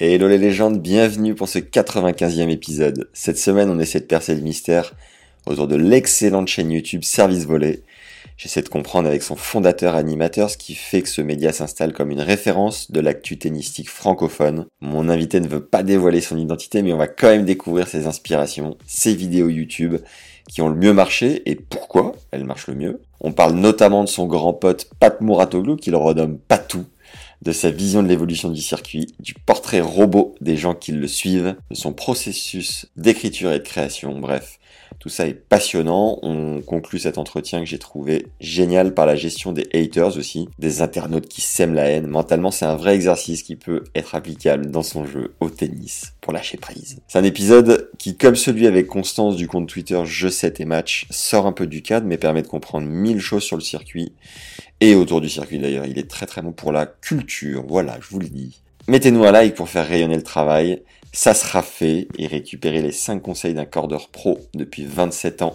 Hello les légendes, bienvenue pour ce 95e épisode. Cette semaine, on essaie de percer le mystère autour de l'excellente chaîne YouTube Service Volé. J'essaie de comprendre avec son fondateur animateur ce qui fait que ce média s'installe comme une référence de l'actu tennistique francophone. Mon invité ne veut pas dévoiler son identité, mais on va quand même découvrir ses inspirations, ses vidéos YouTube qui ont le mieux marché et pourquoi elles marchent le mieux. On parle notamment de son grand pote Pat Mouratoglou qui le renomme Patou, de sa vision de l'évolution du circuit, du portrait robot des gens qui le suivent, de son processus d'écriture et de création, bref. Tout ça est passionnant. On conclut cet entretien que j'ai trouvé génial par la gestion des haters aussi, des internautes qui sèment la haine. Mentalement, c'est un vrai exercice qui peut être applicable dans son jeu au tennis pour lâcher prise. C'est un épisode qui, comme celui avec Constance du compte Twitter Je sais tes matchs, sort un peu du cadre mais permet de comprendre mille choses sur le circuit et autour du circuit d'ailleurs. Il est très très bon pour la culture. Voilà, je vous le dis. Mettez-nous un like pour faire rayonner le travail. Ça sera fait et récupérer les 5 conseils d'un cordeur pro depuis 27 ans.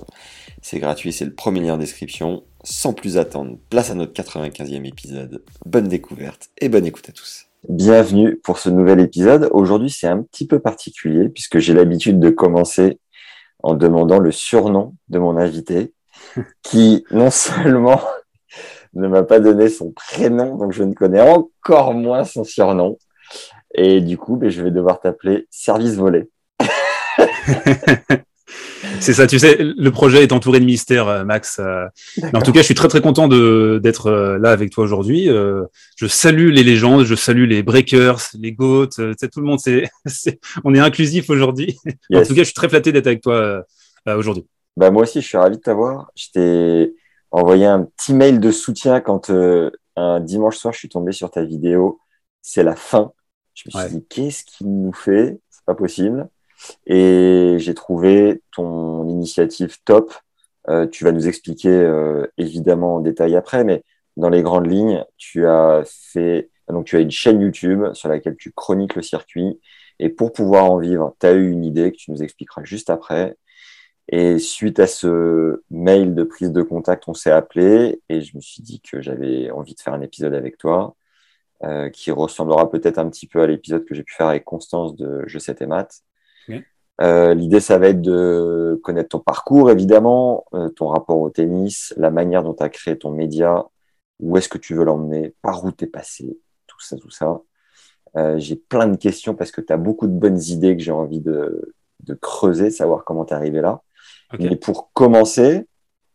C'est gratuit, c'est le premier lien en description. Sans plus attendre, place à notre 95e épisode. Bonne découverte et bonne écoute à tous. Bienvenue pour ce nouvel épisode. Aujourd'hui, c'est un petit peu particulier puisque j'ai l'habitude de commencer en demandant le surnom de mon invité qui non seulement ne m'a pas donné son prénom, donc je ne connais encore moins son surnom. Et du coup, ben, je vais devoir t'appeler service volé. C'est ça, tu sais, le projet est entouré de mystères, euh, Max. Euh. Mais en tout cas, je suis très très content d'être euh, là avec toi aujourd'hui. Je salue les légendes, je salue les breakers, les goats, tout le monde. C'est, on est inclusif aujourd'hui. En tout cas, je suis très flatté d'être avec toi aujourd'hui. Bah moi aussi, je suis ravi de t'avoir. Je t'ai envoyé un petit mail de soutien quand un dimanche soir, je suis tombé sur ta vidéo. C'est la fin je me suis dit, qu'est-ce qu'il nous fait? C'est pas possible. Et j'ai trouvé ton initiative top. Euh, tu vas nous expliquer euh, évidemment en détail après, mais dans les grandes lignes, tu as fait donc tu as une chaîne YouTube sur laquelle tu chroniques le circuit. Et pour pouvoir en vivre, tu as eu une idée que tu nous expliqueras juste après. Et suite à ce mail de prise de contact, on s'est appelé et je me suis dit que j'avais envie de faire un épisode avec toi. Euh, qui ressemblera peut-être un petit peu à l'épisode que j'ai pu faire avec Constance de Je sais tes maths. Euh, L'idée, ça va être de connaître ton parcours, évidemment, euh, ton rapport au tennis, la manière dont tu as créé ton média, où est-ce que tu veux l'emmener, par où tu es passé, tout ça, tout ça. Euh, j'ai plein de questions parce que tu as beaucoup de bonnes idées que j'ai envie de, de, creuser, savoir comment tu es arrivé là. Mais pour commencer,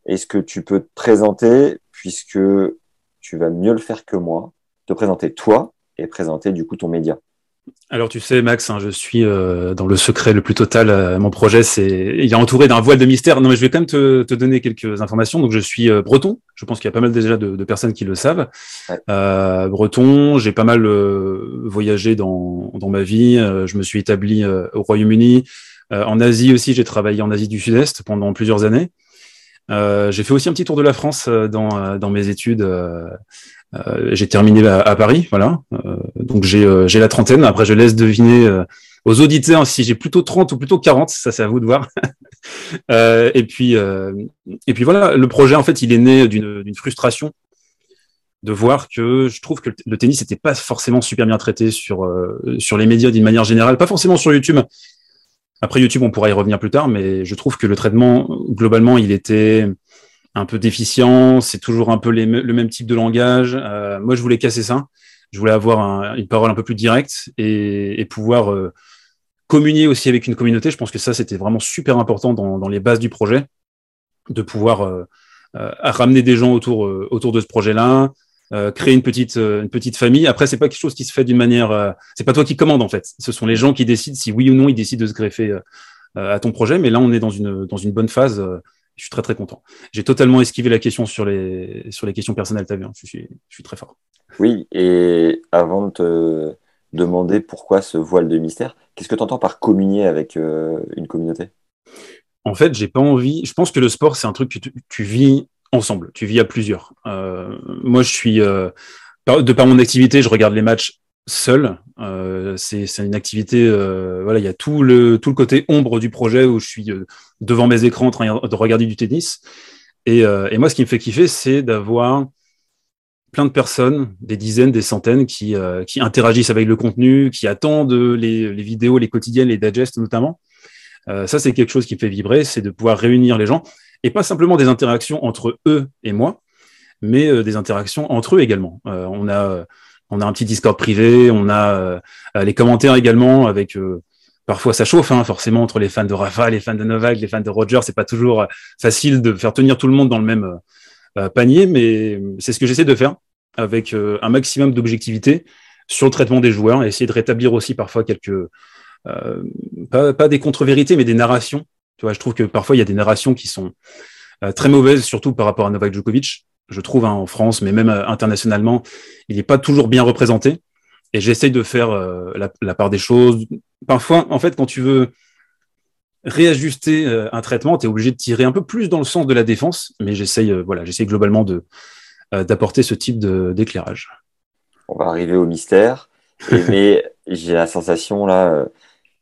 est-ce que tu peux te présenter, puisque tu vas mieux le faire que moi, te présenter toi et présenter du coup ton média. Alors tu sais Max, hein, je suis euh, dans le secret le plus total. Euh, mon projet, c'est il est entouré d'un voile de mystère. Non mais je vais quand même te, te donner quelques informations. Donc je suis euh, breton. Je pense qu'il y a pas mal déjà de, de personnes qui le savent. breton, j'ai pas mal voyagé dans, dans ma vie. je me suis établi au Royaume-Uni, en Asie aussi. J'ai travaillé en Asie du Sud-Est pendant plusieurs années. j'ai fait aussi un petit tour de la France dans, dans mes études euh, j'ai terminé à, Paris, voilà. Euh, donc euh, j'ai la trentaine. Après, je laisse deviner aux auditeurs si j'ai plutôt 30 ou plutôt 40. Ça, c'est à vous de voir. et puis et puis voilà, le projet en fait, il est né d'une frustration de voir que je trouve que le tennis n'était pas forcément super bien traité sur sur les médias d'une manière générale, pas forcément sur YouTube. Après YouTube, on pourra y revenir plus tard, mais je trouve que le traitement globalement, il était un peu déficient, c'est toujours un peu le même type de langage. Euh, moi, je voulais casser ça. Je voulais avoir une parole un peu plus directe et, pouvoir euh, communier aussi avec une communauté. Je pense que ça, c'était vraiment super important dans, les bases du projet, de pouvoir euh, ramener des gens autour, autour de ce projet-là, créer une petite, une petite famille. Après, c'est pas quelque chose qui se fait d'une manière. c'est pas toi qui commande en fait. Ce sont les gens qui décident si oui ou non ils décident de se greffer à ton projet. Mais là, on est dans une, dans une bonne phase Je suis très très content. J'ai totalement esquivé la question sur les, sur les questions personnelles, t'as vu, hein. je, suis, je suis très fort. Oui, et avant de te demander pourquoi ce voile de mystère, qu'est-ce que tu entends par communier avec euh, une communauté? En fait, j'ai pas envie. Je pense que le sport, c'est un truc que tu, vis ensemble, tu vis à plusieurs. Euh, moi, je suis, euh, de par mon activité, je regarde les matchs seul. Euh, c'est une activité, euh, voilà, il y a tout le, tout le côté ombre du projet où je suis euh, devant mes écrans en train de regarder du tennis. Et, et moi, ce qui me fait kiffer, c'est d'avoir plein de personnes, des dizaines, des centaines, qui, qui interagissent avec le contenu, qui attendent les, les vidéos, les quotidiennes, les digests notamment. ça, c'est quelque chose qui me fait vibrer, c'est de pouvoir réunir les gens et pas simplement des interactions entre eux et moi, mais des interactions entre eux également. on a on a un petit Discord privé, on a euh, les commentaires également avec euh, parfois ça chauffe hein, forcément entre les fans de Rafa, les fans de Novak, les fans de Roger, c'est pas toujours euh, facile de faire tenir tout le monde dans le même panier, mais c'est ce que j'essaie de faire avec un maximum d'objectivité sur le traitement des joueurs et essayer de rétablir aussi parfois quelques pas, pas, des contre-vérités mais des narrations. Tu vois, je trouve que parfois il y a des narrations qui sont très mauvaises, surtout par rapport à Novak Djokovic je trouve, hein, en France, mais même euh, internationalement, il n'est pas toujours bien représenté. Et j'essaye de faire euh, la, part des choses. Parfois, en fait, quand tu veux réajuster euh, un traitement, tu es obligé de tirer un peu plus dans le sens de la défense, mais j'essaye voilà, j'essaye globalement de d'apporter ce type d'éclairage. On va arriver au mystère, mais j'ai la sensation là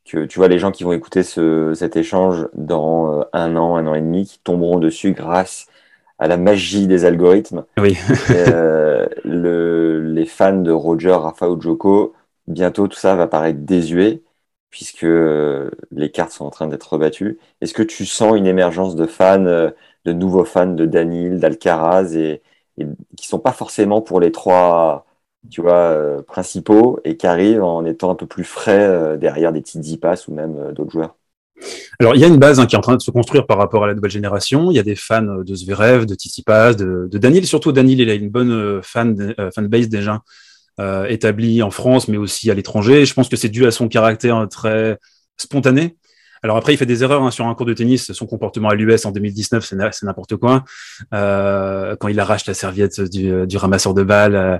que tu vois les gens qui vont écouter ce, cet échange dans un an, un an et demi, qui tomberont dessus grâce à la magie des algorithmes. Oui. euh, le, les fans de Roger, Rafa ou Joko, bientôt tout ça va paraître désuet puisque euh, les cartes sont en train d'être rebattues. Est-ce que tu sens une émergence de fans, euh, de nouveaux fans de Daniel, d'Alcaraz et, et qui sont pas forcément pour les trois tu vois, principaux et qui arrivent en étant un peu plus frais derrière des Tsitsipas ou même d'autres joueurs? Alors, il y a une base hein, qui est en train de se construire par rapport à la nouvelle génération. Il y a des fans de Zverev, de Tsitsipas, de, de Daniel. Surtout, Daniel, il a une bonne euh, fan, euh, fanbase déjà euh, établie en France, mais aussi à l'étranger. Je pense que c'est dû à son caractère très spontané. Alors après, il fait des erreurs hein, sur un cours de tennis. Son comportement à l'US en 2019, c'est n'importe quoi. Euh, quand il arrache la serviette du, ramasseur de balles. Euh.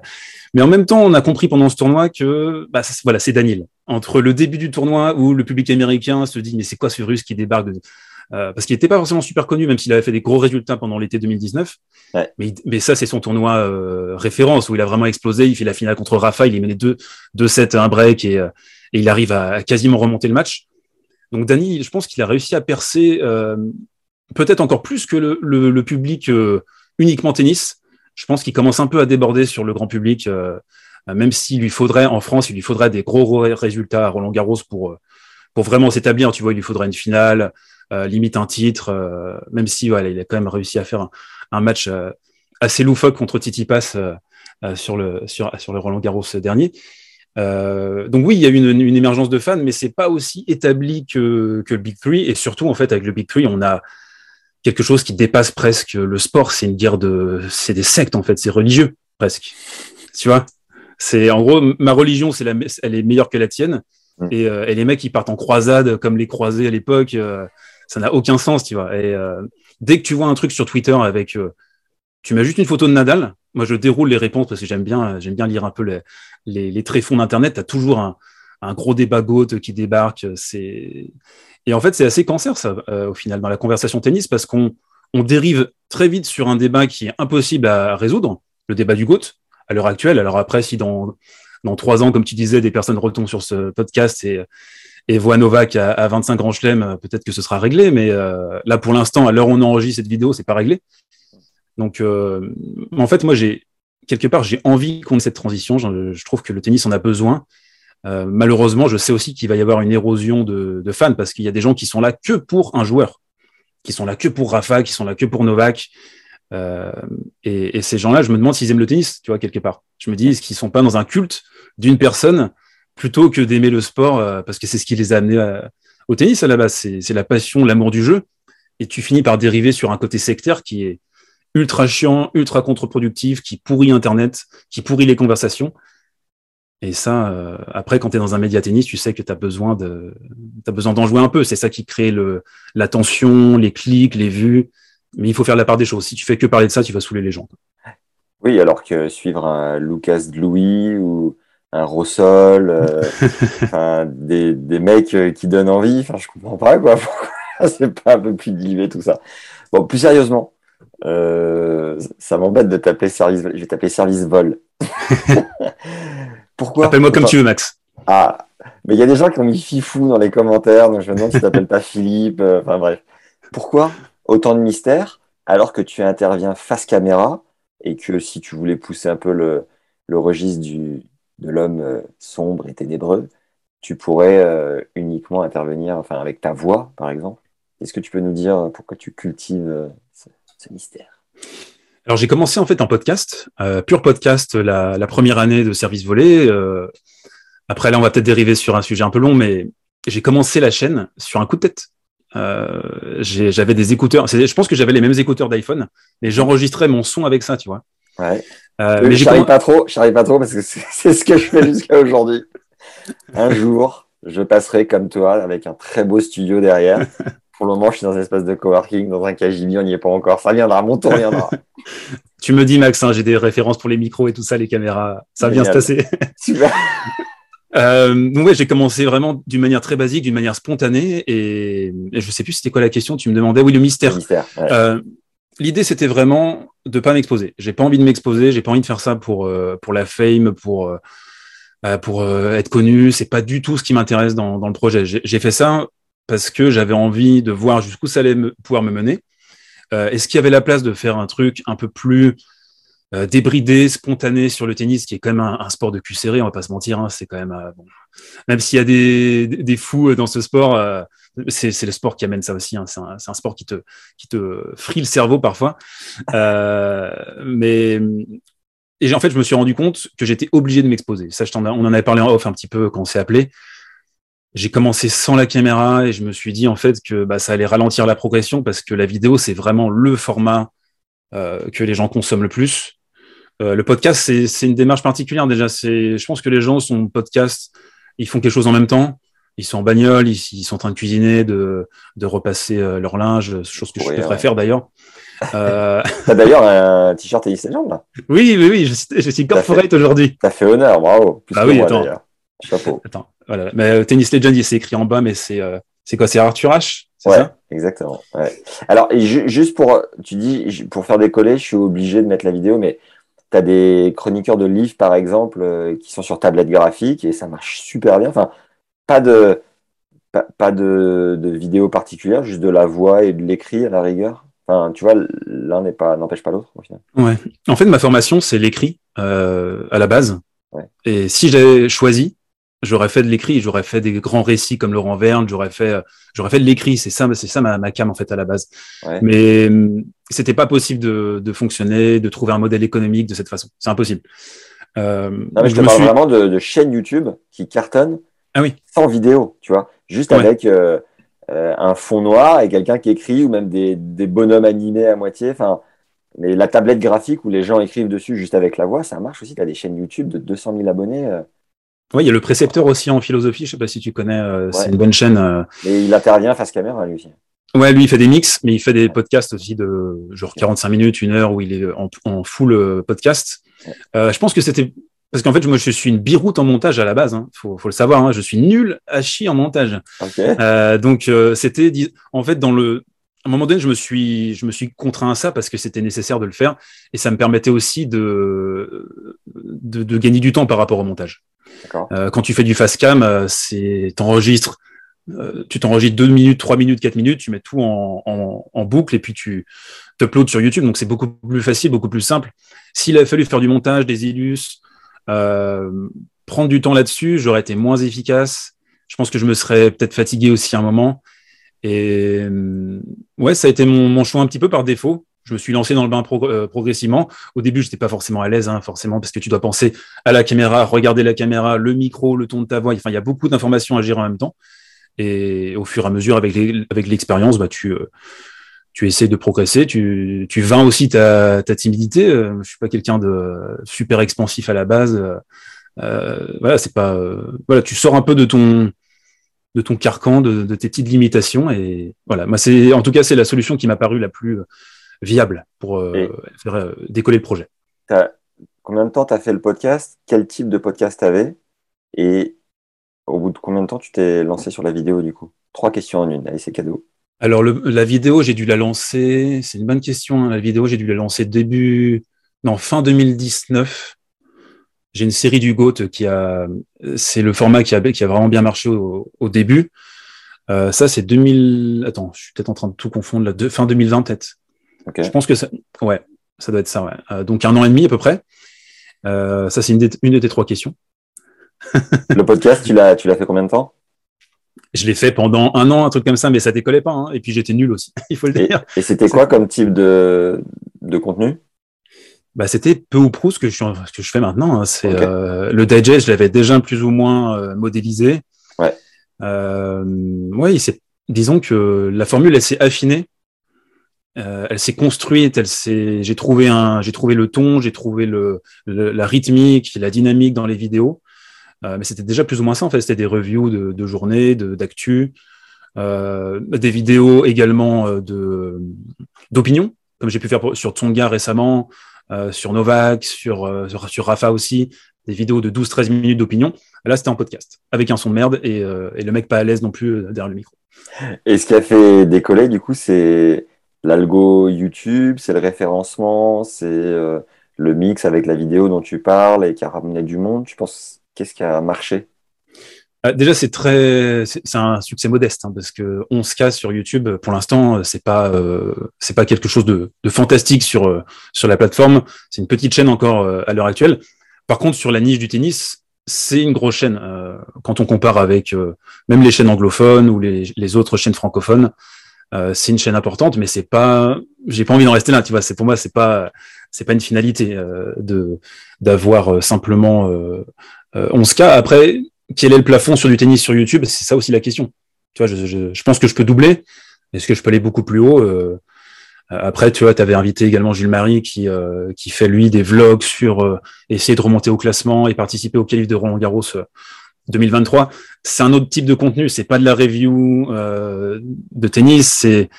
Mais en même temps, on a compris pendant ce tournoi que bah, voilà, c'est Daniel. Entre le début du tournoi où le public américain se dit mais c'est quoi ce Russe qui débarque de... Euh, parce qu'il n'était pas forcément super connu, même s'il avait fait des gros résultats pendant l'été 2019. Ouais. Mais, mais, ça, c'est son tournoi euh, référence où il a vraiment explosé. Il fait la finale contre Rafa, il est mené 2 deux, sets, un break et, et il arrive à, à, quasiment remonter le match. Donc Dany, je pense qu'il a réussi à percer euh, peut-être encore plus que le, le, le public euh, uniquement tennis. Je pense qu'il commence un peu à déborder sur le grand public, euh, même s'il lui faudrait en France, il lui faudrait des gros résultats à Roland Garros pour pour vraiment s'établir. Tu vois, il lui faudrait une finale, limite un titre, même si voilà, il a quand même réussi à faire un, match assez loufoque contre Titi Pass sur le sur sur le Roland Garros dernier. Euh, donc oui, il y a une, une émergence de fans, mais c'est pas aussi établi que, que le Big Three. Et surtout, en fait, avec le Big Three, on a quelque chose qui dépasse presque le sport. C'est une guerre de, c'est des sectes en fait, c'est religieux presque. Tu vois, c'est en gros ma religion, c'est la, elle est meilleure que la tienne. Mm. Et, euh, et, les mecs qui partent en croisade comme les croisés à l'époque, euh, ça n'a aucun sens, tu vois. Et euh, dès que tu vois un truc sur Twitter avec, tu mets juste une photo de Nadal, moi je déroule les réponses parce que j'aime bien, j'aime bien lire un peu les, les, les tréfonds d'Internet, tu as toujours un, un, gros débat goth qui débarque. C'est Et en fait, c'est assez cancer, ça, au final, dans la conversation tennis, parce qu'on on dérive très vite sur un débat qui est impossible à résoudre, le débat du GOAT, l'heure actuelle. Alors après, si dans, dans trois ans, comme tu disais, des personnes retombent sur ce podcast et, et voient Novak à, à 25 grands chelems, peut-être que ce sera réglé, mais euh, là, pour l'instant, à l'heure où on enregistre cette vidéo, c'est pas réglé. Donc, euh, en fait, moi, j'ai quelque part, j'ai envie qu'on ait cette transition. Je, trouve que le tennis en a besoin. Euh, malheureusement, je sais aussi qu'il va y avoir une érosion de fans parce qu'il y a des gens qui sont là que pour un joueur, qui sont là que pour Rafa, qui sont là que pour Novak. Euh, et, ces gens-là, je me demande s'ils aiment le tennis, tu vois, quelque part. Je me dis, est-ce qu'ils sont pas dans un culte d'une personne plutôt que d'aimer le sport euh, parce que c'est ce qui les a amenés à, au tennis à la base. C'est la passion, l'amour du jeu. Et tu finis par dériver sur un côté sectaire qui est, ultra chiant, ultra contre-productif, qui pourrit Internet, qui pourrit les conversations. Et ça, euh, après, quand tu es dans un média tennis, tu sais que tu as besoin de, d'en jouer un peu. C'est ça qui crée le, les clics, les vues. Mais il faut faire la part des choses. Si tu fais que parler de ça, tu vas saouler les gens. Oui, alors que suivre un Lucas Louis ou un Rossol, euh, des, des, mecs euh, qui donnent envie, enfin, je comprends pas quoi. c'est pas un peu plus dilué tout ça? Bon, plus sérieusement, euh, ça m'embête de t'appeler service. Je vais t'appeler service vol. Pourquoi? Appelle-moi comme tu veux, Max. Ah, mais il y a des gens qui ont mis Fifou dans les commentaires, donc je me demande si tu t'appelles pas Philippe. Enfin bref. Pourquoi? Autant de mystère alors que tu interviens face caméra et que si tu voulais pousser un peu le, registre du, de l'homme euh, sombre et ténébreux, tu pourrais euh, uniquement intervenir enfin, avec ta voix, par exemple. Est-ce que tu peux nous dire pourquoi tu cultives ce, mystère? Alors j'ai commencé en fait en podcast, pur podcast, la, première année de service volé. Après, là, on va peut-être dériver sur un sujet un peu long, mais j'ai commencé la chaîne sur un coup de tête. Euh, j'avais des écouteurs. Je pense que j'avais les mêmes écouteurs d'iPhone, mais j'enregistrais mon son avec ça, tu vois. Ouais. Euh, mais j'arrive pas trop. J'arrive pas trop parce que c'est ce que je fais jusqu'à aujourd'hui. Un jour, je passerai comme toi avec un très beau studio derrière. Pour le moment, je suis dans un espace de coworking, dans un KGB, on n'y est pas encore. Ça viendra, mon tour viendra. tu me dis, Max, hein, j'ai des références pour les micros et tout ça, les caméras. Ça vient se passer. Super. Euh, donc ouais, j'ai commencé vraiment d'une manière très basique, d'une manière spontanée, et, je sais plus c'était quoi la question. Tu me demandais, oui, le mystère. euh, L'idée c'était vraiment de pas m'exposer. J'ai pas envie de m'exposer, j'ai pas envie de faire ça pour euh, pour la fame, pour euh, pour être connu. C'est pas du tout ce qui m'intéresse dans, dans le projet. J'ai fait ça parce que j'avais envie de voir jusqu'où ça allait me, pouvoir me mener. Est-ce qu'il y avait la place de faire un truc un peu plus euh, débridé, spontané sur le tennis, qui est quand même un, sport de cul serré, on va pas se mentir. Hein, c'est quand même euh. Même s'il y a des, des, fous euh, dans ce sport, c'est le sport qui amène ça aussi. Hein, c'est un, sport qui te qui te frie le cerveau parfois. mais et en fait, je me suis rendu compte que j'étais obligé de m'exposer. Ça, je on en avait parlé en off un petit peu quand on s'est appelé. J'ai commencé sans la caméra et je me suis dit en fait que bah, ça allait ralentir la progression parce que la vidéo c'est vraiment le format que les gens consomment le plus. Euh, le podcast, c'est une démarche particulière déjà. Je pense que les gens sont podcast, ils font quelque chose en même temps. Ils sont en bagnole, ils, sont en train de cuisiner, de, de repasser euh, leur linge, chose que je devrais faire d'ailleurs. Euh... T'as d'ailleurs un t-shirt Tennis Legend là Oui, oui, oui, je, je suis corporate aujourd'hui. T'as fait honneur, bravo. ah oui, attends. Chapeau. Attends, voilà. Mais Tennis Legend, il s'est écrit en bas, mais c'est c'est quoi C'est Arthur H Ouais, ça? exactement. Ouais. Alors, juste pour, tu dis, pour faire décoller, je suis obligé de mettre la vidéo, mais tu as des chroniqueurs de livres, par exemple, euh, qui sont sur tablette graphique et ça marche super bien. Enfin, pas de, pas, de, de, vidéo particulière, juste de la voix et de l'écrit à la rigueur. Enfin, tu vois, l'un n'est pas, n'empêche pas l'autre au final. Ouais. En fait, ma formation, c'est l'écrit euh, à la base. Et si j'ai choisi, j'aurais fait de l'écrit, j'aurais fait des grands récits comme Laurent Verne, j'aurais fait, j'aurais fait de l'écrit. C'est ça, c'est ça ma, ma cam en fait à la base. Mais hum, c'était pas possible de, de, fonctionner, de trouver un modèle économique de cette façon. C'est impossible. Euh, non, mais je, te parle vraiment de, de chaînes YouTube qui cartonnent ah oui. sans vidéo, tu vois, juste avec euh, euh, un fond noir et quelqu'un qui écrit ou même des, des bonhommes animés à moitié. Enfin, mais la tablette graphique où les gens écrivent dessus juste avec la voix, ça marche aussi. Tu as des chaînes YouTube de 200 000 abonnés. Oui, il y a le précepteur aussi en philosophie. Je sais pas si tu connais. Euh, c'est une bonne chaîne. Euh. Et il intervient face caméra lui aussi. Ouais, lui il fait des mix, mais il fait des podcasts aussi de genre 45 minutes, une heure où il est en, en full euh, podcast. Euh, je pense que c'était parce qu'en fait moi je suis une biroute en montage à la base. Hein. Faut, faut le savoir. Hein. Je suis nul à chier en montage. Okay. Euh, donc c'était en fait dans le à un moment donné, je me suis, je me suis contraint à ça parce que c'était nécessaire de le faire et ça me permettait aussi de, de, de gagner du temps par rapport au montage. Euh, quand tu fais du fast cam, euh, c'est t'enregistres, euh, tu t'enregistres 2 minutes, 3 minutes, 4 minutes, tu mets tout en, boucle et puis tu t'uploads sur YouTube. Donc c'est beaucoup plus facile, beaucoup plus simple. S'il avait fallu faire du montage, des illus, prendre du temps là-dessus, j'aurais été moins efficace. Je pense que je me serais peut-être fatigué aussi un moment. Et ouais, ça a été mon, mon choix un petit peu par défaut je me suis lancé dans le bain euh, progressivement. Au début, j'étais pas forcément à l'aise, hein, forcément, parce que tu dois penser à la caméra, regarder la caméra, le micro, le ton de ta voix. Enfin, il y a beaucoup d'informations à gérer en même temps. Et au fur et à mesure, avec l'expérience, bah, tu euh, tu essaies de progresser. Tu tu vins aussi ta, ta timidité. Euh, je suis pas quelqu'un de super expansif à la base. Euh, voilà, c'est pas voilà, tu sors un peu de ton de ton carcan, de, de tes petites limitations. Et voilà, moi c'est en tout cas c'est la solution qui m'a paru la plus viable pour faire décoller le projet. Combien de temps tu as fait le podcast? Quel type de podcast tu avais Et au bout de combien de temps tu t'es lancé sur la vidéo du coup? Trois questions en une. Allez, c'est cadeau. Alors, la vidéo, j'ai dû la lancer. C'est une bonne question. Hein. La vidéo, j'ai dû la lancer début. Non, fin 2019. J'ai une série du GOAT qui a. C'est le format qui a, qui a vraiment bien marché au, début. Euh, ça, c'est 2000. Attends, je suis peut-être en train de tout confondre là. De... Fin 2020, peut-être. Je pense que ça. Ouais, ça doit être ça. Ouais. Euh, donc, un an et demi à peu près. Euh, ça, c'est une, une de tes trois questions. le podcast, tu l'as, tu l'as fait combien de temps? Je l'ai fait pendant un an, un truc comme ça, mais ça décollait pas. Hein. Et puis j'étais nul aussi, il faut le dire. Et, c'était quoi comme type de, de contenu? Bah, c'était peu ou prou ce que je, ce que je fais maintenant. Hein. C'est euh, le digest, je l'avais déjà plus ou moins euh, modélisé. Ouais. Euh, ouais, disons que la formule elle s'est affinée, euh, elle s'est construite, elle s'est. J'ai trouvé un, j'ai trouvé le ton, j'ai trouvé le, la rythmique, la dynamique dans les vidéos. Euh, mais c'était déjà plus ou moins ça en fait. C'était des reviews de, de journée, d'actu, euh, des vidéos également euh, de d'opinion, comme j'ai pu faire sur Tsonga récemment, euh, sur Novak, sur, euh, sur, sur Rafa aussi, des vidéos de 12-13 minutes d'opinion. Là, c'était en podcast, avec un son de merde et, et le mec pas à l'aise non plus derrière le micro. Et ce qui a fait décoller, du coup, c'est l'algo YouTube, c'est le référencement, c'est le mix avec la vidéo dont tu parles et qui a ramené du monde. Tu penses Qu'est-ce qui a marché? Euh, Déjà, c'est très, c'est un succès modeste hein, parce que 11 cas sur YouTube, pour l'instant, c'est pas, euh, c'est pas quelque chose de, fantastique sur euh, sur la plateforme. C'est une petite chaîne encore à l'heure actuelle. Par contre, sur la niche du tennis, c'est une grosse chaîne quand on compare avec même les chaînes anglophones ou les autres chaînes francophones. C'est une chaîne importante, mais c'est pas, j'ai pas envie d'en rester là. Tu vois, c'est pour moi, c'est pas, c'est pas une finalité de d'avoir simplement 11K. Euh, Après, quel est le plafond sur du tennis sur YouTube? C'est ça aussi la question. Tu vois, je, pense que je peux doubler. Est-ce que je peux aller beaucoup plus haut? Euh, Après, tu vois, tu avais invité également Jules Marie qui, euh, qui fait lui des vlogs sur essayer de remonter au classement et participer au qualif de Roland Garros 2023. C'est un autre type de contenu. C'est pas de la review de tennis. C'est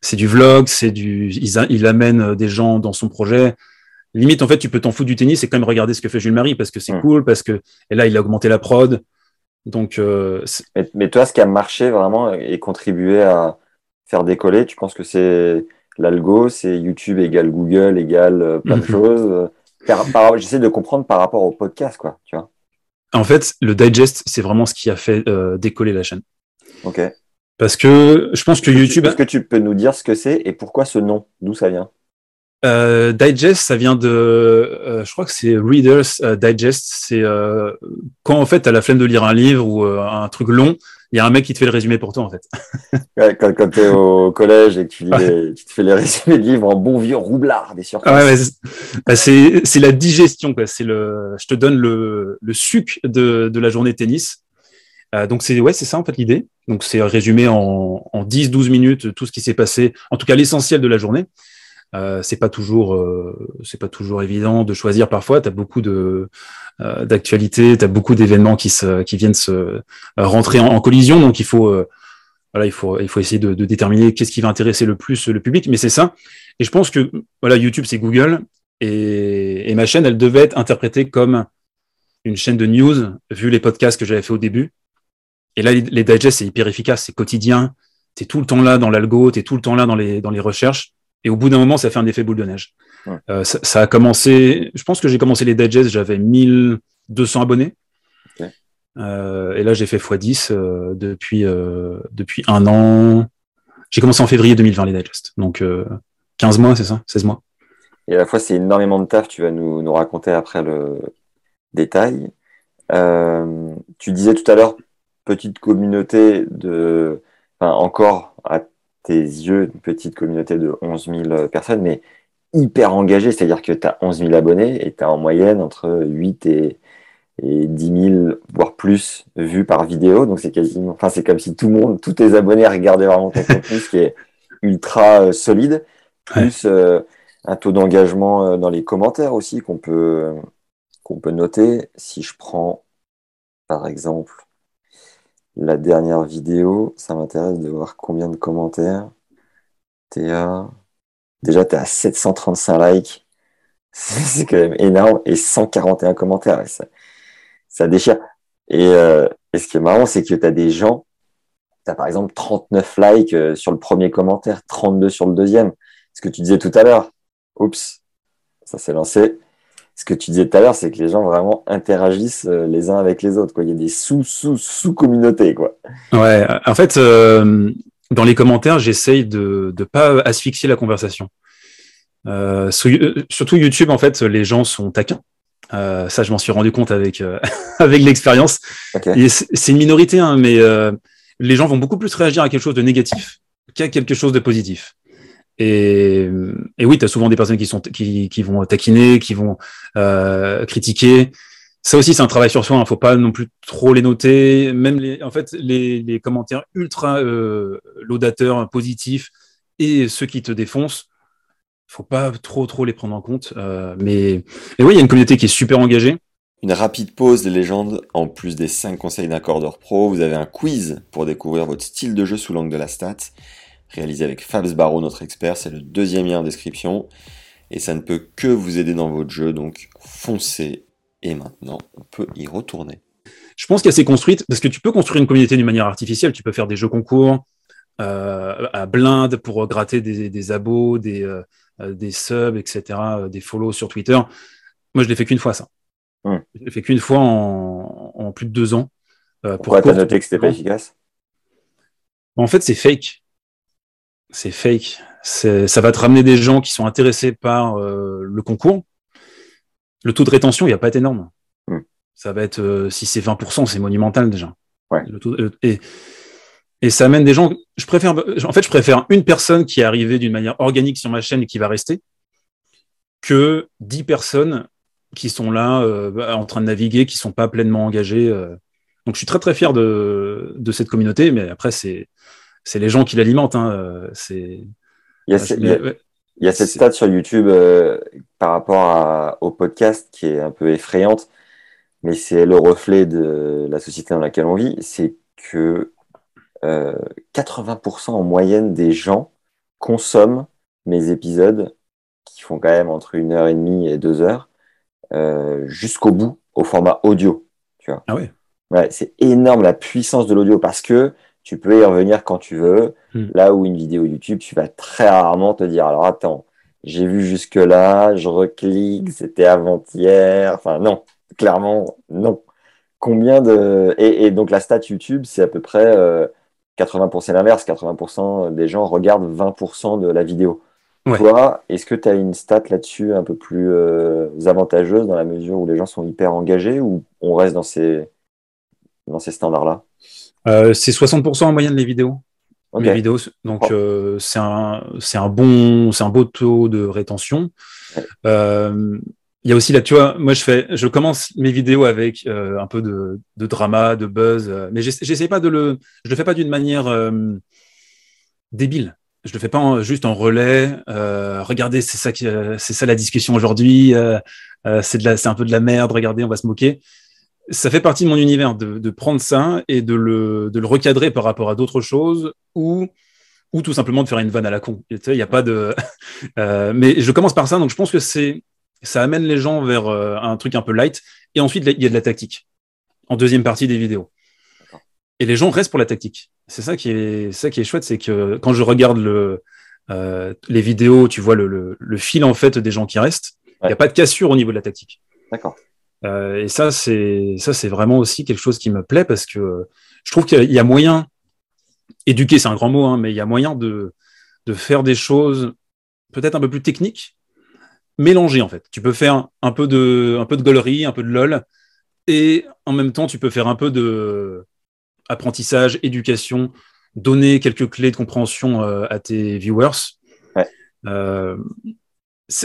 c'est du vlog. C'est du il, il amène des gens dans son projet limite, en fait, tu peux t'en foutre du tennis et quand même regarder ce que fait Jules Marie parce que c'est cool, parce que et là, il a augmenté la prod. Donc, euh, mais, toi, ce qui a marché vraiment et contribué à faire décoller, tu penses que c'est l'algo, c'est YouTube égale Google égale euh, plein de mhm. choses. J'essaie de comprendre par rapport au podcast, quoi. Tu vois. En fait, le digest, c'est vraiment ce qui a fait euh, décoller la chaîne. Ok. Parce que je pense que YouTube. Est-ce que tu peux nous dire ce que c'est et pourquoi ce nom? D'où ça vient? Euh, digest, ça vient de, euh, je crois que c'est Readers Digest. C'est quand en fait tu as la flemme de lire un livre ou un truc long, il y a un mec qui te fait le résumé pour toi en fait. quand quand tu es au collège et que tu, lis tu te fais les résumés de livres en bon vieux roublard des surprises. Ouais, bah, c'est la digestion quoi. C'est le, je te donne le le suc de de la journée de tennis. donc c'est ouais c'est ça en fait l'idée. Donc c'est résumé en en 10-12 minutes tout ce qui s'est passé, en tout cas l'essentiel de la journée. Euh, c'est pas toujours euh, c'est pas toujours évident de choisir. Parfois tu as beaucoup de euh, d'actualités tu as beaucoup d'événements qui se qui viennent se euh, rentrer en, collision. Donc il faut voilà il faut il faut essayer de, de déterminer qu'est-ce qui va intéresser le plus le public. Mais c'est ça. Et je pense que voilà YouTube c'est Google. Et, et ma chaîne elle devait être interprétée comme une chaîne de news vu les podcasts que j'avais fait au début. Et là les, les digests c'est hyper efficace c'est quotidien. Tu es tout le temps là dans l'algo tu es tout le temps là dans les dans les recherches et au bout d'un moment, ça fait un effet boule de neige. Euh, ça, a commencé, je pense que j'ai commencé les digest, j'avais 1200 abonnés. Euh, et là, j'ai fait x10 euh, depuis, depuis un an. J'ai commencé en février 2020 les digests. Donc 15 mois, c'est ça 16 mois. Et à la fois, c'est énormément de taf. Tu vas nous, nous raconter après le détail. tu disais tout à l'heure, petite communauté de, enfin, encore à tes yeux une petite communauté de 11 000 personnes, mais hyper engagée, c'est-à-dire que tu as 11 000 abonnés et tu as en moyenne entre 8 et, et 10 000, voire plus, vues par vidéo. Donc c'est quasiment, enfin c'est comme si tout le monde, tous tes abonnés regardaient vraiment ton contenu, ce qui est ultra euh, solide, plus euh, un taux d'engagement euh, dans les commentaires aussi qu'on peut, qu'on peut noter. Si je prends, par exemple, la dernière vidéo, ça m'intéresse de voir combien de commentaires. Théa, déjà, tu es à 735 likes. C'est quand même énorme. Et 141 commentaires. Ça, ça déchire. Et, euh, et, ce qui est marrant, c'est que tu as des gens, tu par exemple 39 likes euh, sur le premier commentaire, 32 sur le deuxième. Ce que tu disais tout à l'heure. Oups, ça s'est lancé. Ce que tu disais tout à l'heure, c'est que les gens vraiment interagissent euh, les uns avec les autres. Quoi. Il y a des sous-sous-sous-communautés. Quoi. Ouais, en fait, euh, dans les commentaires, j'essaye de ne pas asphyxier la conversation. Euh, surtout YouTube, en fait, les gens sont taquins. Euh, ça, je m'en suis rendu compte avec avec l'expérience. Okay. C'est une minorité, hein, mais les gens vont beaucoup plus réagir à quelque chose de négatif qu'à quelque chose de positif. Et, et oui, tu as souvent des personnes qui sont qui, qui vont taquiner, qui vont euh, critiquer. Ça aussi, c'est un travail sur soi. Il hein. faut pas non plus trop les noter. Même les, en fait, les, les commentaires ultra euh, laudateurs, positifs et ceux qui te défoncent, faut pas trop trop les prendre en compte. Euh, mais, mais oui, il y a une communauté qui est super engagée. Une rapide pause des légendes. En plus des 5 conseils d'un pro, vous avez un quiz pour découvrir votre style de jeu sous l'angle de la stat réalisé avec Fabs Barreau, notre expert. C'est le deuxième lien en description. Et ça ne peut que vous aider dans votre jeu, donc foncez. Et maintenant, on peut y retourner. Je pense qu'elle s'est construite, parce que tu peux construire une communauté d'une manière artificielle. Tu peux faire des jeux concours euh, à blinde pour gratter des, des abos, des, euh, des subs, etc., des follow sur Twitter. Moi, je l'ai fait qu'une fois, ça. Hum. Je l'ai fait qu'une fois en, en, plus de deux ans. Euh, Pourquoi t'as noté que c'était pas efficace? En fait, c'est fake c'est fake. Ça va te ramener des gens qui sont intéressés par euh, le concours. Le taux de rétention, il n'y a pas été énorme. Hmm. Ça va être, euh, si c'est 20%, c'est monumental déjà. Ouais. Euh, et, et ça amène des gens. Je préfère, en fait, je préfère une personne qui est arrivée d'une manière organique sur ma chaîne et qui va rester que 10 personnes qui sont là en train de naviguer, qui sont pas pleinement engagées. Donc, je suis très très fier de, de cette communauté, mais après, c'est c'est les gens qui l'alimentent. Hein. Euh, c'est. Il y a, il y a, cette stat sur YouTube euh, par rapport au podcast qui est un peu effrayante, mais c'est le reflet de la société dans laquelle on vit. C'est que euh, 80% en moyenne des gens consomment mes épisodes qui font quand même entre une heure et demie et deux heures euh, jusqu'au bout au format audio. Tu vois. Ah ouais. Ouais, c'est énorme la puissance de l'audio parce que tu peux y revenir quand tu veux. Hmm. Là où une vidéo YouTube, tu vas très rarement te dire, alors attends, j'ai vu jusque là, je reclique, c'était avant-hier. Enfin, non, clairement, non. Combien de. Et, donc la stat YouTube, c'est à peu près 80% euh, l'inverse. 80% des gens regardent 20% de la vidéo. Toi, est-ce que tu as une stat là-dessus un peu plus euh, avantageuse dans la mesure où les gens sont hyper engagés ou on reste dans ces, dans ces standards-là? Euh, c'est 60% en moyenne les vidéos. Les vidéos, donc oh. euh, c'est un c'est un bon c'est un beau taux de rétention. Euh, il y a aussi là, tu vois, moi je fais, je commence mes vidéos avec euh, un peu de, de, drama, de buzz, euh, mais j'essaie pas de le, je le fais pas d'une manière euh, débile. Je le fais pas en, juste en relais. regardez, c'est ça qui, c'est ça la discussion aujourd'hui. c'est de la, c'est un peu de la merde. Regardez, on va se moquer ça fait partie de mon univers de, de prendre ça et de le, de le, recadrer par rapport à d'autres choses ou, ou tout simplement de faire une vanne à la con. Il n'y a pas de. euh, mais je commence par ça, donc je pense que c'est ça amène les gens vers euh, un truc un peu light. Et ensuite, il y a de la tactique en deuxième partie des vidéos. Et les gens restent pour la tactique. C'est ça qui est ça qui est chouette, c'est que quand je regarde le, euh, les vidéos, tu vois le, le, le, fil en fait des gens qui restent. Il n'y a pas de cassure au niveau de la tactique. D'accord. Euh, et ça, c'est ça, c'est vraiment aussi quelque chose qui me plaît parce que je trouve qu'il y a moyen, éduquer, c'est un grand mot, hein, mais il y a moyen de de faire des choses peut-être un peu plus techniques, mélangées en fait. Tu peux faire un peu de un peu de gaulerie, un peu de lol, et en même temps, tu peux faire un peu de apprentissage, éducation, donner quelques clés de compréhension euh, à tes viewers. Ouais. Euh,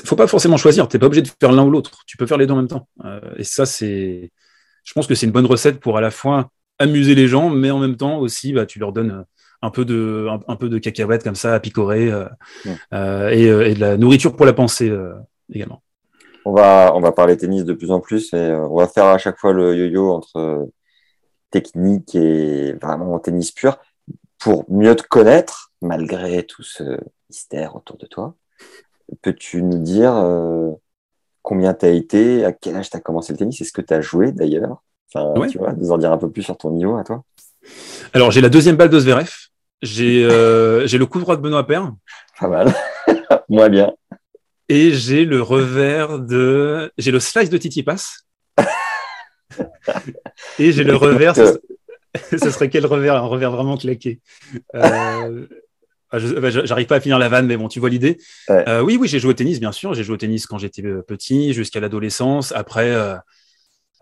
faut pas forcément choisir. T'es pas obligé de faire l'un ou l'autre. Tu peux faire les deux en même temps. Euh, et ça, c'est, je pense que c'est une bonne recette pour à la fois amuser les gens, mais en même temps aussi, bah, tu leur donnes un peu de, un, peu de cacahuètes comme ça à picorer euh, euh, et, et, de la nourriture pour la pensée également. On va, on va parler tennis de plus en plus et on va faire à chaque fois le yo-yo entre technique et vraiment tennis pur pour mieux te connaître malgré tout ce mystère autour de toi. Peux-tu nous dire combien tu as été, à quel âge tu as commencé le tennis Est-ce que tu as joué d'ailleurs? Enfin, tu vois, nous en dire un peu plus sur ton niveau à toi. Alors, j'ai la deuxième balle de Zverev. J'ai le coup droit de Benoît Père. Pas mal. Moi bien. Et j'ai le revers de. J'ai le slice de Titi Pass. Et j'ai le revers. Ce... serait quel revers? Un revers vraiment claqué. Euh... Ah, bah, j'arrive pas à finir la vanne, mais bon, tu vois l'idée. Euh, oui, oui, j'ai joué au tennis, bien sûr. J'ai joué au tennis quand j'étais euh, petit, jusqu'à l'adolescence. Après, euh,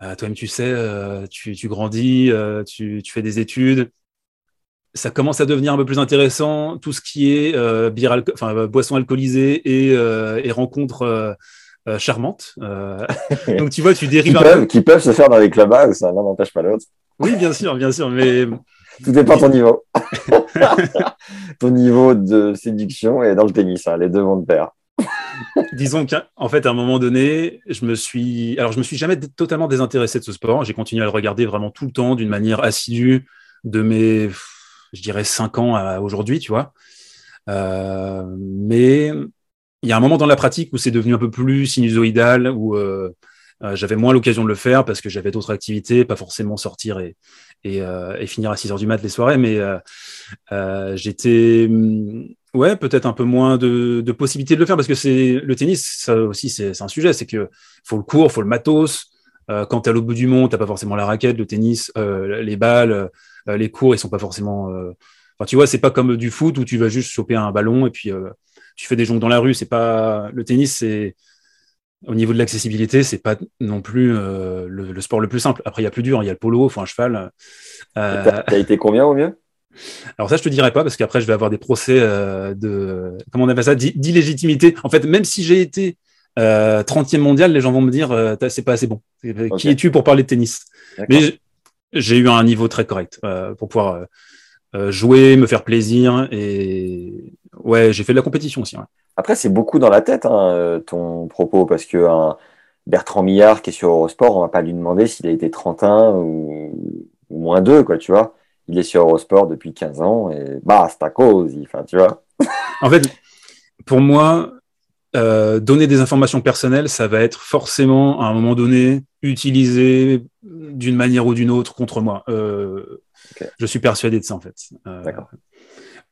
toi-même, tu sais, tu, tu, grandis, tu, tu, fais des études ça commence à devenir un peu plus intéressant, tout ce qui est bière enfin, boisson alcoolisée et, et rencontres charmantes. donc tu vois, tu dérives. Qui, peuvent, qui peuvent se faire dans les clubs ça l'un n'empêche pas l'autre. Oui, bien sûr, bien sûr, mais. Tout dépend de ton niveau. ton niveau de séduction et dans le tennis, hein, les deux vont de pair. Disons qu'en fait, à un moment donné, je me suis, alors je me suis jamais totalement désintéressé de ce sport. J'ai continué à le regarder vraiment tout le temps, d'une manière assidue, de mes je dirais, cinq ans à aujourd'hui, tu vois. Euh, mais il y a un moment dans la pratique où c'est devenu un peu plus sinusoïdal, où euh, euh, j'avais moins l'occasion de le faire parce que j'avais d'autres activités, pas forcément sortir et, et, et, finir à 6 heures du mat les soirées, mais j'étais mm, ouais, peut-être un peu moins de, de possibilités de le faire parce que c'est le tennis, ça aussi, c'est un sujet. C'est que faut le cours, faut le matos. quand tu es à l'autre bout du monde, tu pas forcément la raquette, le tennis, les balles, euh, les cours, ils sont pas forcément. Euh, enfin, tu vois, c'est pas comme du foot où tu vas juste choper un ballon et puis euh, tu fais des joncs dans la rue. C'est pas le tennis, c'est au niveau de l'accessibilité, c'est pas non plus le, sport le plus simple. Après, il y a plus dur, il y a le polo, il faut un cheval. Euh... T'as été combien au mieux? Alors ça, je te dirais pas parce qu'après, je vais avoir des procès de comment on appelle ça, d'illégitimité. En fait, même si j'ai été 30e mondial, les gens vont me dire c'est pas assez bon. Qui es-tu pour parler de tennis? Mais j'ai eu un niveau très correct euh, pour pouvoir euh, euh, jouer, me faire plaisir. Et ouais, j'ai fait de la compétition aussi. Après, c'est beaucoup dans la tête, hein, ton propos, parce que Bertrand Millard qui est sur Eurosport, on va pas lui demander s'il a été 31 ou, moins 2, quoi, tu vois. Il est sur Eurosport depuis 15 ans et bah, c'est à cause, enfin, tu vois. en fait, pour moi, euh, donner des informations personnelles, ça va être forcément à un moment donné utilisé d'une manière ou d'une autre contre moi. Euh, je suis persuadé de ça en fait. Euh,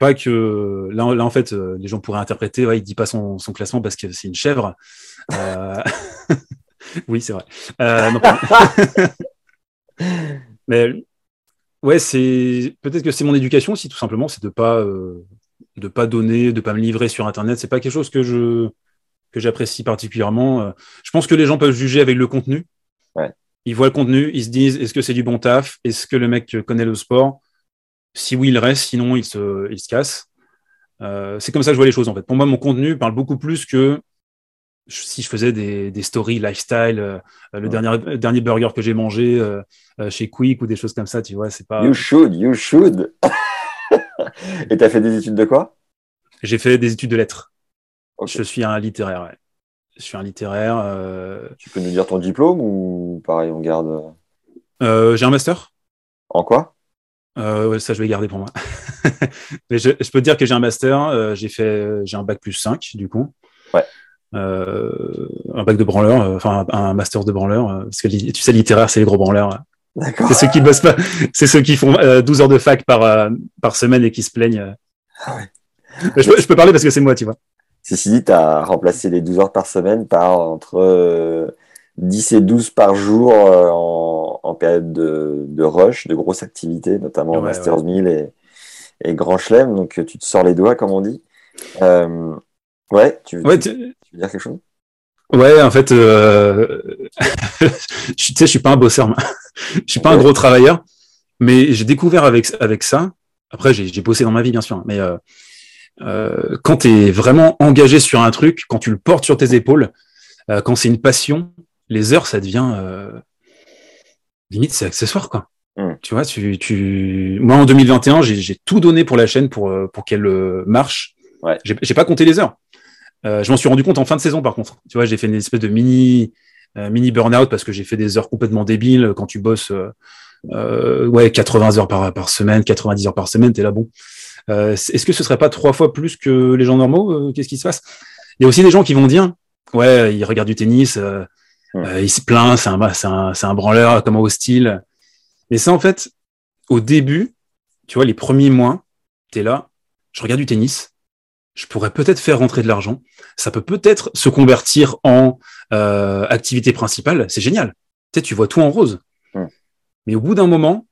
pas que là, là en fait, les gens pourraient interpréter, ouais, il dit pas son, classement parce que c'est une chèvre. oui, c'est vrai. Mais ouais, c'est peut-être que c'est mon éducation aussi, tout simplement, c'est de pas de pas donner, de pas me livrer sur Internet. C'est pas quelque chose que je que j'apprécie particulièrement. Euh, je pense que les gens peuvent juger avec le contenu. Ils voient le contenu, ils se disent est-ce que c'est du bon taf? Est-ce que le mec connaît le sport? Si oui, il reste, sinon il se, il se casse. Euh, c'est comme ça que je vois les choses en fait. Pour moi, mon contenu parle beaucoup plus que si je faisais des, des stories lifestyle, euh, le dernier, dernier burger que j'ai mangé chez Quick ou des choses comme ça, tu vois, c'est pas. You should, you should. Et tu as fait des études de quoi? J'ai fait des études de lettres. Je suis un littéraire. Je suis un littéraire. Euh, tu peux nous dire ton diplôme ou pareil, on garde euh, euh, J'ai un master. En quoi? Ça, je vais garder pour moi. Mais je, peux te dire que j'ai un master. j'ai fait, j'ai un bac plus 5 du coup. Ouais. un bac de branleur, enfin un master de branleur. parce que tu sais, littéraire, c'est les gros branleurs. C'est ceux qui bossent pas. C'est ceux qui font 12 heures de fac par, par semaine et qui se plaignent. Ah ouais. je peux parler parce que c'est moi, tu vois. Ceci dit, tu as remplacé les 12 heures par semaine par entre 10 euh, et 12 par jour euh, en, période de, de, rush, de grosses activités, notamment Masters 1000 et, et Grand Chelem. Donc, tu te sors les doigts, comme on dit. Euh, ouais, tu, veux dire quelque chose? Ouais, en fait, euh... tu sais, je suis pas un bosseur, je suis pas un gros travailleur, mais j'ai découvert avec avec ça. Après, j'ai bossé dans ma vie, bien sûr, mais euh, euh, quand tu es vraiment engagé sur un truc, quand tu le portes sur tes épaules, euh, quand c'est une passion, les heures, ça devient euh, limite, c'est accessoire, quoi. Mm. Tu vois, tu, tu... moi en 2021, j'ai tout donné pour la chaîne pour, pour qu'elle marche. Ouais. J'ai pas compté les heures. je m'en suis rendu compte en fin de saison, par contre. Tu vois, j'ai fait une espèce de mini mini burn-out parce que j'ai fait des heures complètement débiles. Quand tu bosses ouais 80 heures par, par semaine, 90 heures par semaine, t'es là bon. Euh, est-ce que ce serait pas trois fois plus que les gens normaux euh, Qu'est-ce qui se passe? Il y a aussi des gens qui vont dire, ouais, il regarde du tennis, euh, il se plaint, c'est un, c'est un, c'est un branleur, comment hostile. Mais ça, en fait, au début, tu vois, les premiers mois, tu es là, je regarde du tennis, je pourrais peut-être faire rentrer de l'argent, ça peut peut-être se convertir en euh, activité principale, c'est génial. Tu sais, tu vois tout en rose. Mais au bout d'un moment,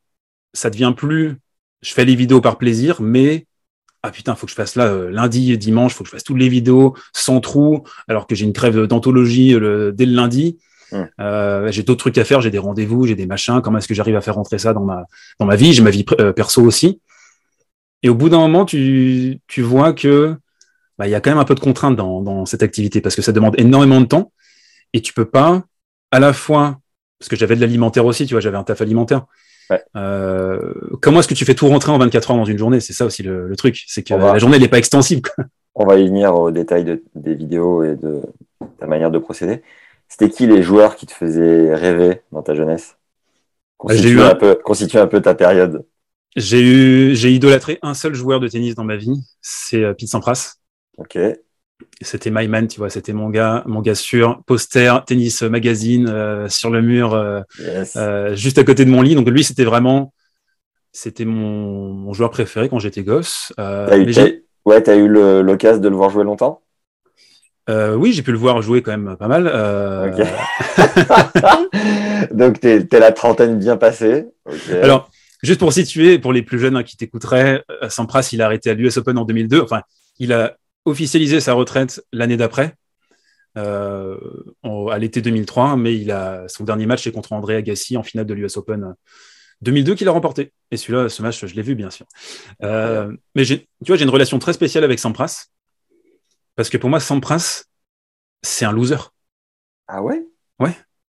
ça devient plus, je fais les vidéos par plaisir, mais ah putain, faut que je fasse là euh, lundi et dimanche, faut que je fasse toutes les vidéos sans trou, alors que j'ai une crève d'anthologie euh, le- dès le lundi. Euh, j'ai d'autres trucs à faire, j'ai des rendez-vous, j'ai des machins. Comment est-ce que j'arrive à faire rentrer ça dans ma dans ma vie? J'ai ma vie euh, perso aussi. Et au bout d'un moment, tu tu vois que bah, il y a quand même un peu de contrainte dans dans cette activité parce que ça demande énormément de temps et tu peux pas à la fois parce que j'avais de l'alimentaire aussi, tu vois, j'avais un taf alimentaire. Ouais. Euh, comment est-ce que tu fais tout rentrer en 24 heures dans une journée? C'est ça aussi le, le truc, c'est que va- la journée n'est pas extensible. quoi. On va y venir au détail de- des vidéos et de ta manière de procéder. C'était qui les joueurs qui te faisaient rêver dans ta jeunesse? Bah, Constitue eu un- un peu, constitue un peu ta période. J'ai eu, j'ai idolâtré un seul joueur de tennis dans ma vie, c'est euh, Pete Sampras. Ok. C'était my man, tu vois, c'était mon gars, mon gars sûr, poster, tennis magazine euh, sur le mur, euh, Yes. euh, juste à côté de mon lit. Donc lui, c'était vraiment, c'était mon, mon joueur préféré quand j'étais gosse. T'as eu, ouais, t'as eu l'occasion de le voir jouer longtemps? Euh, oui, j'ai pu le voir jouer quand même pas mal. Euh. Donc, t'es t'es la trentaine bien passée. Alors, juste pour situer, pour les plus jeunes hein, qui t'écouteraient, euh, Sampras, il a arrêté à l'US Open en 2002. Enfin, il a officialisé sa retraite l'année d'après, euh, à l'été 2003, mais il a son dernier match c'est contre André Agassi en finale de l'US Open euh, 2002 qu'il a remporté. Et celui-là, ce match, je l'ai vu bien sûr. Mais tu vois, j'ai une relation très spéciale avec Sampras parce que pour moi, Sampras, c'est un loser. Ah ouais? Ouais.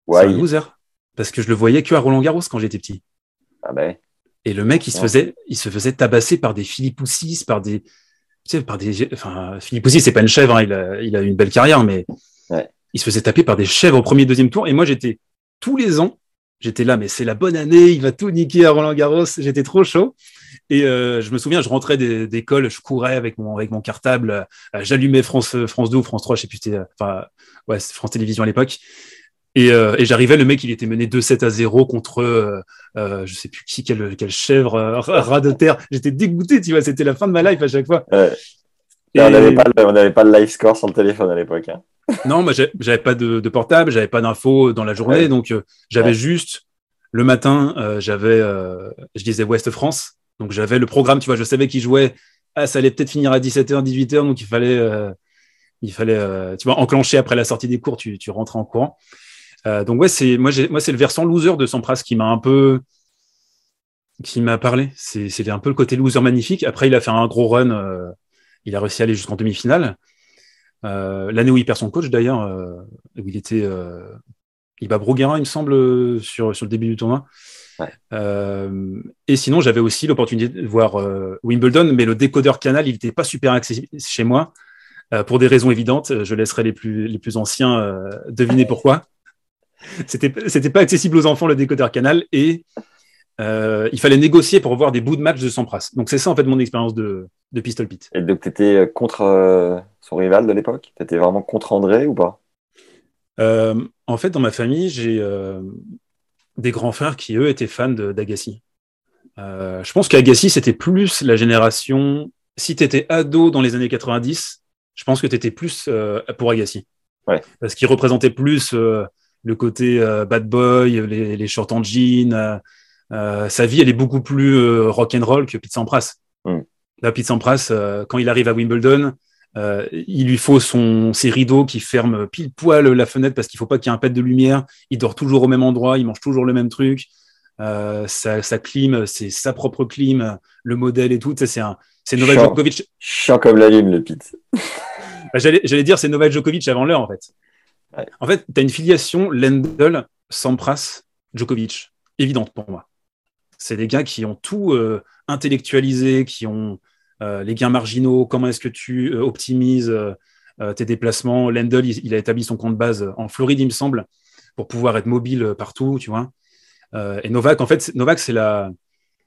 Ouais. c'est un loser parce que je le voyais que à Roland Garros quand j'étais petit. Ah ben. Et le mec, il se faisait, il se faisait tabasser par des Philippoussis, par des, tu sais, par des, enfin, Philippoussis, c'est pas une chèvre, hein, il a, il a une belle carrière, mais Ouais. il se faisait taper par des chèvres au premier, deuxième tour. Et moi, j'étais, tous les ans, j'étais là, mais c'est la bonne année, il va tout niquer à Roland Garros. J'étais trop chaud. Et euh, je me souviens, je rentrais d'école, je courais avec mon, avec mon cartable, euh, j'allumais France, France 2 ou France 3, je sais plus, c'était, euh, enfin, ouais, France Télévisions à l'époque. Et, euh, et j'arrivais, le mec, il était mené 2-7 à 0 contre, euh, euh, je sais plus qui, quelle, quelle chèvre, euh, rat de terre. J'étais dégoûté, tu vois, c'était la fin de ma life à chaque fois. Ouais. Et- On n'avait pas, pas le live score sur le téléphone à l'époque. hein. Non, moi, j'avais pas de, de portable, j'avais pas d'infos dans la journée, Ouais. donc euh, j'avais Ouais. juste le matin, euh, j'avais, euh, je disais Ouest France, donc j'avais le programme, tu vois, je savais qu'il jouait, ah, ça allait peut-être finir à 17h, 18h, donc il fallait, euh, il fallait, euh, tu vois, enclencher après la sortie des cours, tu, tu rentrais en courant. Euh, donc ouais, c'est moi, moi, c'est le versant loser de Sampras qui m'a un peu, qui m'a parlé. C'est un peu le côté loser magnifique. Après, il a fait un gros run. il a réussi à aller jusqu'en demi-finale. L'année où il perd son coach, d'ailleurs, où il était, il bat Broguerin, il me semble, sur, sur le début du tournoi. Ouais. Euh, et sinon, j'avais aussi l'opportunité de voir euh, Wimbledon, mais le décodeur canal, il n'était pas super accessible chez moi. Euh, pour des raisons évidentes, je laisserai les plus, les plus anciens deviner pourquoi. C'était, c'était pas accessible aux enfants le décodeur canal et il fallait négocier pour voir des bouts de match de Sampras. Donc c'est ça en fait mon expérience de, de Pistol Pete. Et donc, tu étais contre son rival de l'époque? Tu étais vraiment contre André ou pas? Euh, en fait, dans ma famille, j'ai euh, des grands frères qui, eux, étaient fans d'Agassi. Euh, je pense qu'Agassi, c'était plus la génération. Si tu étais ado dans les années 90, je pense que tu étais plus euh, pour Agassi. Ouais. Parce qu'il représentait plus euh, le côté bad boy, les, les shorts en jean. sa vie, elle est beaucoup plus euh, rock and roll que Pete Sampras. Mm. Là, Pete Sampras, quand il arrive à Wimbledon, euh, il lui faut son, ses rideaux qui ferment pile poil la fenêtre parce qu'il faut pas qu'il y ait un pet de lumière. Il dort toujours au même endroit, il mange toujours le même truc. Euh, sa, sa clim, c'est sa propre clim, le modèle et tout. C'est un, c'est Novak. Djokovic. Chiant comme la lime, le Pete. Bah, J'allais, dire c'est Novak Djokovic avant l'heure en fait. Ouais. En fait, tu as une filiation Lendl, Sampras, Djokovic, évidente pour moi. C'est des gars qui ont tout euh, intellectualisé, qui ont euh, les gains marginaux, comment est-ce que tu euh, optimises euh, euh, tes déplacements? Lendl, il, il a établi son compte base en Floride, il me semble, pour pouvoir être mobile euh, partout, tu vois. Euh, et Novak, en fait, Novak, c'est la,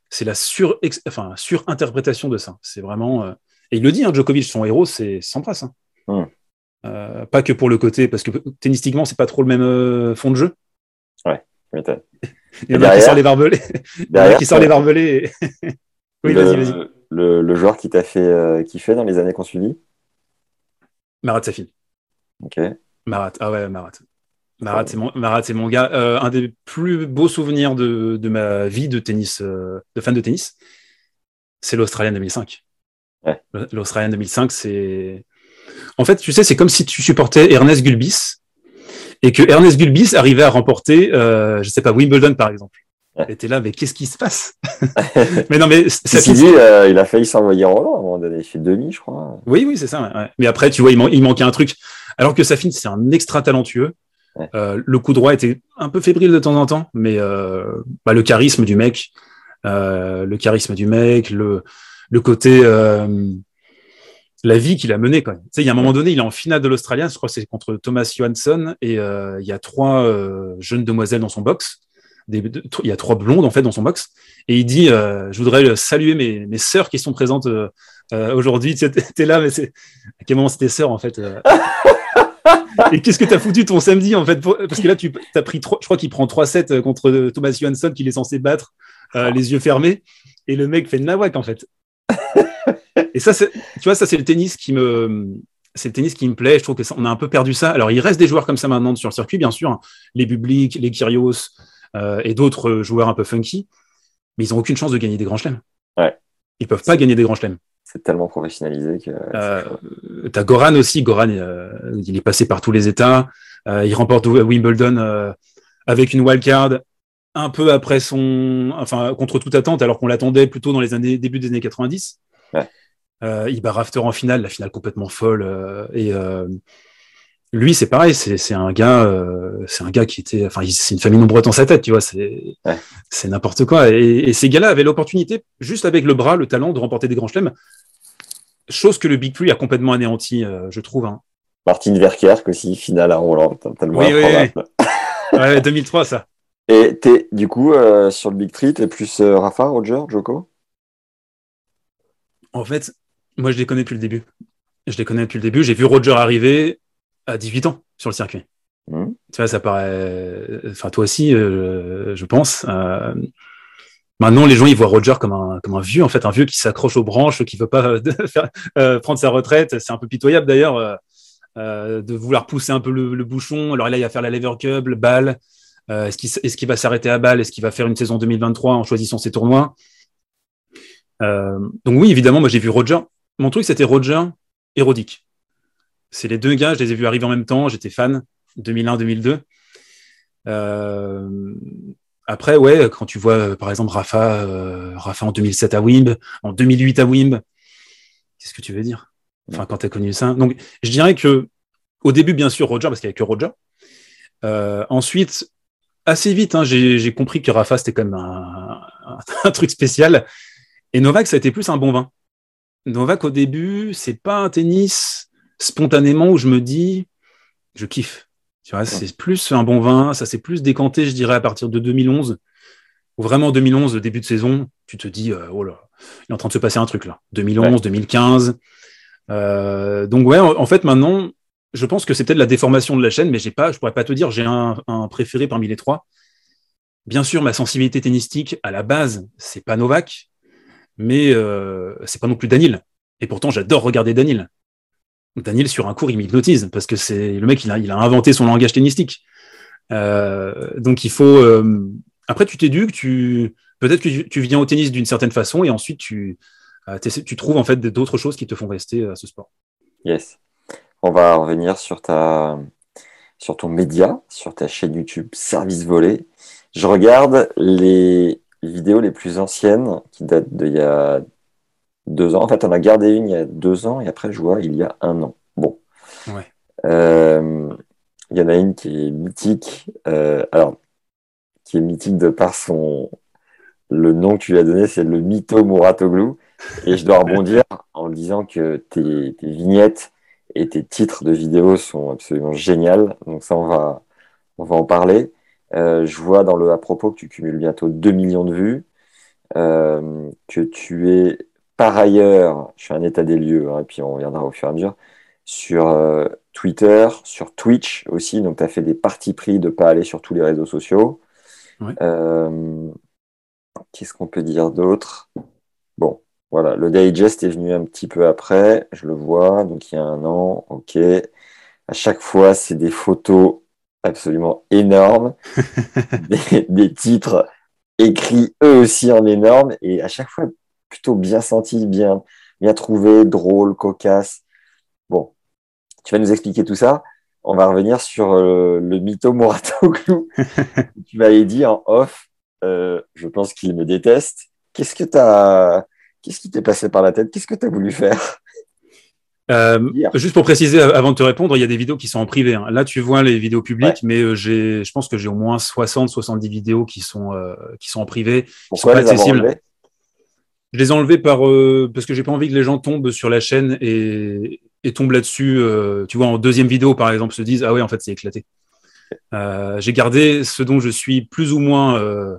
c'est la sur, enfin, surinterprétation de ça. C'est vraiment. euh, et il le dit, hein, Djokovic, son héros, c'est Sampras. hein. Pas que pour le côté, parce que tennistiquement, c'est pas trop le même fond de jeu. Ouais, Il y en a qui sort les barbelés. Il y en a qui sort les barbelés. oui, vas-y, vas-y. Le, le, joueur qui t'a fait kiffer dans les années qu'on suivit Marat Safin. Ok. Marat, ah ouais, Marat. Marat, c'est mon, Marat, c'est mon gars. Euh, un des plus beaux souvenirs de, de ma vie de tennis, euh, de fan de tennis, c'est l'Australien 2005. Ouais. L'Australien 2005, c'est. En fait, tu sais, c'est comme si tu supportais Ernest Gulbis et que Ernest Gulbis arrivait à remporter, euh, je sais pas, Wimbledon par exemple. Et t'es là, mais qu'est-ce qui se passe? Mais non, mais ça dit, euh, il a failli s'envoyer Roland à un moment donné. Il fait demi, je crois. Oui, oui, c'est ça. Ouais. Mais après, tu vois, il, man il manquait un truc. Alors que Safin, c'est un extra talentueux. Ouais. Euh, le coup droit était un peu fébrile de temps en temps, mais euh, bah, le charisme du mec, le charisme du mec, le, le côté, la vie qu'il a menée. Tu sais, il y a un moment donné, il est en finale de l'Australien, je crois que c'est contre Thomas Johansson, et il y a trois jeunes demoiselles dans son box. Des, il y a trois blondes en fait dans son box, et il dit Je voudrais saluer mes, mes sœurs qui sont présentes aujourd'hui. Tu es là, mais c'est à quel moment c'était sœurs en fait et qu'est-ce que tu as foutu ton samedi en fait? Parce que là, tu as pris trois, je crois qu'il prend 3-7 contre Thomas Johansson qu'il est censé battre euh, les yeux fermés. Et le mec fait de nawak en fait. et ça, tu vois, ça c'est le tennis qui me, c'est le tennis qui me plaît. Je trouve que ça, on a un peu perdu ça. Alors il reste des joueurs comme ça maintenant sur le circuit, bien sûr, hein. les Bublik, les Kyrgios euh, et d'autres joueurs un peu funky, mais ils ont aucune chance de gagner des grands chelems. Ouais. Ils peuvent pas gagner des grands chelems c'est tellement professionnalisé que. Euh, T'as Goran aussi. Goran, euh, il est passé par tous les états. Euh, il remporte Wimbledon avec une wildcard un peu après son, enfin contre toute attente, alors qu'on l'attendait plutôt dans les années début des années 90. Ouais. il bat Rafter en finale, la finale complètement folle. et lui, c'est pareil. C'est un gars, c'est un gars qui était, enfin, c'est une famille nombreuse dans sa tête, tu vois. C'est ouais. c'est n'importe quoi. Et, et ces gars-là avaient l'opportunité, juste avec le bras, le talent, de remporter des grands chelems chose que le Big Three a complètement anéanti, euh, je trouve. Hein. Martin Verkerk aussi, finale à Roland, tellement oui, oui, oui. ouais, 2003, ça. Et es, du coup, euh, sur le Big Three, t'es plus euh, Rafa, Roger, Joko? En fait, moi, je les connais depuis le début. Je les connais depuis le début. J'ai vu Roger arriver à 18 ans sur le circuit. Mmh. Tu vois, ça paraît. Enfin, toi aussi, euh, je pense. Maintenant, les gens ils voient Roger comme un comme un vieux en fait, un vieux qui s'accroche aux branches, qui veut pas euh, prendre sa retraite. C'est un peu pitoyable d'ailleurs euh, euh, de vouloir pousser un peu le, le, bouchon. Alors là, il va faire la Lever Cup, le Ball. Euh, est-ce qu'il va s'arrêter à Bâle Est-ce qu'il va faire une saison 2023 en choisissant ses tournois? Euh, Donc oui, évidemment, moi j'ai vu Roger. Mon truc c'était Roger et Rodic. C'est les deux gars, je les ai vus arriver en même temps. J'étais fan 2001-2002. Euh, après, ouais, quand tu vois, par exemple, Rafa, euh, Rafa en 2007 à Wimb, en 2008 à Wimb, qu'est-ce que tu veux dire? Enfin, quand tu as connu ça. Donc, je dirais que, au début, bien sûr, Roger, parce qu'il n'y avait que Roger. Euh, ensuite, assez vite, hein, j'ai compris que Rafa, c'était quand même un, un, un, truc spécial. Et Novak, ça a été plus un bon vin. Novak, au début, c'est pas un tennis spontanément où je me dis, je kiffe. Tu vois, c'est plus un bon vin, ça s'est plus décanté, je dirais, à partir de 2011. Ou vraiment 2011, début de saison, tu te dis, euh, oh là, il est en train de se passer un truc là. 2011, ouais. 2015. Euh, donc ouais, en fait maintenant, je pense que c'est peut-être la déformation de la chaîne, mais j'ai pas, je pourrais pas te dire, j'ai un, un, préféré parmi les trois. Bien sûr, ma sensibilité tennistique à la base, c'est pas Novak, mais euh, c'est pas non plus Daniel. Et pourtant, j'adore regarder Daniel. Daniel sur un cours il m'hypnotise parce que c'est le mec il a, il a inventé son langage tennistique. Euh, donc il faut euh, après tu t'éduques tu peut-être que tu, viens au tennis d'une certaine façon et ensuite tu euh, tu trouves en fait d'autres choses qui te font rester à ce sport. Yes. On va revenir sur ta sur ton média sur ta chaîne YouTube Service Volé. Je regarde les vidéos les plus anciennes qui datent d'il y a deux ans. En fait, on a gardé une il y a deux ans et après, je vois il y a un an. Bon. Ouais. Euh, il y en a une qui est mythique. Euh, alors, qui est mythique de par son. Le nom que tu lui as donné, c'est le Mytho Muratoglu. Et je dois rebondir en disant que tes, tes, vignettes et tes titres de vidéos sont absolument géniales. Donc, ça, on va, on va en parler. Euh, je vois dans le à propos que tu cumules bientôt 2 millions de vues, que tu es par ailleurs, je fais un état des lieux, hein, et puis on reviendra au fur et à mesure, sur euh, Twitter, sur Twitch aussi. Donc, tu as fait des parties pris de ne pas aller sur tous les réseaux sociaux. Euh, qu'est-ce qu'on peut dire d'autre? Bon, voilà. Le digest est venu un petit peu après. Je le vois. Donc, il y a un an. OK. À chaque fois, c'est des photos absolument énormes. des, titres écrits eux aussi en énorme. Et à chaque fois, plutôt bien senti, bien, bien trouvé, drôle, cocasse. Bon, tu vas nous expliquer tout ça. On va revenir sur euh, le mytho Mouratoglou. tu m'avais dit en off, euh, je pense qu'il me déteste. Qu'est-ce que tu Qu'est-ce qui t'est passé par la tête? Qu'est-ce que tu as voulu faire? Euh, juste pour préciser, avant de te répondre, il y a des vidéos qui sont en privé. Hein. Là, tu vois les vidéos publiques, mais j'ai, je pense que j'ai au moins 60, 70 vidéos qui sont, qui sont en privé, Pourquoi sont pas accessibles. Je les ai enlevés par, parce que j'ai pas envie que les gens tombent sur la chaîne et, et tombent là-dessus, euh, tu vois, en deuxième vidéo, par exemple, se disent, ah ouais, en fait, c'est éclaté. Euh, j'ai gardé ce dont je suis plus ou moins euh,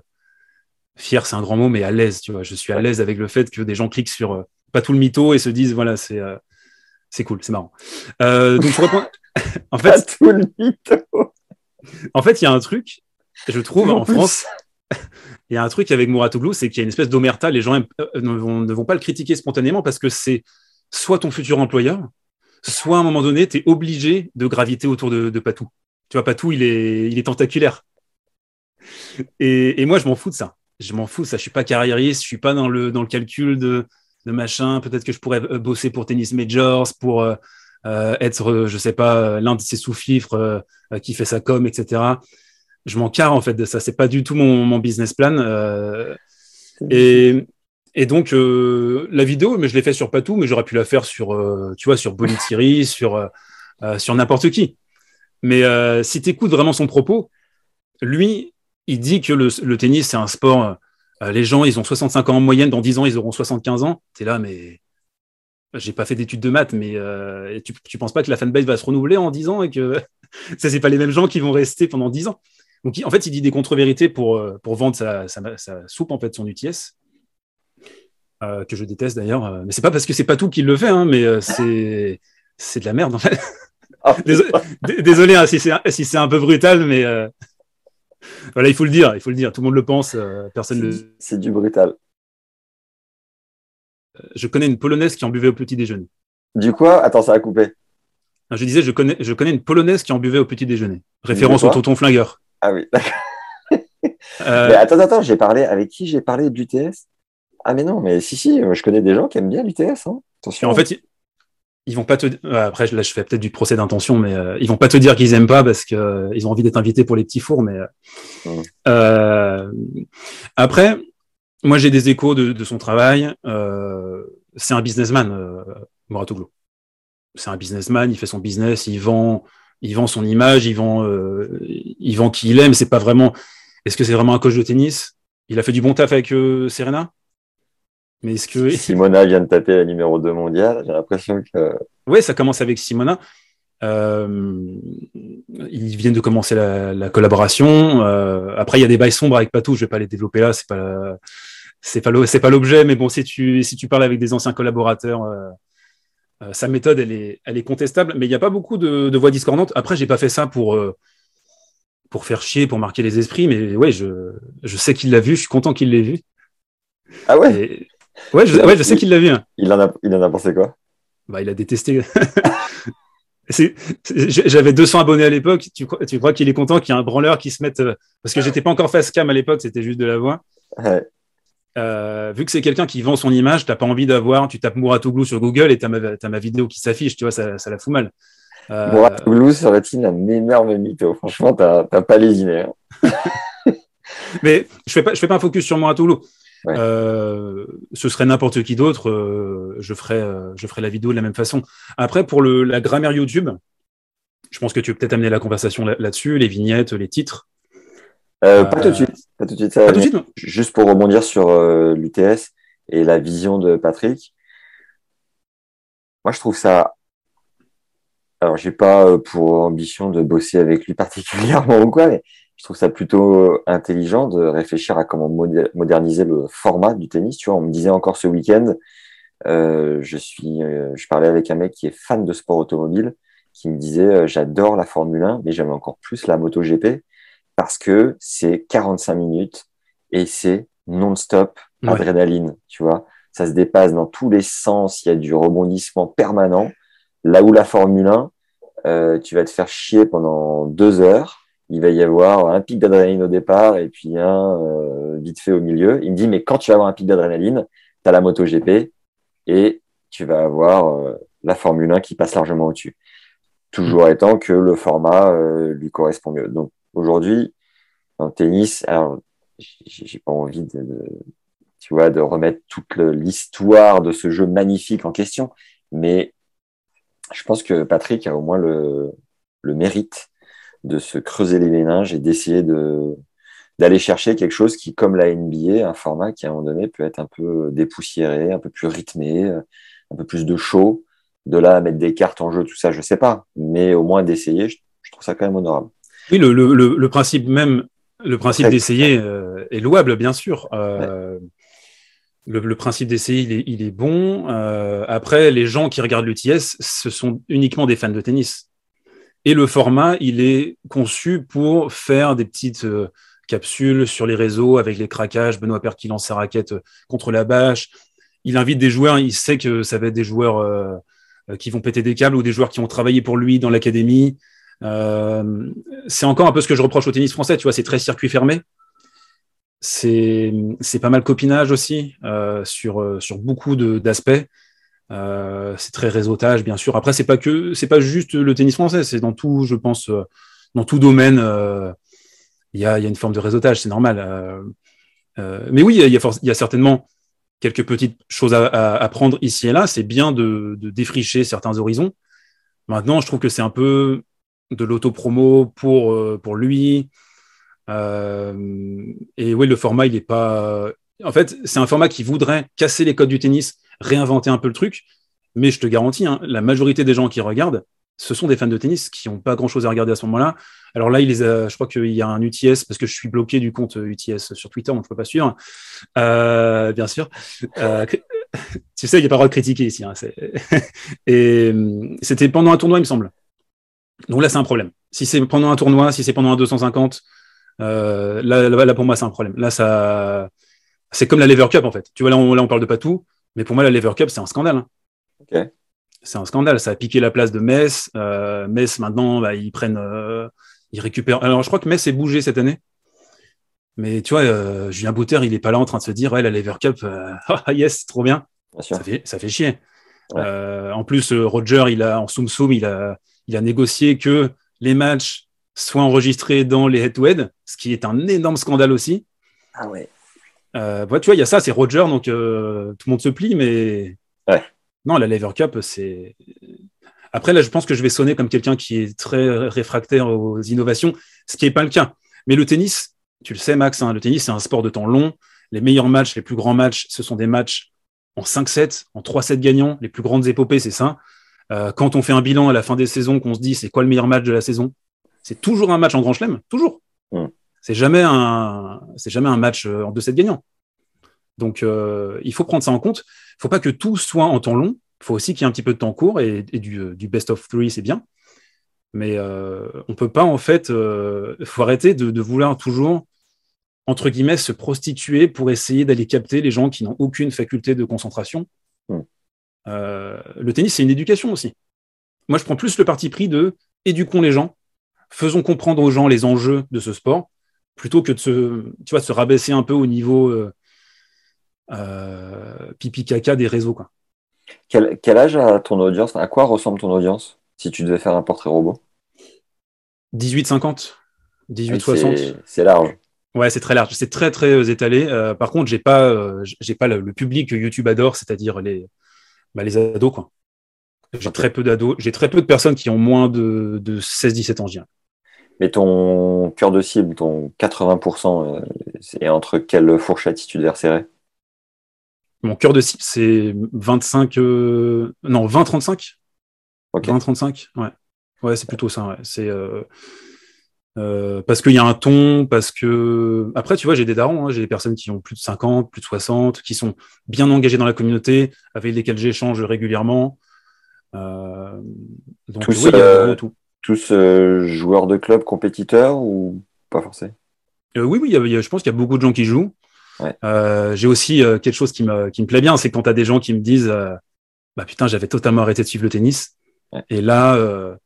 fier, c'est un grand mot, mais à l'aise, tu vois. Je suis à l'aise avec le fait que des gens cliquent sur pas tout le mytho et se disent, voilà, c'est c'est cool, c'est marrant. donc, je réponds... en fait, pas tout le mytho. En fait, il y a un truc, je trouve, en France. Il y a un truc avec Mouratoglou, c'est qu'il y a une espèce d'omerta. Les gens ne vont, ne vont pas le critiquer spontanément parce que c'est soit ton futur employeur, soit à un moment donné, tu es obligé de graviter autour de, Patou. Tu vois, Patou, il est, tentaculaire. Et, moi, je m'en fous de ça. Je m'en fous de ça. Je suis pas carriériste, je suis pas dans le, calcul de, machin. Peut-être que je pourrais euh, bosser pour Tennis Majors, pour euh, euh, être, je sais pas, l'un de ces sous-fifres qui fait sa com, etc. Je m'en carre en fait de ça. C'est pas du tout mon, mon business plan. et, et donc, euh, la vidéo, mais je l'ai fait sur Patou, mais j'aurais pu la faire sur, euh, tu vois, sur Bolitiri, sur, euh, sur n'importe qui. Mais si tu écoutes vraiment son propos, lui, il dit que le, tennis, c'est un sport. les gens, ils ont 65 ans en moyenne, dans 10 ans, ils auront 75 ans. Tu es là, mais j'ai pas fait d'études de maths, mais tu, tu penses pas que la fanbase va se renouveler en 10 ans et que ça, c'est pas les mêmes gens qui vont rester pendant 10 ans? Donc, en fait, il dit des contre-vérités pour, pour vendre sa, sa, soupe, en fait, son UTS. Euh, que je déteste d'ailleurs. Euh, mais c'est pas parce que c'est pas tout qui le fait, hein, mais euh, c'est c'est de la merde en fait. Ah, désolé, hein, si c'est si c'est un peu brutal, mais voilà, il faut le dire, il faut le dire. Tout le monde le pense, personne le. C'est du brutal. Je connais une polonaise qui en buvait au petit déjeuner. Du quoi? Attends, ça a coupé. Je disais, je connais, je connais une polonaise qui en buvait au petit déjeuner. Référence au tonton flingueur. Ah oui, d'accord. mais attends, attends, j'ai parlé avec qui j'ai parlé de l'UTS ah, mais non, mais si, si, je connais des gens qui aiment bien l'UTS. Hein. Attention. En fait, ils vont pas te. Après, là, je fais peut-être du procès d'intention, mais euh, ils vont pas te dire qu'ils aiment pas parce qu'ils euh, ont envie d'être invités pour les petits fours. Mais euh, après, moi, j'ai des échos de, son travail. c'est un businessman, Mouratoglou. C'est un businessman. Il fait son business. Il vend. Il vend son image. Il vend. il vend qui il aime. C'est pas vraiment. Est-ce que c'est vraiment un coach de tennis? Il a fait du bon taf avec Serena? Mais est-ce que Simona vient de taper la numéro 2 mondiale J'ai l'impression que. Oui, ça commence avec Simona. Euh, ils viennent de commencer la, collaboration. Euh, après, il y a des bails sombres avec Patou. Je vais pas les développer là. C'est pas c'est pas c'est pas l'objet. Mais bon, si tu si tu parles avec des anciens collaborateurs, euh, sa méthode elle est elle est contestable. Mais il n'y a pas beaucoup de, voix discordantes. Après, j'ai pas fait ça pour pour faire chier, pour marquer les esprits. Mais ouais, je je sais qu'il l'a vu. Je suis content qu'il l'ait vu. Ah ouais? Ouais, je, ouais, je sais qu'il l'a vu. Hein. Il, en a, il en a pensé quoi? Bah, Il a détesté. J'avais 200 abonnés à l'époque. Tu, tu crois qu'il est content qu'il y ait un branleur qui se mette. Euh, parce que j'étais pas encore face cam à l'époque, c'était juste de la voix. Euh, vu que c'est quelqu'un qui vend son image, t'as pas envie d'avoir, tu tapes Mouratoglou sur Google et t'as ma, as ma vidéo qui s'affiche, tu vois, ça, ça la fout mal. Euh... Mouratoglou serait-il un énorme mytho? Franchement, t'as pas les idées. Hein. Mais je fais pas, je fais pas un focus sur Mouratoglou. Euh, ce serait n'importe qui d'autre, euh, je ferais, euh, je ferais la vidéo de la même façon. Après, pour le, la grammaire YouTube, je pense que tu peux peut-être amener la conversation là-dessus, les vignettes, les titres. Pas tout de suite. Pas tout de suite. Juste pour rebondir sur l'UTS et la vision de Patrick. Moi, je trouve ça. Alors, j'ai pas pour ambition de bosser avec lui particulièrement ou quoi, mais je trouve ça plutôt intelligent de réfléchir à comment moderniser le format du tennis. Tu vois, on me disait encore ce week-end, euh, je suis, euh, je parlais avec un mec qui est fan de sport automobile, qui me disait j'adore la Formule 1, mais j'aime encore plus la MotoGP parce que c'est 45 minutes et c'est non-stop adrénaline, tu vois. Ça se dépasse dans tous les sens, il y a du rebondissement permanent. Là où la Formule 1, euh, tu vas te faire chier pendant deux heures. Il va y avoir un pic d'adrénaline au départ et puis un euh, vite fait au milieu. Il me dit, mais quand tu vas avoir un pic d'adrénaline, tu as la moto GP et tu vas avoir euh, la Formule 1 qui passe largement au-dessus. Toujours étant que le format lui correspond mieux. Donc aujourd'hui, en tennis, alors j'ai pas envie de, tu vois, de remettre toute l'histoire de ce jeu magnifique en question, mais je pense que Patrick a au moins le, mérite de se creuser les méninges et d'essayer de d'aller chercher quelque chose qui, comme la NBA, un format qui à un moment donné peut être un peu dépoussiéré, un peu plus rythmé, un peu plus de show. De là à mettre des cartes en jeu, tout ça, je sais pas. Mais au moins d'essayer, je, trouve ça quand même honorable. Oui, le, le, le principe même, le principe d'essayer euh, est louable, bien sûr. Euh, le, principe d'essayer, il est, il est bon. Euh, après, les gens qui regardent l'UTS, ce sont uniquement des fans de tennis. Et le format, il est conçu pour faire des petites capsules sur les réseaux avec les craquages. Benoît Père qui lance sa raquette contre la bâche. Il invite des joueurs, il sait que ça va être des joueurs qui vont péter des câbles ou des joueurs qui ont travaillé pour lui dans l'académie. C'est encore un peu ce que je reproche au tennis français, tu vois, c'est très circuit fermé c'est pas mal copinage aussi euh, sur euh, sur beaucoup d'aspects. Euh, c'est très réseautage, bien sûr. Après, c'est pas que c'est pas juste le tennis français, c'est dans tout, je pense, dans tout domaine, il y a, y, a, une forme de réseautage, c'est normal. mais oui, il y, y a, certainement quelques petites choses à, à, prendre ici et là. C'est bien de, de, défricher certains horizons. Maintenant, je trouve que c'est un peu de l'autopromo pour pour lui. Euh, et oui, le format, il est pas. En fait, c'est un format qui voudrait casser les codes du tennis, réinventer un peu le truc. Mais je te garantis, hein, la majorité des gens qui regardent, ce sont des fans de tennis qui n'ont pas grand chose à regarder à ce moment-là. Alors là, il les a, je crois qu'il y a un UTS parce que je suis bloqué du compte UTS sur Twitter, donc je peux pas suivre. Euh, bien sûr. Euh, tu sais, il n'y a pas le droit de critiquer ici. Hein, et c'était pendant un tournoi, il me semble. Donc là, c'est un problème. Si c'est pendant un tournoi, si c'est pendant un 250, euh, là, là, pour moi, c'est un problème. Là, ça, c'est comme la Lever Cup en fait. Tu vois, là, on, là, on parle de pas tout, mais pour moi, la Lever Cup, c'est un scandale. Hein. C'est un scandale. Ça a piqué la place de Metz. Euh, Metz, maintenant, bah, ils prennent, euh, ils récupèrent. Alors, je crois que Metz est bougé cette année. Mais tu vois, Julien Bouter, il est pas là en train de se dire, ouais, la Lever Cup, ah, yes, trop bien. ça, fait, ça fait chier. En plus, Roger, il a en soum soum, il a, il a négocié que les matchs soit enregistré dans les head-to-head, ce qui est un énorme scandale aussi. Ah ouais. Euh, tu vois, il y a ça, c'est Roger, donc euh, tout le monde se plie, mais ouais. non, la Lever Cup, c'est. Après, là, je pense que je vais sonner comme quelqu'un qui est très réfractaire aux innovations, ce qui n'est pas le cas. Mais le tennis, tu le sais, Max, hein, le tennis, c'est un sport de temps long. Les meilleurs matchs, les plus grands matchs, ce sont des matchs en 5-7, en 3-7 gagnants. Les plus grandes épopées, c'est ça. Euh, quand on fait un bilan à la fin des saisons, qu'on se dit c'est quoi le meilleur match de la saison, c'est toujours un match en grand chelem, toujours. Mm. C'est jamais un, c'est jamais un match euh, en 2-7 gagnants. Donc, euh, il faut prendre ça en compte. Il faut pas que tout soit en temps long. Il faut aussi qu'il y ait un petit peu de temps court et, euh, du, best of three, c'est bien. Mais euh, on peut pas, en fait, il faut arrêter de, vouloir toujours, entre guillemets, se prostituer pour essayer d'aller capter les gens qui n'ont aucune faculté de concentration. Mm. Le tennis, c'est une éducation aussi. Moi, je prends plus le parti pris de éduquons les gens faisons comprendre aux gens les enjeux de ce sport, plutôt que de se, tu vois, se rabaisser un peu au niveau euh, euh, pipi caca des réseaux. Quoi. Quel, âge a ton audience? À quoi ressemble ton audience si tu devais faire un portrait robot? 18-50, 18-60. C'est large. Ouais, c'est très large, c'est très très euh, étalé. par contre, j'ai pas, j'ai pas le, public que YouTube adore, c'est-à-dire les, bah, les ados quoi. J'ai très peu d'ados, j'ai très peu de personnes qui ont moins de, 16-17 ans, je Mais ton cœur de cible, ton 80%, c'est euh, entre quelle fourchette si tu devais resserrer Mon cœur de cible, c'est 25, euh, non, 20-35. 20-35, ouais. Ouais, c'est plutôt ça, ouais. C'est. Euh, parce qu'il y a un ton, parce que après, tu vois, j'ai des darons, hein. j'ai des personnes qui ont plus de 50, plus de 60, qui sont bien engagées dans la communauté, avec lesquelles j'échange régulièrement, donc, tous, oui, il y a tout. Tous joueurs de club, compétiteurs ou pas forcément? Oui, oui, je pense qu'il y a beaucoup de gens qui jouent. J'ai aussi quelque chose qui me, qui me plaît bien, c'est quand tu as des gens qui me disent bah putain, j'avais totalement arrêté de suivre le tennis. Et là, euh,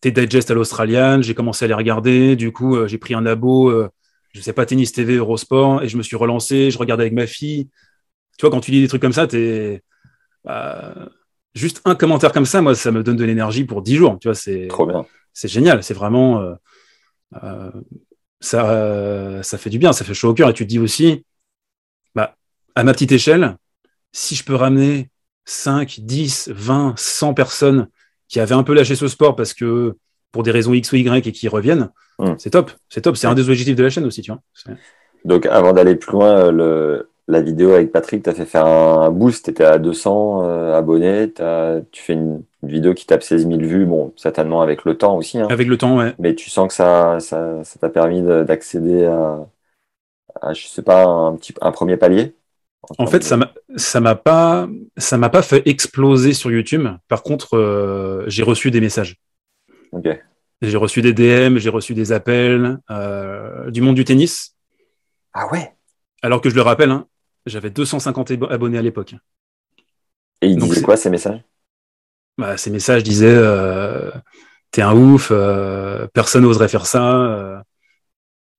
tes digest à l'Australienne, j'ai commencé à les regarder. Du coup, euh, j'ai pris un abo, euh, je sais pas, Tennis TV, Eurosport, et je me suis relancé. Je regardais avec ma fille. Tu vois, quand tu lis des trucs comme ça, t'es. Bah, juste un commentaire comme ça, moi, ça me donne de l'énergie pour dix jours. Tu vois, c'est. Trop bien. C'est génial. C'est vraiment. ça, ça fait du bien, ça fait chaud au cœur. Et tu te dis aussi, bah, à ma petite échelle, si je peux ramener 5, 10, 20, 100 personnes qui avaient un peu lâché ce sport parce que pour des raisons X ou Y et qui reviennent, hmm. c'est top. C'est top. C'est un des objectifs de la chaîne aussi, tu vois. Donc, avant d'aller plus loin, le, la vidéo avec Patrick, tu as fait faire un boost. Tu étais à 200 euh, abonnés. Tu fais une, vidéo qui tape 16 000 vues. Bon, certainement avec le temps aussi. Hein. Avec le temps, ouais. Mais tu sens que ça t'a ça, permis d'accéder à, à, je sais pas, un, petit, un premier palier? En fait, ça m'a, m'a pas, ça m'a pas fait exploser sur YouTube. Par contre, euh, j'ai reçu des messages. J'ai reçu des DM, j'ai reçu des appels euh, du monde du tennis. Ah ouais? Alors que je le rappelle, hein, j'avais 250 abonnés à l'époque. Et ils disaient quoi ces messages? Bah, Ces messages disaient euh, T'es un ouf, personne n'oserait faire ça.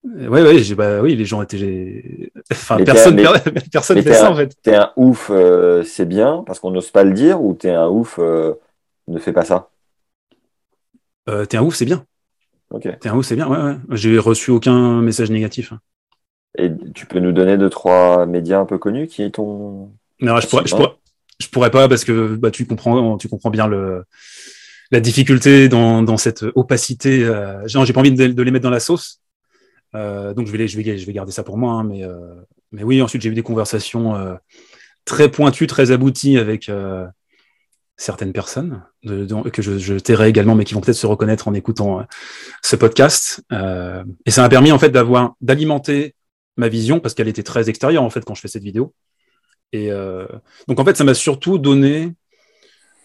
Ouais, ouais, bah, oui, les gens étaient. Enfin, personne, personne fait ça en fait. T'es un ouf, euh, c'est bien parce qu'on n'ose pas le dire, ou t'es un ouf, euh, ne fais pas ça? Euh, t'es un ouf, c'est bien. Ok. T'es un ouf, c'est bien. Ouais, ouais. J'ai reçu aucun message négatif. Et tu peux nous donner deux trois médias un peu connus qui t'ont. Non, je pourrais, je pourrais, je pourrais, pas parce que bah, tu comprends, tu comprends bien le la difficulté dans, dans cette opacité. Euh... J'ai pas envie de, de les mettre dans la sauce. Euh, donc je vais, je, vais, je vais garder ça pour moi. Hein, mais, euh, mais oui, ensuite j'ai eu des conversations euh, très pointues, très abouties avec certaines personnes que je, je, tairai également, mais qui vont peut-être se reconnaître en écoutant ce podcast. et ça m'a permis en fait d'avoir d'alimenter ma vision parce qu'elle était très extérieure en fait quand je fais cette vidéo. Et donc en fait, ça m'a surtout donné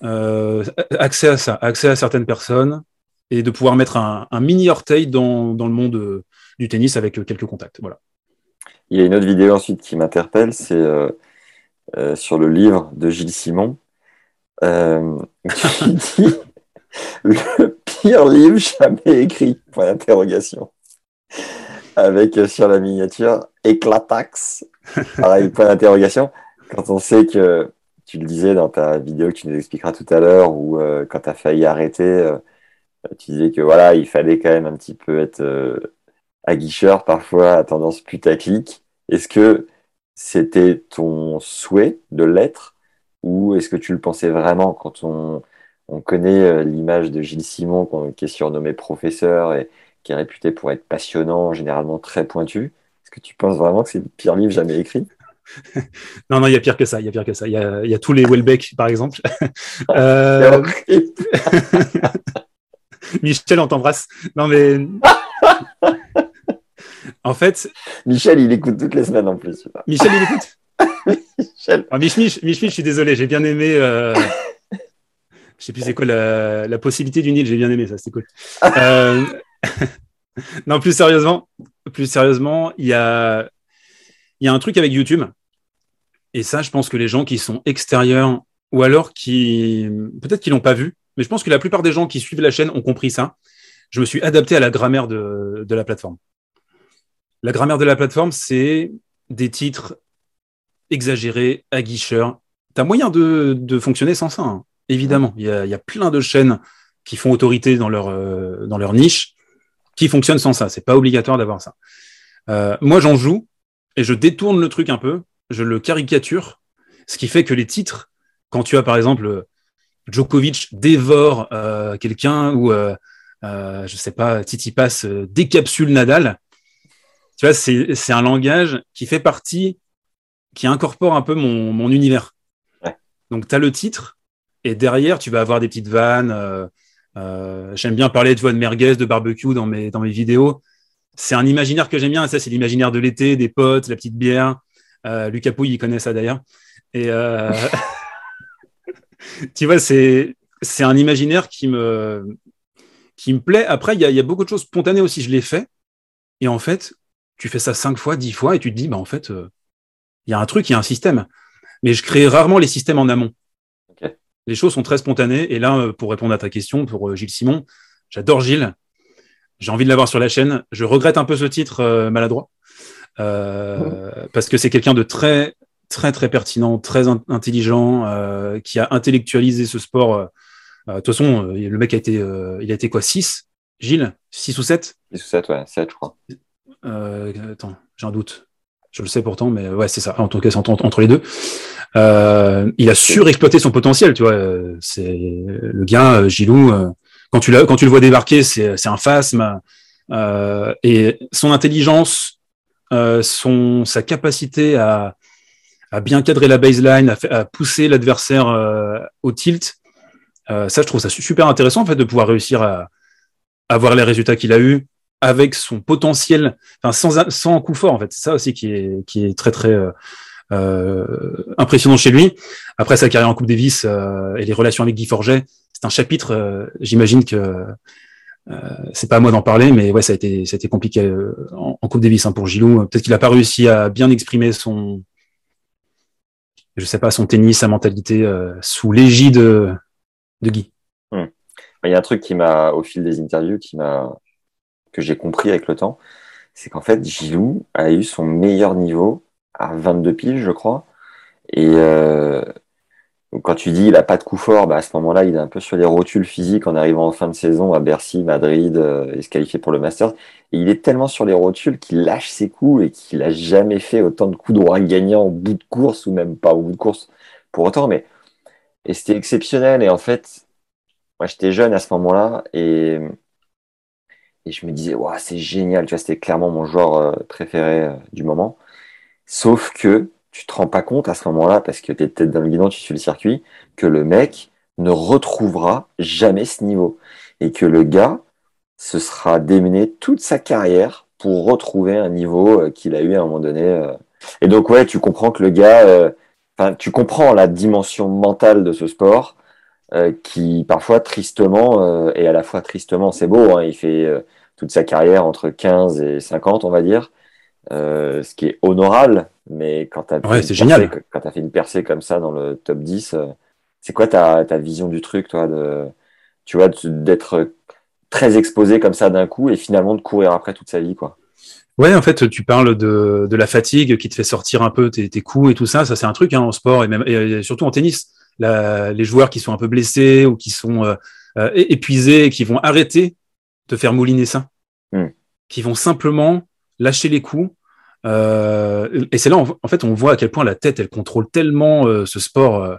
accès à ça, accès à certaines personnes et de pouvoir mettre un, un mini orteil dans, dans le monde du tennis avec euh, quelques contacts. Voilà. Il y a une autre vidéo ensuite qui m'interpelle, c'est euh, euh, sur le livre de Gilles Simon. Euh, qui dit le pire livre jamais écrit Point d'interrogation. Avec sur la miniature Éclatax. Pareil, point d'interrogation. Quand on sait que tu le disais dans ta vidéo que tu nous expliqueras tout à l'heure, ou quand tu as failli arrêter, tu disais que voilà, il fallait quand même un petit peu être aguicheur, parfois à tendance putaclic. Est-ce que c'était ton souhait de l'être ou est-ce que tu le pensais vraiment quand on, on connaît euh, l'image de Gilles Simon qui est surnommé professeur et qui est réputé pour être passionnant, généralement très pointu? Est-ce que tu penses vraiment que c'est le pire livre jamais écrit? Non, non, il y a pire que ça. Il y a pire que ça. Il y a, il y a tous les Welbeck, par exemple. euh... Michel, on t'embrasse. Non, mais en fait. Michel, il écoute toutes les semaines en plus. Michel, il écoute Michel. Ah, Mich, Mich, je suis désolé, j'ai bien aimé. Euh... Je sais plus c'est quoi la, la possibilité du Nil, j'ai bien aimé ça, c'était cool. euh... non, plus sérieusement, plus sérieusement, il y a, il y a un truc avec YouTube. Et ça, je pense que les gens qui sont extérieurs ou alors qui, peut-être qu'ils l'ont pas vu, mais je pense que la plupart des gens qui suivent la chaîne ont compris ça. Je me suis adapté à la grammaire de, de la plateforme. La grammaire de la plateforme, c'est des titres exagérés, aguicheurs. Tu as moyen de, fonctionner sans ça, hein. évidemment. Il y, a, plein de chaînes qui font autorité dans leur, euh, dans leur niche qui fonctionnent sans ça. C'est pas obligatoire d'avoir ça. Euh, moi, j'en joue et je détourne le truc un peu, je le caricature, ce qui fait que les titres, quand tu as par exemple Djokovic dévore euh, quelqu'un ou je sais pas, Titi passe décapsule Nadal, tu vois, c'est un langage qui fait partie, qui incorpore un peu mon, mon univers. Donc, tu as le titre, et derrière, tu vas avoir des petites vannes. Euh, euh, j'aime bien parler de, de merguez, de barbecue dans mes, dans mes vidéos. C'est un imaginaire que j'aime bien. Ça, c'est l'imaginaire de l'été, des potes, la petite bière. Euh, Lucas Pouille, il connaît ça d'ailleurs. Et euh, tu vois, c'est c'est un imaginaire qui me, qui me plaît. Après, il y, y a, beaucoup de choses spontanées aussi. Je l'ai fait. Et en fait, tu fais ça cinq fois, dix fois, et tu te dis, bah, en fait, euh, il y a un truc, il y a un système. Mais je crée rarement les systèmes en amont. Les choses sont très spontanées. Et là, euh, pour répondre à ta question, pour euh, Gilles Simon, j'adore Gilles. J'ai envie de l'avoir sur la chaîne. Je regrette un peu ce titre maladroit. Parce que c'est quelqu'un de très, très, très pertinent, très intelligent, qui a intellectualisé ce sport. de toute façon, le mec a été, il a été quoi 6 Gilles? 6 ou 7 6 ou 7, ouais, 7, je crois. Attends, j'ai un doute. Je le sais pourtant, mais ouais, c'est ça. En tout cas, c'est entre, les deux. Euh, il a surexploité son potentiel, tu vois. C'est le gars, euh, Gilou. Euh, quand tu quand tu le vois débarquer, c'est un phasme. et son intelligence, son sa capacité à, à bien cadrer la baseline, à, pousser l'adversaire au tilt. ça, je trouve ça super intéressant en fait de pouvoir réussir à, avoir les résultats qu'il a eu avec son potentiel, enfin sans, sans coup fort en fait. C'est ça aussi qui est, qui est très très euh, euh impressionnant chez lui. Après sa carrière en Coupe Davis euh, et les relations avec Guy Forget, c'est un chapitre. Euh, j'imagine que euh, c'est pas à moi d'en parler, mais ouais, ça a été, ça a été compliqué en, en, Coupe Davis hein, pour Gilou. Peut-être qu'il a pas réussi à bien exprimer son, je sais pas, son tennis, sa mentalité sous l'égide de, Guy. Hum. Il y a un truc qui m'a, au fil des interviews, qui m'a que j'ai compris avec le temps, c'est qu'en fait, Gilou a eu son meilleur niveau à 22 piles, je crois. Et euh, quand tu dis il a pas de coup fort, bah à ce moment-là, il est un peu sur les rotules physiques en arrivant en fin de saison à Bercy, Madrid, euh, et se qualifier pour le Masters. Et il est tellement sur les rotules qu'il lâche ses coups et qu'il a jamais fait autant de coups droits gagnants au bout de course ou même pas au bout de course pour autant. Mais et c'était exceptionnel. Et en fait, moi j'étais jeune à ce moment-là et et je me disais, ouais, c'est génial, tu vois, c'était clairement mon joueur euh, préféré euh, du moment. Sauf que tu te rends pas compte à ce moment-là, parce que tu peut-être dans le guidon, tu suis le circuit, que le mec ne retrouvera jamais ce niveau. Et que le gars se sera démené toute sa carrière pour retrouver un niveau euh, qu'il a eu à un moment donné. Et donc, ouais, tu comprends que le gars, tu comprends la dimension mentale de ce sport. Qui parfois tristement et à la fois tristement c'est beau hein, il fait toute sa carrière entre 15 et 50, on va dire. Euh, ce qui est honorable, mais quand tu as, as, fait une percée comme ça dans le top 10, euh, c'est quoi ta, ta, vision du truc, toi, de, tu vois, d'être très exposé comme ça d'un coup et finalement de courir après toute sa vie, quoi? Ouais, en fait, tu parles de, de la fatigue qui te fait sortir un peu tes, tes coups et tout ça. Ça, c'est un truc hein, en sport et même et surtout en tennis. La, les joueurs qui sont un peu blessés ou qui sont euh, euh épuisés et qui vont arrêter te faire mouliner ça, hmm. qui vont simplement lâcher les coups. Euh, et c'est là, en fait, on voit à quel point la tête, elle contrôle tellement euh, ce sport. Euh,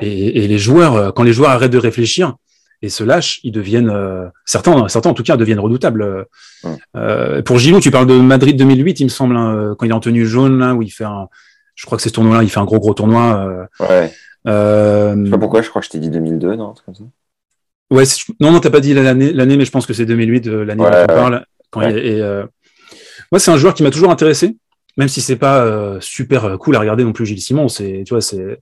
et, et, les joueurs, quand les joueurs arrêtent de réfléchir et se lâchent, ils deviennent, certains, certains en tout cas, deviennent redoutables. Hmm. pour Gilou, tu parles de Madrid 2008, il me semble, hein, quand il est en tenue jaune, là, où il fait un, je crois que c'est ce tournoi-là, il fait un gros gros tournoi. ouais. Je sais pas pourquoi, je crois que je t'ai dit 2002, non, comme ça. Ouais, non, non, t'as pas dit l'année, l'année, mais je pense que c'est 2008, euh, l'année dont on parle. Quand il, et, euh... Moi, c'est un joueur qui m'a toujours intéressé, même si c'est pas euh, super cool à regarder non plus. Gilles Simon, c'est, tu vois, c'est.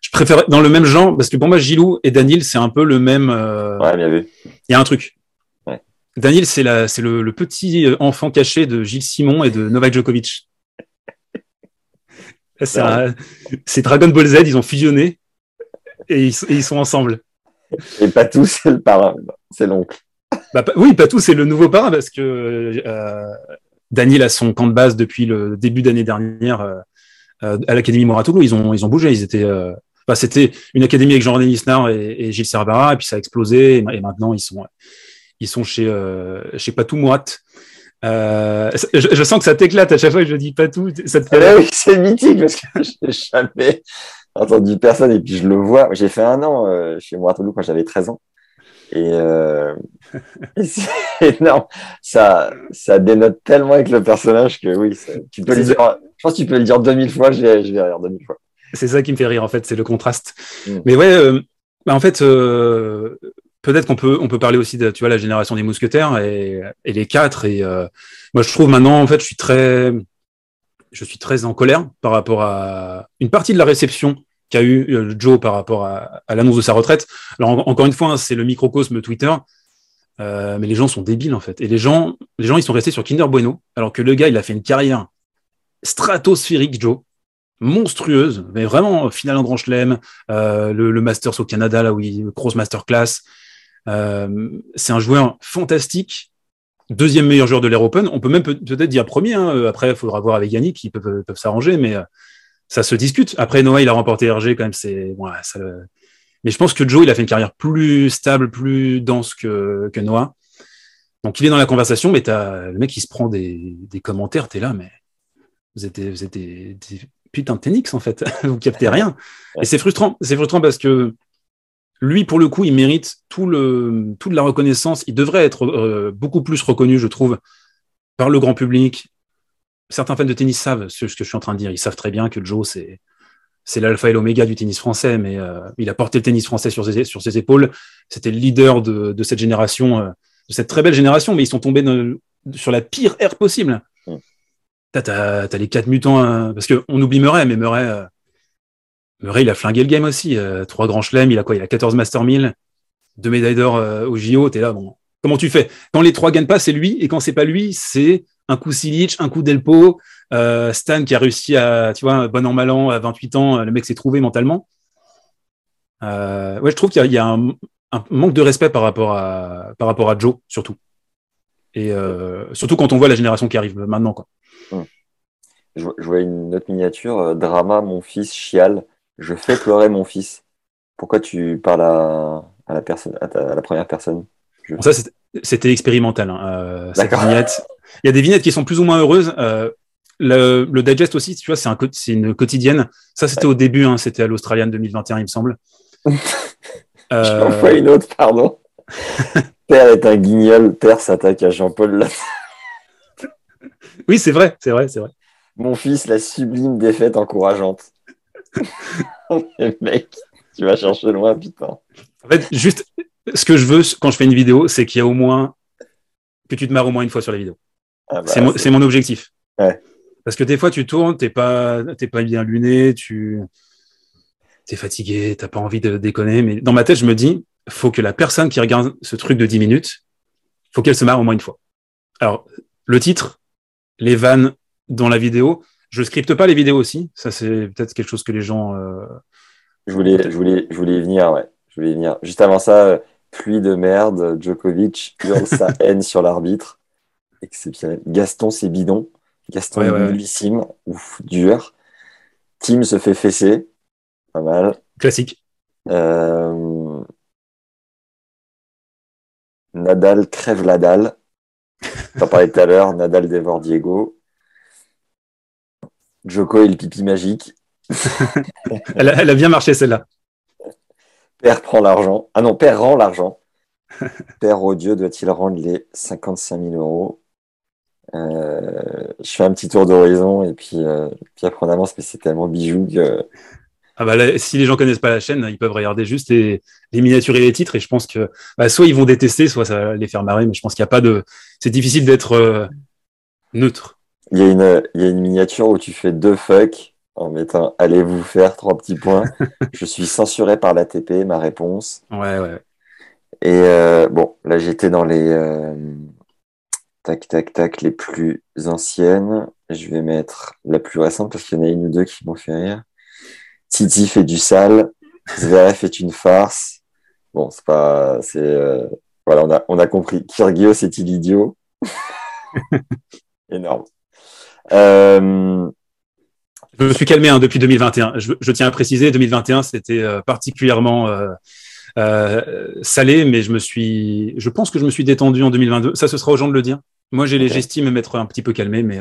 Je préfère dans le même genre parce que pour moi, Gilou et Daniel, c'est un peu le même. Euh, ouais, bien vu. Il y a un truc. Ouais. Daniel, c'est la, c'est le, le, petit enfant caché de Gilles Simon et de Novak Djokovic. C'est, c'est Dragon Ball Z, ils ont fusionné et ils, et ils sont ensemble. Et Patou, c'est le parrain, c'est l'oncle. Bah, oui, Patou, c'est le nouveau parrain parce que euh, Daniel a son camp de base depuis le début d'année dernière euh, euh à l'Académie Moratoglou. Ils ont, ils ont bougé. Ils étaient, euh, bah, c'était une académie avec Jean-René Lisnard et, et, Gilles Cervera, et puis ça a explosé. Et, maintenant, ils sont, ils sont chez, euh, chez Patou Moat. Euh, je, je, sens que ça t'éclate à chaque fois que je dis Patou. Ça te fait ah oui, c'est mythique parce que je jamais entendu personne et puis je le vois. J'ai fait un an euh, chez Mouratoglou quand j'avais 13 ans. Et, euh, c'est énorme. Ça, ça dénote tellement avec le personnage que oui, tu peux le dire, je pense que tu peux le dire 2000 fois, je vais, je vais rire 2000 fois. C'est ça qui me fait rire en fait, c'est le contraste. Mm. Mais ouais, euh, bah, en fait, euh, peut-être qu'on peut, on parler aussi de, tu la génération des mousquetaires et, les quatre. Et euh, moi, je trouve maintenant, en fait, je suis très, en colère par rapport à une partie de la réception qu'a eu Joe par rapport à, l'annonce de sa retraite. Alors encore une fois, hein, c'est le microcosme Twitter, mais les gens sont débiles en fait. Et les gens, les ils sont restés sur Kinder Bueno, alors que le gars, il a fait une carrière stratosphérique, Joe monstrueuse, mais vraiment finale en Grand Chelem, euh, le, Masters au Canada, là où il grosse masterclass. Euh, c'est un joueur fantastique, deuxième meilleur joueur de l'Air Open. On peut même peut-être dire premier. Hein. Après, il faudra voir avec Yannick, qui peuvent, s'arranger, mais euh, ça se discute. Après, Noah, il a remporté RG quand même. C'est mais je pense que Joe, il a fait une carrière plus stable, plus dense que, Noah. Donc, il est dans la conversation, mais as le mec qui se prend des, des commentaires. T'es là, mais vous êtes, vous êtes des, putain de Tenix en fait, vous captez rien. Et c'est frustrant, c'est frustrant parce que lui, pour le coup, il mérite tout le, toute la reconnaissance. Il devrait être euh, beaucoup plus reconnu, je trouve, par le grand public. Certains fans de tennis savent ce, que je suis en train de dire. Ils savent très bien que Joe, c'est c'est l'alpha et l'oméga du tennis français, mais euh, il a porté le tennis français sur ses, sur ses épaules. C'était le leader de, de cette génération, euh, de cette très belle génération, mais ils sont tombés sur la pire ère possible. T'as, les quatre mutants, hein, parce qu'on oublie Murray, mais Murray, Murray, il a flingué le game aussi. Euh, trois grands chelems, il a quoi Il a 14 Master 1000, deux médailles d'or euh, au JO. T'es là, bon. Comment tu fais? Quand les trois gagnent pas, c'est lui, et quand c'est pas lui, c'est un coup Silic, un coup Delpo, Stan qui a réussi à, tu vois, bon an mal an, à 28 ans, le mec s'est trouvé mentalement. ouais, je trouve qu'il y a, un, manque de respect par rapport à, Joe, surtout. Et surtout quand on voit la génération qui arrive maintenant. Je, vois une autre miniature, euh, drama, mon fils chiale, je fais pleurer mon fils. Pourquoi tu parles à, la, personne, à, la première personne? Ça, c'était expérimental. Hein, euh, Il y a des vignettes qui sont plus ou moins heureuses. Euh, le, digest aussi, tu vois, c'est un, une quotidienne. Ça, c'était au début, hein, c'était à l'Australian 2021, il me semble. J'en vois une autre, pardon. Père est un guignol, Père s'attaque à Jean-Paul oui, c'est vrai, c'est vrai, c'est vrai. Mon fils, la sublime défaite encourageante. mec, tu vas chercher loin, putain. En fait, juste, ce que je veux quand je fais une vidéo, c'est qu'il y a au moins, que tu te marres au moins une fois sur la vidéo. Ah bah, c'est mon, objectif. Parce que des fois, tu tournes, t'es pas, pas bien luné, tu es fatigué, t'as pas envie de déconner. Mais dans ma tête, je me dis, faut que la personne qui regarde ce truc de 10 minutes, faut qu'elle se marre au moins une fois. Alors, le titre, les vannes dans la vidéo. Je scripte pas les vidéos aussi. Ça, c'est peut-être quelque chose que les gens. Euh, je, voulais, je, voulais, je voulais y venir, ouais. Je voulais venir. Juste avant ça, pluie de merde. Djokovic hurle sa haine sur l'arbitre. Exceptionnel. Gaston, c'est bidon. Gaston est Ouf, dur. Tim se fait fesser. Pas mal. Classique. Euh, Nadal crève la dalle. T'en parlais tout à l'heure, Nadal dévore Diego. Joko et le pipi magique. elle, a, bien marché celle-là. Père prend l'argent. Ah non, Père rend l'argent. Père odieux doit-il rendre les 55 000 euros? Euh, Je fais un petit tour d'horizon et puis, euh, puis après on avance, mais c'est tellement bijou que. Ah bah si les gens connaissent pas la chaîne, ils peuvent regarder juste les, miniatures et les titres et je pense que bah, soit ils vont détester, soit ça va les faire marrer, mais je pense qu'il n'y a pas de. C'est difficile d'être euh, neutre. Il y, a une, il y a une miniature où tu fais deux fuck en mettant allez vous faire trois petits points. je suis censuré par l'ATP, ma réponse. Ouais, ouais. Et euh, bon, là j'étais dans les euh, tac tac tac les plus anciennes. Je vais mettre la plus récente parce qu'il y en a une ou deux qui m'ont fait rire. Titi fait du sale, Zverev est une farce. Bon, c'est pas, c'est, euh, voilà, on a, on a compris. Kyrgios est-il idiot Énorme. Euh... Je me suis calmé hein, depuis 2021. Je, je, tiens à préciser, 2021, c'était euh, particulièrement euh, salé, mais je me suis, je pense que je me suis détendu en 2022. Ça, ce sera aux gens de le dire. Moi, j'ai okay. j'estime m'être un petit peu calmé, mais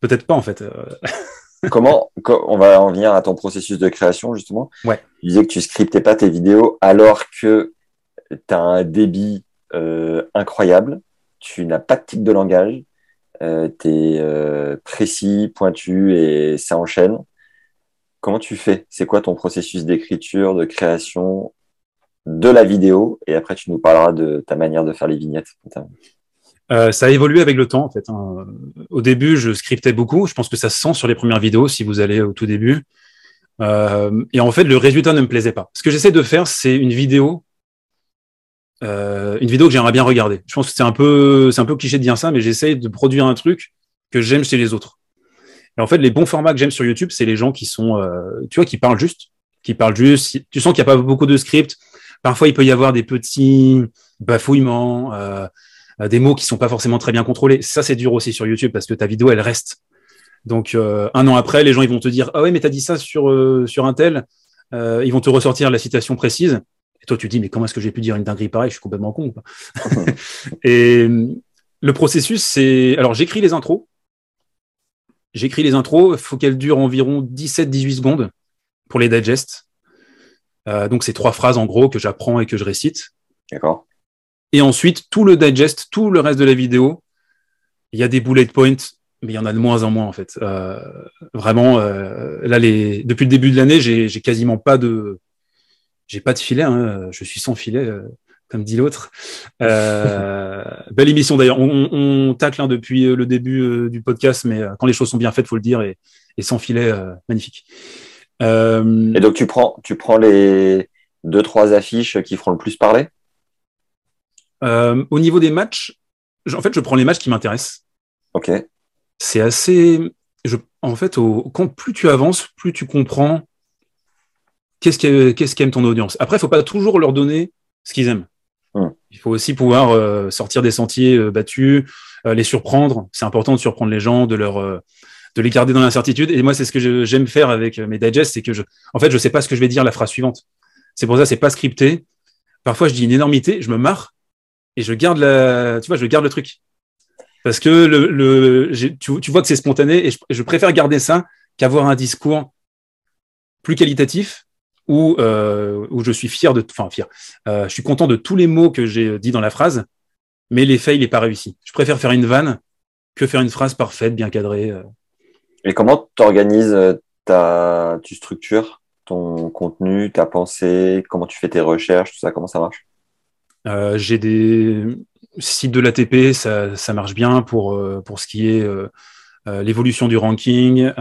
peut-être pas en fait. Comment, on va en venir à ton processus de création justement. Ouais. Tu disais que tu scriptais pas tes vidéos alors que tu as un débit euh, incroyable, tu n'as pas de tic de langage, euh, euh, précis, pointu et ça enchaîne. Comment tu fais? C'est quoi ton processus d'écriture, de création de la vidéo? Et après, tu nous parleras de ta manière de faire les vignettes. Euh, ça a évolué avec le temps, en fait. Hein. Au début, je scriptais beaucoup. Je pense que ça se sent sur les premières vidéos, si vous allez au tout début. Euh, et en fait, le résultat ne me plaisait pas. Ce que j'essaie de faire, c'est une vidéo, euh, une vidéo que j'aimerais bien regarder. Je pense que c'est un peu, c'est un peu cliché de dire ça, mais j'essaie de produire un truc que j'aime chez les autres. Et en fait, les bons formats que j'aime sur YouTube, c'est les gens qui sont, euh, tu vois, qui parlent juste, qui parlent juste. Tu sens qu'il n'y a pas beaucoup de script. Parfois, il peut y avoir des petits bafouillements, euh, des mots qui sont pas forcément très bien contrôlés. Ça, c'est dur aussi sur YouTube parce que ta vidéo, elle reste. Donc, euh, un an après, les gens, ils vont te dire, ah ouais, mais t'as dit ça sur, euh, sur un tel. Euh, ils vont te ressortir la citation précise. Et toi, tu te dis, mais comment est-ce que j'ai pu dire une dinguerie pareille? Je suis complètement con. Quoi. et le processus, c'est. Alors, j'écris les intros. J'écris les intros. Il faut qu'elles durent environ 17-18 secondes pour les digests. Euh, donc, c'est trois phrases en gros que j'apprends et que je récite. D'accord. Et ensuite, tout le digest, tout le reste de la vidéo, il y a des bullet points, mais il y en a de moins en moins en fait. Euh, vraiment, euh, là, les... depuis le début de l'année, j'ai quasiment pas de, j'ai pas de filet. Hein. Je suis sans filet, euh, comme dit l'autre. Euh, belle émission d'ailleurs. On, on, tacle hein, depuis le début du podcast, mais quand les choses sont bien faites, faut le dire, et, et sans filet, magnifique. et donc tu prends, tu prends les deux trois affiches qui feront le plus parler? Euh, au niveau des matchs, en fait, je prends les matchs qui m'intéressent. Ok. C'est assez. Je, en fait, au, quand plus tu avances, plus tu comprends qu'est-ce qu'aime ton audience? Après, il faut pas toujours leur donner ce qu'ils aiment. Hmm. Il faut aussi pouvoir euh, sortir des sentiers euh, battus, euh, les surprendre. C'est important de surprendre les gens, de leur de les garder dans l'incertitude. Et moi, c'est ce que j'aime faire avec mes digests, c'est que je, en fait, je sais pas ce que je vais dire la phrase suivante. C'est pour ça, c'est pas scripté. Parfois, je dis une énormité, je me marre, et je garde la, tu vois, je garde le truc. Parce que le, le tu, tu, vois que c'est spontané et je, je, préfère garder ça qu'avoir un discours plus qualitatif où, euh, où je suis fier de, enfin fier, euh, je suis content de tous les mots que j'ai dit dans la phrase, mais l'effet il n'est pas réussi. Je préfère faire une vanne que faire une phrase parfaite, bien cadrée. Euh. Et comment tu organises euh, ta, tu structures ton contenu, ta pensée, comment tu fais tes recherches, tout ça, comment ça marche? Euh, j'ai des sites de l'ATP, ça, ça marche bien pour, pour ce qui est l'évolution du ranking,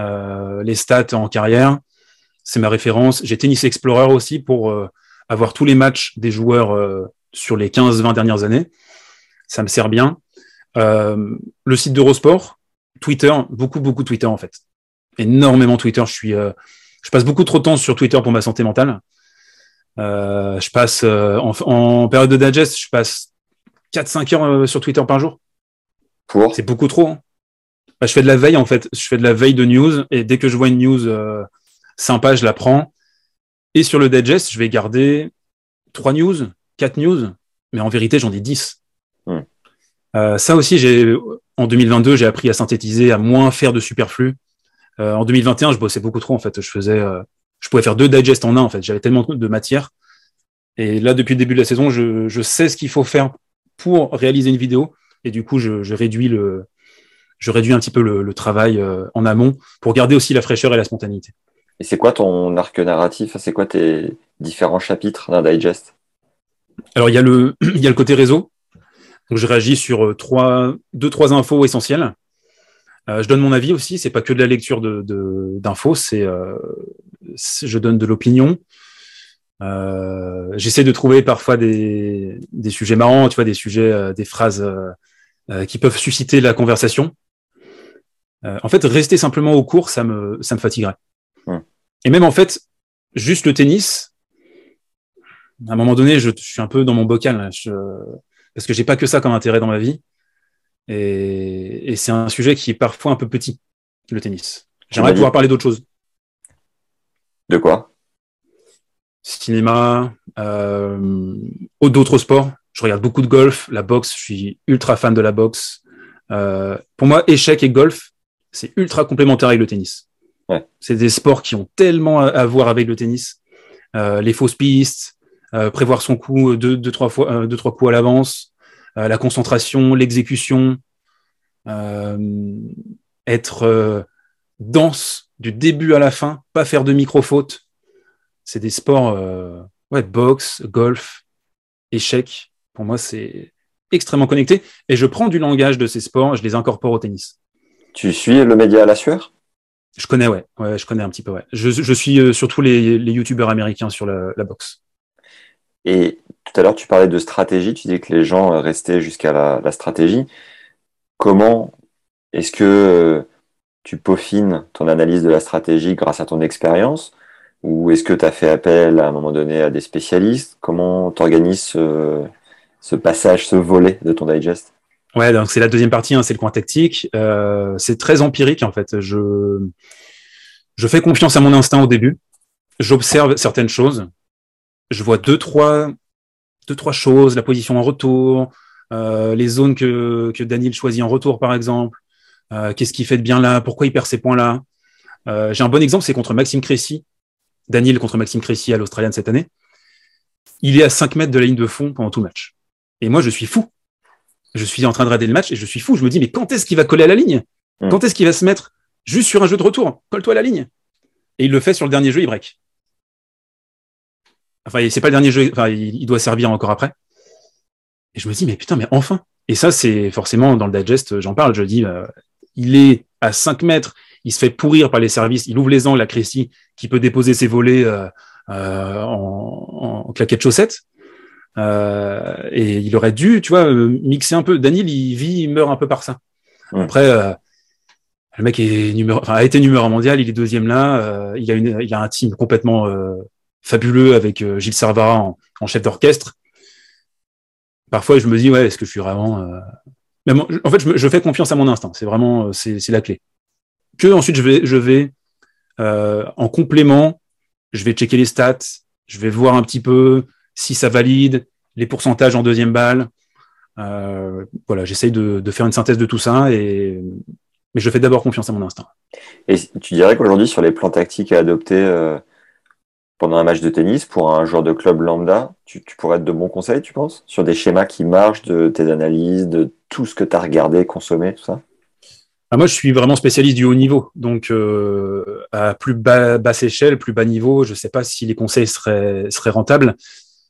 les stats en carrière. C'est ma référence. J'ai Tennis Explorer aussi pour avoir tous les matchs des joueurs sur les 15-20 dernières années. Ça me sert bien. le site d'Eurosport, Twitter, beaucoup, beaucoup Twitter en fait. Énormément Twitter. Je suis, je passe beaucoup trop de temps sur Twitter pour ma santé mentale. Euh, je passe euh, en, en, période de digest, je passe 4-5 heures euh, sur Twitter par jour. Pour C'est beaucoup trop. Hein. Bah, je fais de la veille en fait. Je fais de la veille de news et dès que je vois une news euh, sympa, je la prends. Et sur le digest, je vais garder 3 news, 4 news, mais en vérité, j'en ai 10. Hmm. Euh, ça aussi, j'ai en 2022, j'ai appris à synthétiser, à moins faire de superflu. Euh, en 2021, je bossais beaucoup trop en fait. Je faisais je pouvais faire deux digests en un en fait. J'avais tellement de matière. Et là, depuis le début de la saison, je, je sais ce qu'il faut faire pour réaliser une vidéo. Et du coup, je, je réduis le, je réduis un petit peu le, le travail euh, en amont pour garder aussi la fraîcheur et la spontanéité. Et c'est quoi ton arc narratif? C'est quoi tes différents chapitres d'un digest Alors, il y, a le, il y a le côté réseau. Donc, je réagis sur euh, trois, deux, trois infos essentielles. Euh, je donne mon avis aussi. C'est pas que de la lecture d'infos, de, c'est euh, je donne de l'opinion. Euh, J'essaie de trouver parfois des, des, sujets marrants, tu vois, des sujets, euh, des phrases euh, qui peuvent susciter la conversation. en fait, rester simplement au cours, ça me, ça me fatiguerait. Et même en fait, juste le tennis, à un moment donné, je, je suis un peu dans mon bocal, là, je, parce que j'ai pas que ça comme intérêt dans ma vie. Et, et c'est un sujet qui est parfois un peu petit, le tennis. J'aimerais pouvoir parler d'autre chose. De quoi? Cinéma, euh, d'autres sports. Je regarde beaucoup de golf, la boxe, je suis ultra fan de la boxe. Euh, pour moi, échec et golf, c'est ultra complémentaire avec le tennis. Ouais. C'est des sports qui ont tellement à, voir avec le tennis. Euh, les fausses pistes, euh, prévoir son coup deux, deux, trois fois, euh, deux, trois coups à l'avance, euh, la concentration, l'exécution, être dense du début à la fin, pas faire de micro-fautes. C'est des sports, euh, ouais, boxe, golf, échec. Pour moi, c'est extrêmement connecté. Et je prends du langage de ces sports, je les incorpore au tennis. Tu suis le média à la sueur? Je connais, ouais. ouais. Je connais un petit peu, ouais. Je, suis surtout les, les youtubeurs américains sur la, la boxe. Et tout à l'heure, tu parlais de stratégie. Tu disais que les gens restaient jusqu'à la, stratégie. Comment est-ce que tu peaufines ton analyse de la stratégie grâce à ton expérience? Ou est-ce que tu as fait appel à un moment donné à des spécialistes? Comment tu organises ce, ce, passage, ce volet de ton digest? Ouais, donc c'est la deuxième partie, hein, c'est le coin tactique. Euh, c'est très empirique en fait. Je, fais confiance à mon instinct au début. J'observe certaines choses. Je vois deux, trois, choses, la position en retour, euh, les zones que, Daniel choisit en retour par exemple. Euh, Qu'est-ce qu'il fait de bien là? Pourquoi il perd ces points-là euh, J'ai un bon exemple, c'est contre Maxime Cressy Daniel contre Maxime Cressy à l'Australienne cette année, il est à 5 mètres de la ligne de fond pendant tout match. Et moi, je suis fou. Je suis en train de regarder le match et je suis fou. Je me dis, mais quand est-ce qu'il va coller à la ligne? Hmm. Quand est-ce qu'il va se mettre juste sur un jeu de retour? Colle-toi à la ligne. Et il le fait sur le dernier jeu, il break. Enfin, c'est pas le dernier jeu, enfin, il doit servir encore après. Et je me dis, mais putain, mais enfin. Et ça, c'est forcément dans le digest, j'en parle, je dis, euh, il est à 5 mètres, il se fait pourrir par les services, il ouvre les angles à Crécy, qui peut déposer ses volets euh, euh, en, en, claquette chaussette. Euh, et il aurait dû, tu vois, mixer un peu. Daniel, il vit, il meurt un peu par ça. Après, le mec est numéro, enfin, a été numéro un mondial, il est deuxième là. il a une, il a un team complètement fabuleux avec Gilles Servara en, en chef d'orchestre. Parfois, je me dis, ouais, est-ce que je suis vraiment mais en fait, je, je, fais confiance à mon instinct. C'est vraiment, c'est la clé que ensuite je vais, je vais euh, en complément, je vais checker les stats, je vais voir un petit peu si ça valide, les pourcentages en deuxième balle. Euh, voilà, j'essaye de, de, faire une synthèse de tout ça, et, mais je fais d'abord confiance à mon instinct. Et tu dirais qu'aujourd'hui, sur les plans tactiques à adopter euh, pendant un match de tennis, pour un joueur de club lambda, tu, tu pourrais être de bons conseils, tu penses Sur des schémas qui marchent, de tes analyses, de tout ce que tu as regardé, consommé, tout ça? Ah, moi, je suis vraiment spécialiste du haut niveau. Donc, euh, à plus bas, basse échelle, plus bas niveau, je ne sais pas si les conseils seraient, seraient rentables.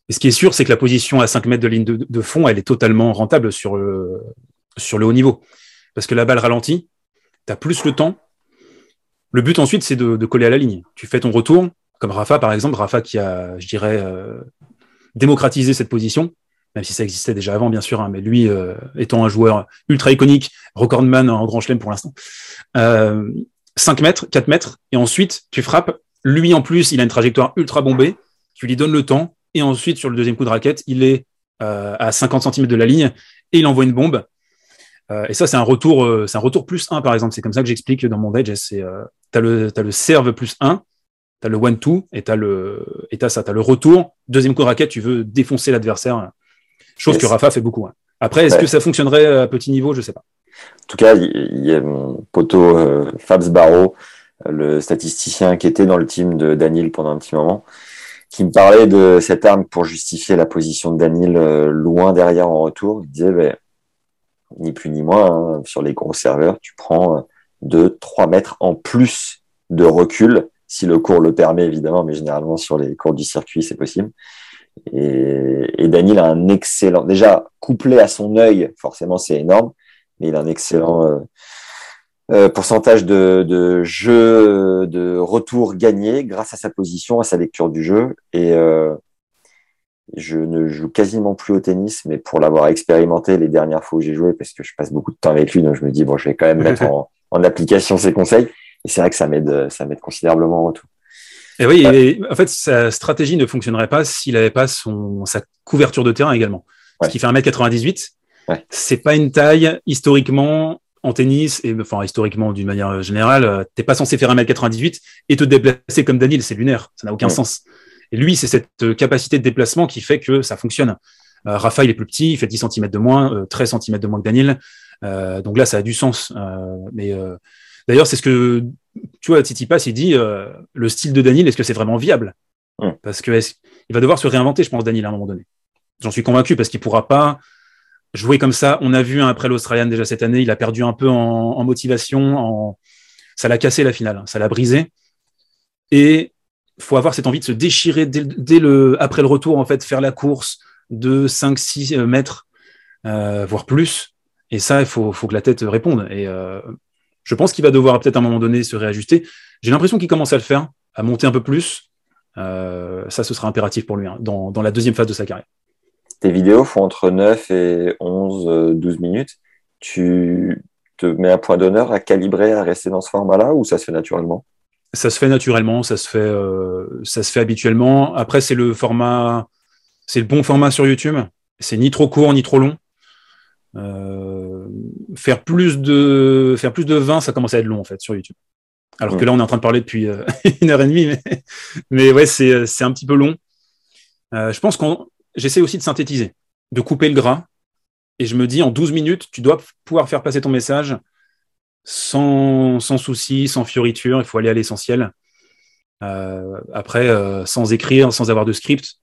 Et ce qui est sûr, c'est que la position à 5 mètres de ligne de, fond, elle est totalement rentable sur le, sur le haut niveau. Parce que la balle ralentit, tu as plus le temps. Le but ensuite, c'est de, coller à la ligne. Tu fais ton retour, comme Rafa, par exemple. Rafa qui a, je dirais, euh, démocratisé cette position même si ça existait déjà avant, bien sûr, hein, mais lui, euh, étant un joueur ultra iconique, recordman en grand chelem pour l'instant, euh, 5 mètres, 4 mètres, et ensuite, tu frappes. Lui, en plus, il a une trajectoire ultra bombée, tu lui donnes le temps, et ensuite, sur le deuxième coup de raquette, il est euh, à 50 cm de la ligne, et il envoie une bombe. Euh, et ça, c'est un retour, euh, c'est un retour plus 1, par exemple. C'est comme ça que j'explique dans mon edge. C'est, t'as le, t'as le serve plus 1, t'as le one-two, et t'as le, et t'as ça, t'as le retour. Deuxième coup de raquette, tu veux défoncer l'adversaire Chose que Rafa fait beaucoup. Hein. Après, est-ce que ça fonctionnerait à petit niveau? Je sais pas. En tout cas, il y a mon poteau Fabs Barreau, le statisticien qui était dans le team de Daniel pendant un petit moment, qui me parlait de cette arme pour justifier la position de Daniel euh, loin derrière en retour. Il disait, ben, ni plus ni moins, hein, sur les gros serveurs, tu prends 2-3 mètres en plus de recul, si le cours le permet évidemment, mais généralement sur les cours du circuit, c'est possible. Et, et, Daniel a un excellent, déjà couplé à son œil, forcément c'est énorme, mais il a un excellent euh, euh, pourcentage de, de jeu, de retour gagné grâce à sa position, à sa lecture du jeu. Et euh, je ne joue quasiment plus au tennis, mais pour l'avoir expérimenté les dernières fois où j'ai joué, parce que je passe beaucoup de temps avec lui, donc je me dis bon, je vais quand même mettre en, en application ses conseils. Et c'est vrai que ça m'aide, ça m'aide considérablement en tout. Et oui, en fait, sa stratégie ne fonctionnerait pas s'il n'avait pas son, sa couverture de terrain également. Ouais. Ce qui fait 1m98. Ouais. C'est pas une taille historiquement en tennis et enfin historiquement d'une manière générale, euh, t'es pas censé faire 1m98 et te déplacer comme Daniel, c'est lunaire, ça n'a aucun ouais. sens. Et lui, c'est cette euh, capacité de déplacement qui fait que ça fonctionne. Euh, Rafa, il est plus petit, il fait 10 cm de moins, euh, 13 cm de moins que Daniel. Euh, donc là, ça a du sens. Euh, mais d'ailleurs, c'est ce que tu vois, Pass, il dit euh, le style de Daniel, est-ce que c'est vraiment viable? Parce que il va devoir se réinventer, je pense, Daniel, à un moment donné. J'en suis convaincu parce qu'il pourra pas jouer comme ça. On a vu après l'Australian déjà cette année, il a perdu un peu en, motivation, ça l'a cassé la finale, hein, ça l'a brisé. Et faut avoir cette envie de se déchirer dès, le après le retour, en fait, faire la course de 5-6 mètres, euh, voire plus. Et ça, il faut, que la tête réponde. Et euh, Je pense qu'il va devoir peut-être à un moment donné se réajuster. J'ai l'impression qu'il commence à le faire, à monter un peu plus. Euh, ça, ce sera impératif pour lui hein, dans, la deuxième phase de sa carrière. Tes vidéos font entre 9 et 11, 12 euh, minutes. Tu te mets un point d'honneur à calibrer, à rester dans ce format-là ou ça se fait naturellement? Ça se fait naturellement, ça se fait, euh, ça se fait habituellement. Après, c'est le format, c'est le bon format sur YouTube. C'est ni trop court ni trop long. Euh, faire plus de faire plus de 20, ça commence à être long en fait sur YouTube. Alors que là, on est en train de parler depuis euh, une heure et demie, mais, mais ouais, c'est, c'est un petit peu long. Euh, je pense qu'on j'essaie aussi de synthétiser, de couper le gras. Et je me dis, en 12 minutes, tu dois pouvoir faire passer ton message sans, sans souci, sans fioriture. Il faut aller à l'essentiel. Euh, après, euh, sans écrire, sans avoir de script.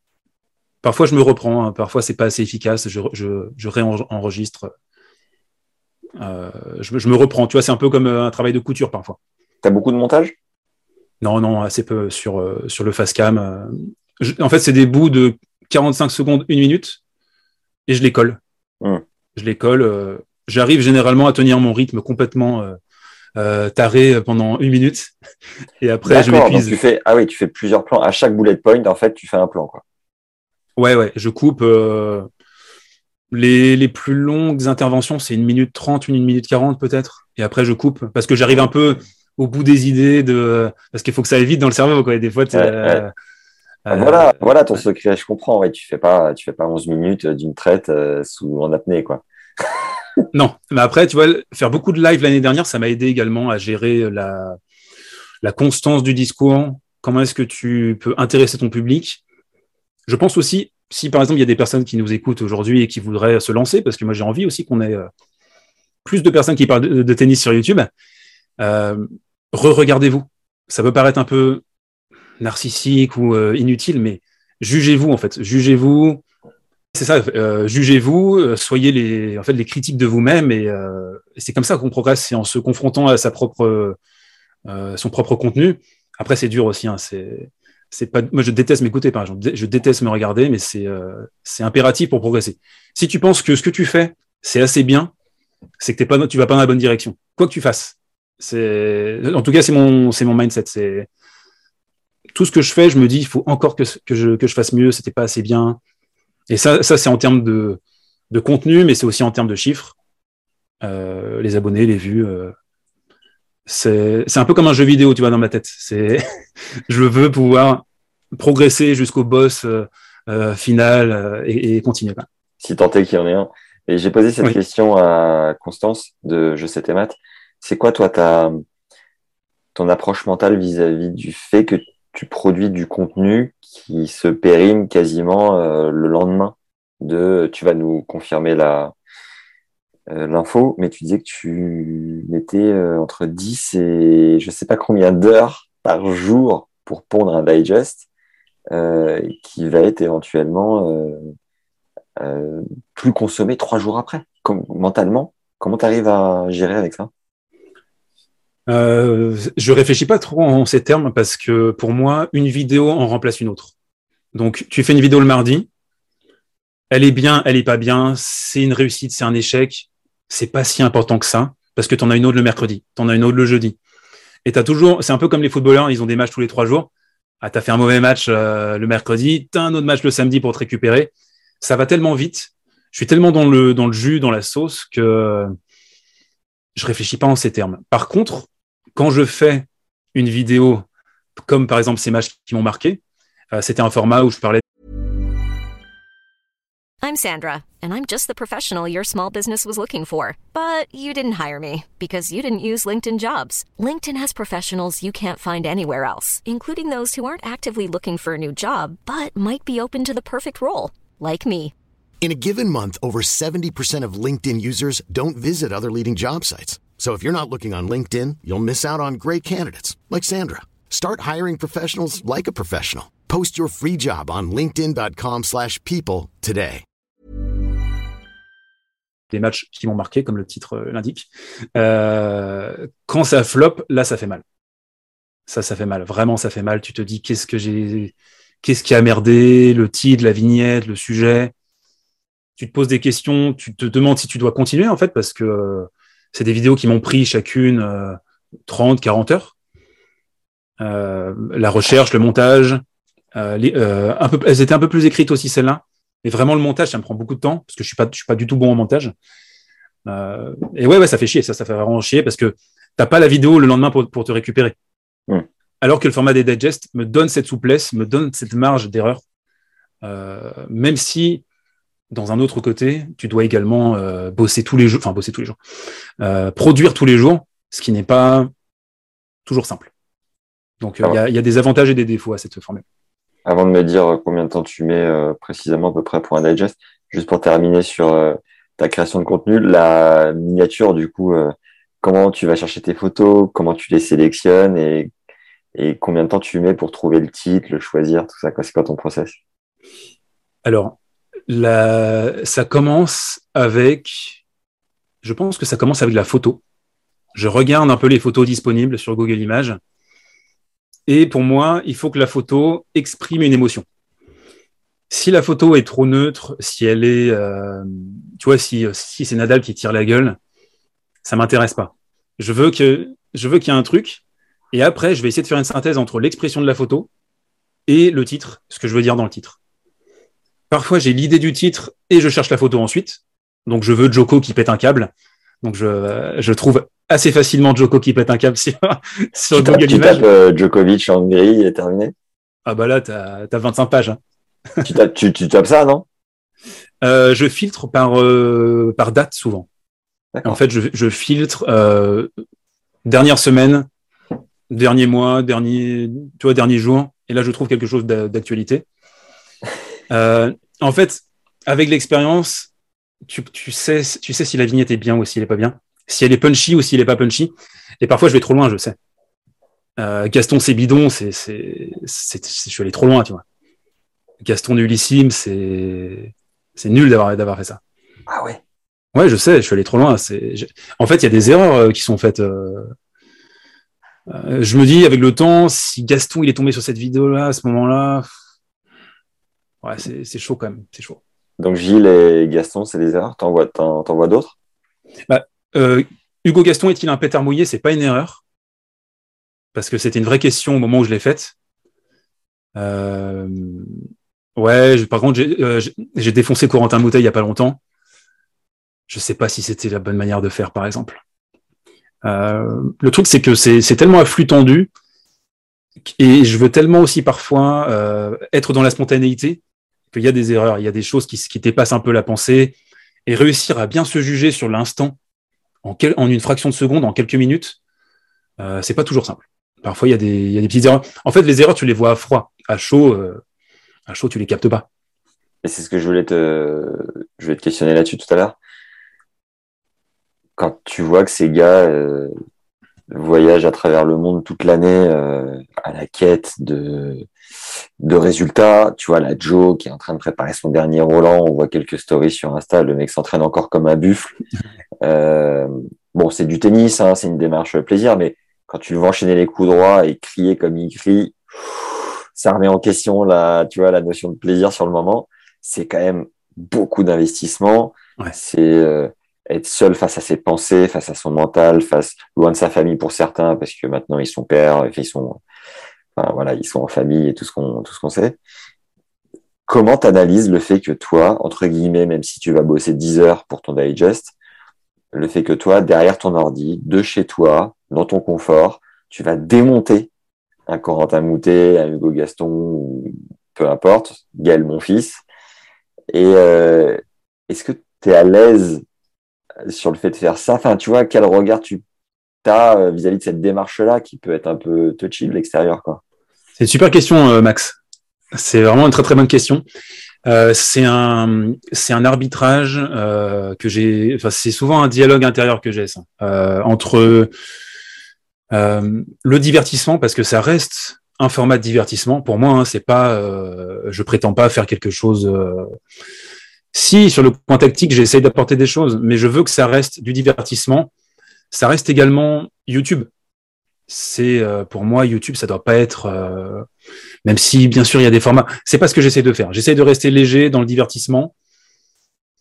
Parfois, je me reprends. Hein. parfois, c'est pas assez efficace. Je, je, je réenregistre. Euh, je, je, me reprends. Tu vois, c'est un peu comme un travail de couture parfois. T'as beaucoup de montage? Non, non, assez peu sur, euh, sur le facecam. Euh. en fait, c'est des bouts de 45 secondes, une minute, et je les colle. Je les colle. Euh, j'arrive généralement à tenir mon rythme complètement taré pendant une minute, et après je m'épuise. Tu fais, ah oui, tu fais plusieurs plans. À chaque bullet point, en fait, tu fais un plan, quoi. Ouais, ouais. Je coupe. Les, les, plus longues interventions, c'est une minute trente, une minute quarante peut-être. Et après, je coupe parce que j'arrive un peu, au bout des idées de parce qu'il faut que ça aille vite dans le cerveau quoi. des fois euh, voilà voilà ton secret je comprends ouais tu fais pas tu fais pas 11 minutes d'une traite euh, sous en apnée quoi. Non mais après tu vois faire beaucoup de live l'année dernière ça m'a aidé également à gérer la la constance du discours. Comment est-ce que tu peux intéresser ton public? Je pense aussi si par exemple il y a des personnes qui nous écoutent aujourd'hui et qui voudraient se lancer parce que moi j'ai envie aussi qu'on ait euh, plus de personnes qui parlent de, de tennis sur YouTube euh, re-regardez-vous. Ça peut paraître un peu narcissique ou euh, inutile, mais jugez-vous en fait. Jugez-vous. C'est ça. Euh, jugez-vous. Euh, soyez les, en fait, les critiques de vous-même et, c'est comme ça qu'on progresse. C'est en se confrontant à sa propre, son propre contenu. Après, c'est dur aussi. Hein, c'est, c'est pas. Moi, je déteste m'écouter par exemple. Je déteste me regarder, mais c'est, c'est impératif pour progresser. Si tu penses que ce que tu fais c'est assez bien, c'est que t'es pas, tu vas pas dans la bonne direction. Quoi que tu fasses. C'est, en tout cas, c'est mon, c'est mon mindset. C'est tout ce que je fais, je me dis, il faut encore que, que, je, que je fasse mieux. C'était pas assez bien. Et ça, ça c'est en termes de, de contenu, mais c'est aussi en termes de chiffres. Euh, les abonnés, les vues. Euh, c'est, c'est un peu comme un jeu vidéo, tu vois, dans ma tête. C'est, je veux pouvoir progresser jusqu'au boss euh, euh final euh, et, et, continuer. Si tant est qu'il y en ait un. Et j'ai posé cette question à Constance de Je sais tes maths. C'est quoi, toi, ta, ton approche mentale vis-à-vis du fait que tu produis du contenu qui se périme quasiment euh, le lendemain de, tu vas nous confirmer la, euh, l'info, mais tu disais que tu mettais euh, entre 10 et je sais pas combien d'heures par jour pour pondre un digest qui va être éventuellement plus consommé trois jours après. Comme, mentalement, comment tu arrives à gérer avec ça? Euh, je réfléchis pas trop en ces termes parce que pour moi, une vidéo en remplace une autre. Donc, tu fais une vidéo le mardi, elle est bien, elle est pas bien, c'est une réussite, c'est un échec, c'est pas si important que ça parce que tu en as une autre le mercredi, tu en as une autre le jeudi. Et tu as toujours, c'est un peu comme les footballeurs, ils ont des matchs tous les trois jours. Ah, tu as fait un mauvais match euh, le mercredi, tu as un autre match le samedi pour te récupérer. Ça va tellement vite. Je suis tellement dans le, dans le jus, dans la sauce que je réfléchis pas en ces termes. Par contre, quand je fais une vidéo, comme par exemple ces matchs qui m'ont marqué, euh, c'était un format où je parlais. I'm Sandra, and I'm just the professional your small business was looking for. But you didn't hire me because you didn't use LinkedIn jobs. LinkedIn has professionals you can't find anywhere else, including those who aren't actively looking for a new job, but might be open to the perfect role, like me. In a given month, over 70% of LinkedIn users don't visit other leading job sites. So if you're not looking on LinkedIn, you'll miss out on great candidates like Sandra. Start hiring professionals like a professional. Post your free job on linkedin.com/people today. Des matchs qui m'ont marqué comme le titre euh, l'indique. Euh, quand ça flop, là ça fait mal. Ça ça fait mal, vraiment ça fait mal, tu te dis qu'est-ce que j'ai qu'est-ce qui a merdé, le titre, la vignette, le sujet. Tu te poses des questions, tu te demandes si tu dois continuer en fait parce que C'est des vidéos qui m'ont pris chacune 30, 40 heures. la recherche, le montage, un peu, elles étaient un peu plus écrites aussi celles-là. Mais vraiment le montage, ça me prend beaucoup de temps parce que je suis pas, je suis pas du tout bon en montage. et ouais, ouais, ça fait chier, ça, ça fait vraiment chier parce que t'as pas la vidéo le lendemain pour, pour te récupérer. Alors que le format des digests me donne cette souplesse, me donne cette marge d'erreur, euh, même si dans un autre côté, tu dois également euh, bosser tous les jours, enfin bosser tous les jours, euh, produire tous les jours, ce qui n'est pas toujours simple. Donc il y, a des avantages et des défauts à cette formule. Avant de me dire combien de temps tu mets précisément à peu près pour un digest, juste pour terminer sur ta création de contenu, la miniature du coup comment tu vas chercher tes photos, comment tu les sélectionnes et, combien de temps tu mets pour trouver le titre, le choisir, tout ça. C'est quoi ton process? Alors, ça commence avec, je pense que ça commence avec la photo. Je regarde un peu les photos disponibles sur Google Images. Et pour moi, il faut que la photo exprime une émotion. Si la photo est trop neutre, si elle est, euh, tu vois, si, si c'est Nadal qui tire la gueule, ça m'intéresse pas. Je veux que je veux qu'il y ait un truc, et après, je vais essayer de faire une synthèse entre l'expression de la photo et le titre, ce que je veux dire dans le titre. Parfois, j'ai l'idée du titre et je cherche la photo ensuite. Donc, je veux Joko qui pète un câble. Donc, je, je trouve assez facilement Joko qui pète un câble sur, sur tu Google Images. Tu tapes Djokovic en gris et terminé Ah bah là, tu as, 25 pages. Hein. tu, tapes, tu, tapes ça, non? Euh, Je filtre par, euh, par date souvent. En fait, je, filtre euh, dernière semaine, dernier mois, dernier, tu vois, dernier jour, et là je trouve quelque chose d'actualité. Euh, en fait, avec l'expérience, tu, sais, tu sais si la vignette est bien ou si elle est pas bien, si elle est punchy ou si elle est pas punchy. Et parfois je vais trop loin, je sais. Euh, Gaston c'est bidon, c'est, c'est, je suis allé trop loin, tu vois. Gaston nullissime, c'est, c'est nul d'avoir d'avoir fait ça. Ah ouais. Ouais, je sais, je suis allé trop loin. En fait, il y a des erreurs euh, qui sont faites. Euh, euh, je me dis, avec le temps, si Gaston il est tombé sur cette vidéo-là, à ce moment-là, ouais, c'est chaud quand même. C'est chaud. Donc Gilles et Gaston, c'est des erreurs? T'en vois, vois d'autres? Bah, Hugo Gaston est-il un pétard mouillé C'est pas une erreur. Parce que c'était une vraie question au moment où je l'ai faite. Ouais, par contre, j'ai défoncé Corentin Moutet il y a pas longtemps je sais pas si c'était la bonne manière de faire, par exemple. Euh, le truc, c'est que c'est tellement à flux tendu et je veux tellement aussi parfois euh, être dans la spontanéité qu'il y a des erreurs, il y a des choses qui, dépassent un peu la pensée et réussir à bien se juger sur l'instant en, une fraction de seconde, en quelques minutes, euh, c'est pas toujours simple. Parfois, il y, a des, petites erreurs. En fait, les erreurs, tu les vois à froid. À chaud, euh, à chaud, tu les captes pas. Et c'est ce que je voulais te, je te questionner là-dessus tout à l'heure quand tu vois que ces gars euh, voyagent à travers le monde toute l'année à la quête de, de résultats, tu vois, la Joe qui est en train de préparer son dernier Roland, on voit quelques stories sur Insta, le mec s'entraîne encore comme un buffle. Euh, bon, c'est du tennis, hein, c'est une démarche plaisir, mais quand tu le vois enchaîner les coups droits et crier comme il crie, ça remet en question la, tu vois, la notion de plaisir sur le moment. C'est quand même beaucoup d'investissement. Ouais. C'est euh, être seul face à ses pensées, face à son mental, face loin de sa famille pour certains, parce que maintenant ils sont pères, ils sont, voilà, ils sont en famille et tout ce qu'on tout ce qu'on sait. Comment t'analyses le fait que toi, entre guillemets, même si tu vas bosser 10 heures pour ton digest, le fait que toi, derrière ton ordi, de chez toi, dans ton confort, tu vas démonter un Corentin Moutet, un Hugo Gaston, ou peu importe, Gaël mon fils. Et euh, est-ce que tu es à l'aise sur le fait de faire ça? Enfin, tu vois, quel regard tu as euh, vis-à-vis de cette démarche-là qui peut être un peu touchy de l'extérieur quoi? C'est une super question, euh, Max. C'est vraiment une très très bonne question. Euh, c'est un un arbitrage que j'ai. Enfin, c'est souvent un dialogue intérieur que j'ai ça entre le divertissement parce que ça reste un format de divertissement pour moi. Hein, c'est pas. je prétends pas faire quelque chose si sur le point tactique, j'essaie d'apporter des choses, mais je veux que ça reste du divertissement. Ça reste également YouTube. C'est euh, pour moi YouTube, ça doit pas être, euh, même si bien sûr il y a des formats. C'est pas ce que j'essaie de faire. J'essaie de rester léger dans le divertissement,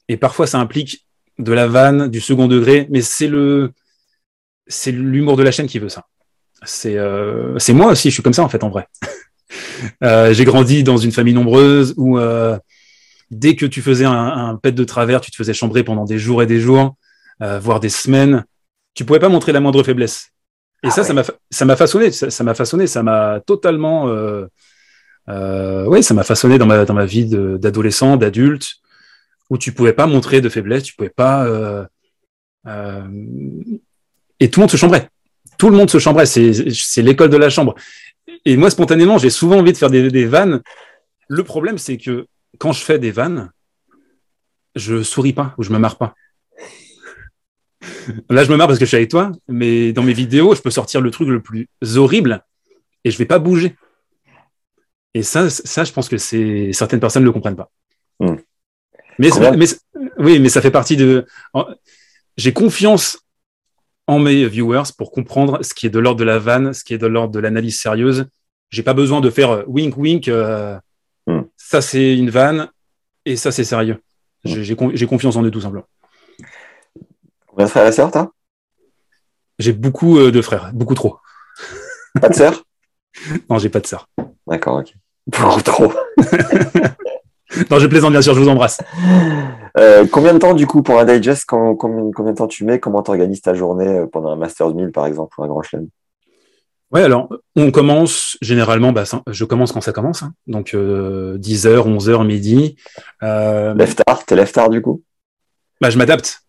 et parfois ça implique de la vanne, du second degré, mais c'est le c'est l'humour de la chaîne qui veut ça. C'est euh, c'est moi aussi, je suis comme ça en fait en vrai. J'ai grandi dans une famille nombreuse où dès que tu faisais un, un, pet de travers, tu te faisais chambrer pendant des jours et des jours, voire des semaines. Tu pouvais pas montrer la moindre faiblesse. Et Ah ça, ouais. ça m'a fa- ça m'a façonné, ça m'a façonné, ça m'a totalement, euh, euh, ouais, ça m'a façonné dans ma dans ma vie d'adolescent, d'adulte, où tu pouvais pas montrer de faiblesse, tu pouvais pas, euh, euh, et tout le monde se chambrait. Tout le monde se chambrait. C'est c'est l'école de la chambre. Et moi, spontanément, j'ai souvent envie de faire des, des vannes. Le problème, c'est que quand je fais des vannes, je souris pas ou je me marre pas. Là, je me marre parce que je suis avec toi, mais dans mes vidéos, je peux sortir le truc le plus horrible et je vais pas bouger. Et ça, ça, je pense que c'est certaines personnes ne le comprennent pas. Hmm. Mais, mais oui, mais ça fait partie de. J'ai confiance en mes viewers pour comprendre ce qui est de l'ordre de la vanne, ce qui est de l'ordre de l'analyse sérieuse. J'ai pas besoin de faire euh, wink wink. euh, Hmm. Ça c'est une vanne et ça c'est sérieux. Con- j'ai confiance en eux tout simplement. Combien de frères et sœurs, t'as J'ai beaucoup euh, de frères, beaucoup trop. Pas de sœurs Non, j'ai pas de sœurs. D'accord, ok. Beaucoup trop. Non, je plaisante bien sûr, je vous embrasse. Euh, combien de temps, du coup, pour un digest, quand- combien, combien de temps tu mets Comment tu organises ta journée euh, pendant un Masters 1000, par exemple, ou un Grand Chelem? Ouais, alors on commence généralement, bah, je commence quand ça commence, hein. donc euh, 10h, 11h, midi. Euh, Lève tard T'es lève tard, du coup? Bah, je m'adapte.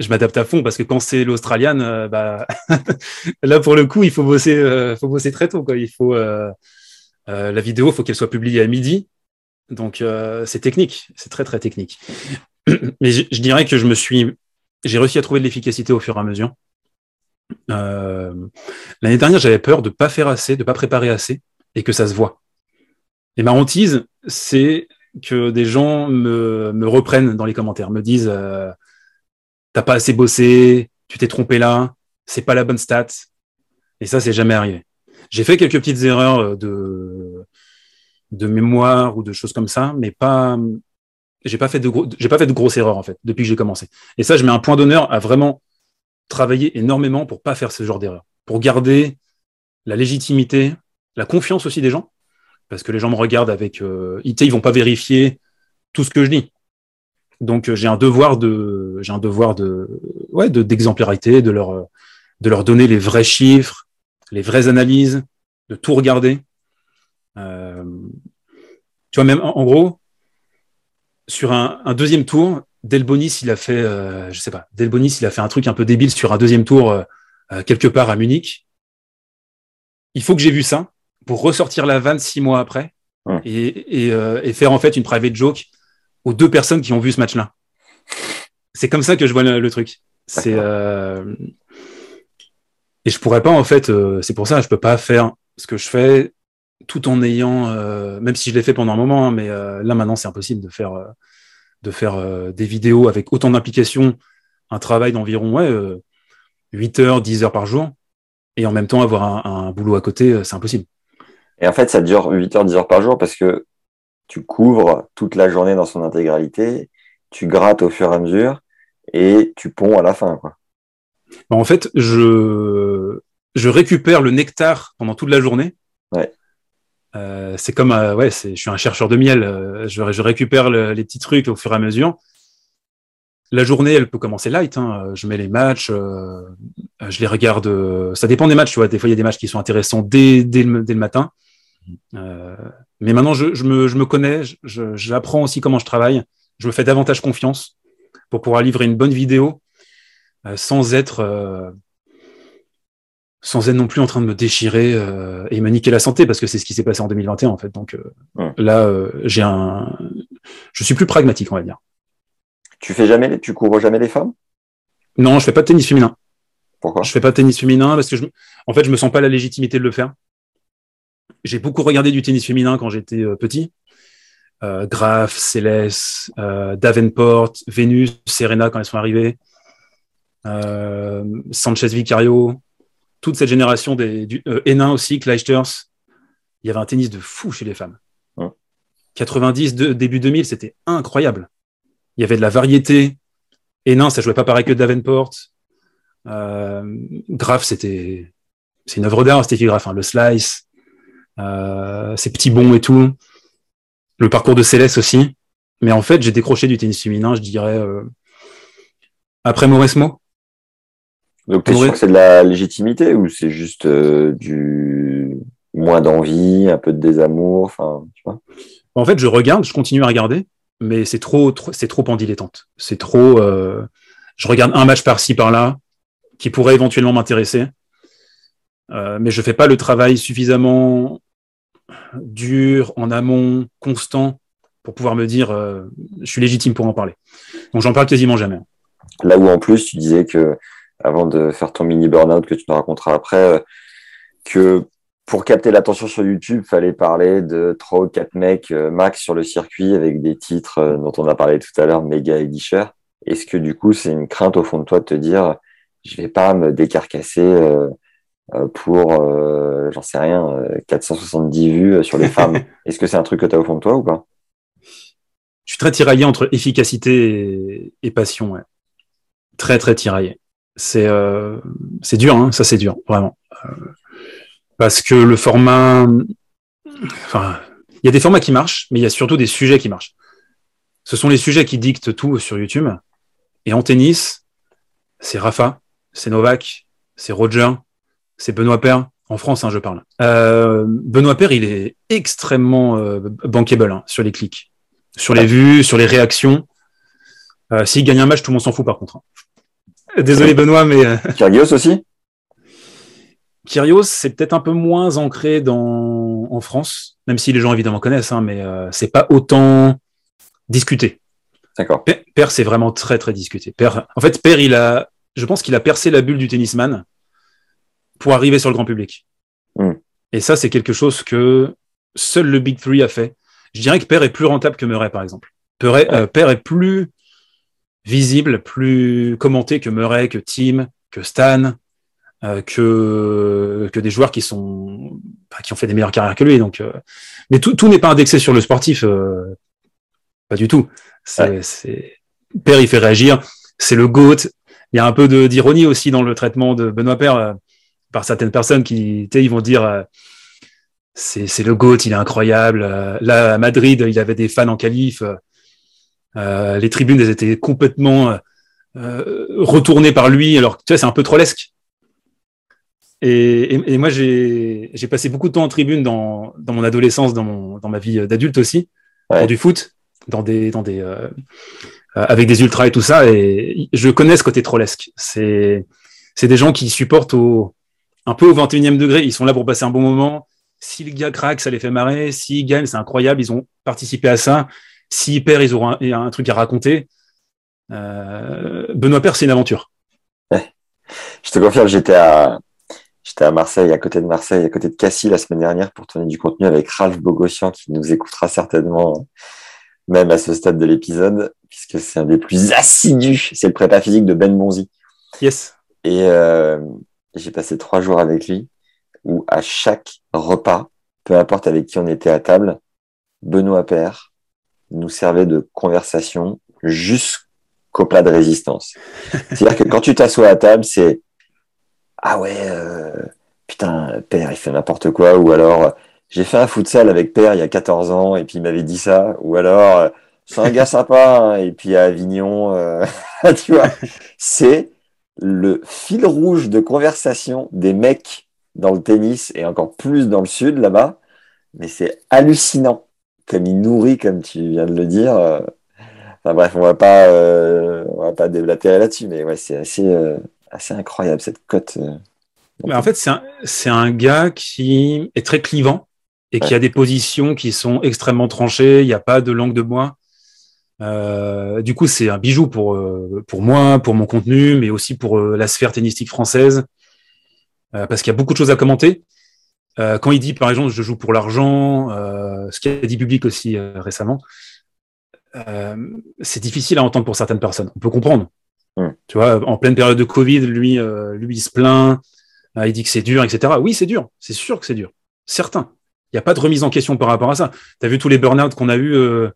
Je m'adapte à fond parce que quand c'est l'Australienne, euh, bah, là pour le coup, il faut bosser, euh, faut bosser très tôt. Quoi. Il faut euh, euh, la vidéo, faut qu'elle soit publiée à midi, donc euh, c'est technique, c'est très très technique. Mais je, dirais que je me suis, j'ai réussi à trouver de l'efficacité au fur et à mesure. L'année dernière, j'avais peur de pas faire assez, de pas préparer assez, et que ça se voit. Et ma hantise, c'est que des gens me, me reprennent dans les commentaires, me disent t'as pas assez bossé, tu t'es trompé là, c'est pas la bonne stat. Et ça, c'est jamais arrivé. J'ai fait quelques petites erreurs euh, de de mémoire ou de choses comme ça, mais pas j'ai pas fait de gros, j'ai pas fait de grosses erreurs en fait depuis que j'ai commencé. Et ça, je mets un point d'honneur à vraiment travailler énormément pour pas faire ce genre d'erreur, pour garder la légitimité, la confiance aussi des gens, parce que les gens me regardent avec, euh, ils, ils vont pas vérifier tout ce que je dis. Donc euh, j'ai un devoir de, j'ai un devoir de, ouais, de d'exemplarité, de leur, euh, de leur donner les vrais chiffres, les vraies analyses, de tout regarder. Euh, tu vois même en, en gros sur un, un deuxième tour, Delbonis il a fait, euh, je sais pas, Delbonis il a fait un truc un peu débile sur un deuxième tour euh, quelque part à Munich. Il faut que j'ai vu ça pour ressortir la vanne six mois après et, et, euh, et faire en fait une private joke aux deux personnes qui ont vu ce match-là. C'est comme ça que je vois le, le truc. C'est euh... et je pourrais pas en fait. euh, c'est pour ça je peux pas faire ce que je fais tout en ayant, euh, même si je l'ai fait pendant un moment, hein, mais là maintenant c'est impossible de faire de faire des vidéos avec autant d'implication, un travail d'environ ouais, euh, 8 heures, 10 heures par jour, et en même temps avoir un, un boulot à côté, c'est impossible. Et en fait, ça dure 8 heures, 10 heures par jour parce que tu couvres toute la journée dans son intégralité, tu grattes au fur et à mesure et tu ponds à la fin. Quoi. Bon, en fait, je, je récupère le nectar pendant toute la journée. Ouais. Euh, c'est comme, euh, ouais, je suis un chercheur de miel. euh, je, je récupère le- les petits trucs au fur et à mesure. La journée, elle peut commencer light. Hein. Je mets les matchs, je les regarde. ça dépend des matchs, tu vois. Des fois, il y a des matchs qui sont intéressants dès, dès, le, dès le matin. Mais maintenant, je, je, me, je me connais. je- J'apprends aussi comment je travaille. Je me fais davantage confiance pour pouvoir livrer une bonne vidéo euh, sans être euh, sans être non plus en train de me déchirer euh, et me niquer la santé parce que c'est ce qui s'est passé en 2021 en fait. Donc euh, Ouais. là, euh, j'ai un, je suis plus pragmatique, on va dire. Tu fais jamais, tu couvres jamais les femmes? Non, je fais pas de tennis féminin. Pourquoi? Je fais pas de tennis féminin parce que je, en fait, je me sens pas la légitimité de le faire. J'ai beaucoup regardé du tennis féminin quand j'étais euh, petit. Euh, Graf, Céleste, euh, Davenport, Vénus, Serena quand elles sont arrivées, euh, Sanchez Vicario, toute cette génération des du, Hénin aussi, Clijsters. Il y avait un tennis de fou chez les femmes. Ouais. 90, de- début 2000, c'était incroyable. Il y avait de la variété. Hénin, ça jouait pas pareil que Davenport. Graph, c'était c'est une œuvre d'art, Steffi Graph, hein, le slice, ses petits bons et tout, le parcours de Céleste aussi. Mais en fait, j'ai décroché du tennis féminin, je dirais, après Mauresmo. Donc, tu sûr que c'est de la légitimité ou c'est juste du moins d'envie, un peu de désamour, enfin, tu vois? En fait, je regarde, je continue à regarder, mais c'est trop, c'est trop en dilettante. C'est trop. Euh, je regarde un match par-ci par-là qui pourrait éventuellement m'intéresser, euh, mais je fais pas le travail suffisamment dur, en amont, constant, pour pouvoir me dire, euh, je suis légitime pour en parler. Donc, j'en parle quasiment jamais. Là où en plus, tu disais que avant de faire ton mini burn-out que tu nous raconteras après, que pour capter l'attention sur YouTube, fallait parler de trois ou quatre mecs euh, max sur le circuit avec des titres euh, dont on a parlé tout à l'heure, méga édicheurs. Est-ce que du coup, c'est une crainte au fond de toi de te dire, je vais pas me décarcasser euh, pour, j'en sais rien, 470 vues sur les femmes. Est-ce que c'est un truc que tu as au fond de toi ou pas? Je suis très tiraillé entre efficacité et, passion. Ouais. Très très tiraillé. C'est c'est dur, hein, ça c'est dur, vraiment parce que le format, enfin, il y a des formats qui marchent, mais il y a surtout des sujets qui marchent. Ce sont les sujets qui dictent tout sur YouTube. Et en tennis, c'est Rafa, c'est Novak, c'est Roger, c'est Benoît Paire. En France, hein, je parle. Euh, Benoît Paire, il est extrêmement euh, bankable hein, sur les clics, sur les vues, sur les réactions. Euh, S'il gagne un match, tout le monde s'en fout par contre. Hein. Désolé Benoît, mais... Kyrgios aussi? Kyrios, c'est peut-être un peu moins ancré dans, en France, même si les gens évidemment connaissent, hein, mais c'est pas autant discuté. D'accord. Père, c'est vraiment très très discuté. Père, en fait, Père, il a, je pense qu'il a percé la bulle du tennisman pour arriver sur le grand public. Hmm. Et ça, c'est quelque chose que seul le Big Three a fait. Je dirais que Père est plus rentable que Murray, par exemple. Père est, euh, Père est plus visible, plus commenté que Murray, que Tim, que Stan, euh, que, que des joueurs qui sont qui ont fait des meilleures carrières que lui. Donc, euh, mais tout, tout n'est pas indexé sur le sportif, euh, pas du tout. C'est, c'est Père, il fait réagir. C'est le goat. Il y a un peu d'ironie aussi dans le traitement de Benoît Père par certaines personnes qui, ils vont dire c'est, c'est le goat, il est incroyable. là, à Madrid, il avait des fans en qualif. les tribunes, elles étaient complètement retournées par lui. Alors, tu vois, c'est un peu trollesque. Et, moi, j'ai passé beaucoup de temps en tribune dans, mon adolescence, dans, mon, dans ma vie d'adulte aussi, pour du foot, dans des, dans des, euh, euh, avec des ultras et tout ça. Et je connais ce côté trollesque. C'est des gens qui supportent au, un peu au 21e degré. Ils sont là pour passer un bon moment. Si le gars craque, ça les fait marrer. S'ils gagnent, c'est incroyable. Ils ont participé à ça. S'ils perdent, ils auront un, un, truc à raconter. Euh, Benoît Père, c'est une aventure. Je te confirme, j'étais à, J'étais à Marseille, à côté de Marseille, à côté de Cassis la semaine dernière pour tourner du contenu avec Ralph Bogossian qui nous écoutera certainement même à ce stade de l'épisode puisque c'est un des plus assidus. C'est le prépa physique de Ben Bonzi. Yes. Et euh, j'ai passé trois jours avec lui où à chaque repas, peu importe avec qui on était à table, Benoît Père nous servait de conversation jusqu'au plat de résistance. C'est-à-dire que quand tu t'assois à table, c'est ah ouais, euh, putain, père, il fait n'importe quoi, ou alors j'ai fait un futsal avec père il y a 14 ans et puis il m'avait dit ça, ou alors c'est un gars sympa, hein, et puis à Avignon, euh, tu vois, c'est le fil rouge de conversation des mecs dans le tennis et encore plus dans le sud là-bas, mais c'est hallucinant comme il nourrit, comme tu viens de le dire. Enfin bref, on va pas, on va pas déblatérer là-dessus, mais ouais, c'est assez assez incroyable cette cote. Euh, en fait, c'est un, un, gars qui est très clivant et qui a des positions qui sont extrêmement tranchées. Il n'y a pas de langue de bois. Euh, du coup, c'est un bijou pour, euh, pour moi, pour mon contenu, mais aussi pour la sphère tennistique française, parce qu'il y a beaucoup de choses à commenter. quand il dit, par exemple, je joue pour l'argent, ce qu'il a dit public aussi récemment, c'est difficile à entendre pour certaines personnes. On peut comprendre. Tu vois, en pleine période de Covid, lui, euh, lui, il se plaint, euh, il dit que c'est dur, etc. Oui, c'est dur, c'est sûr que c'est dur, certain. Il n'y a pas de remise en question par rapport à ça. Tu as vu tous les burn-out qu'on a eu euh,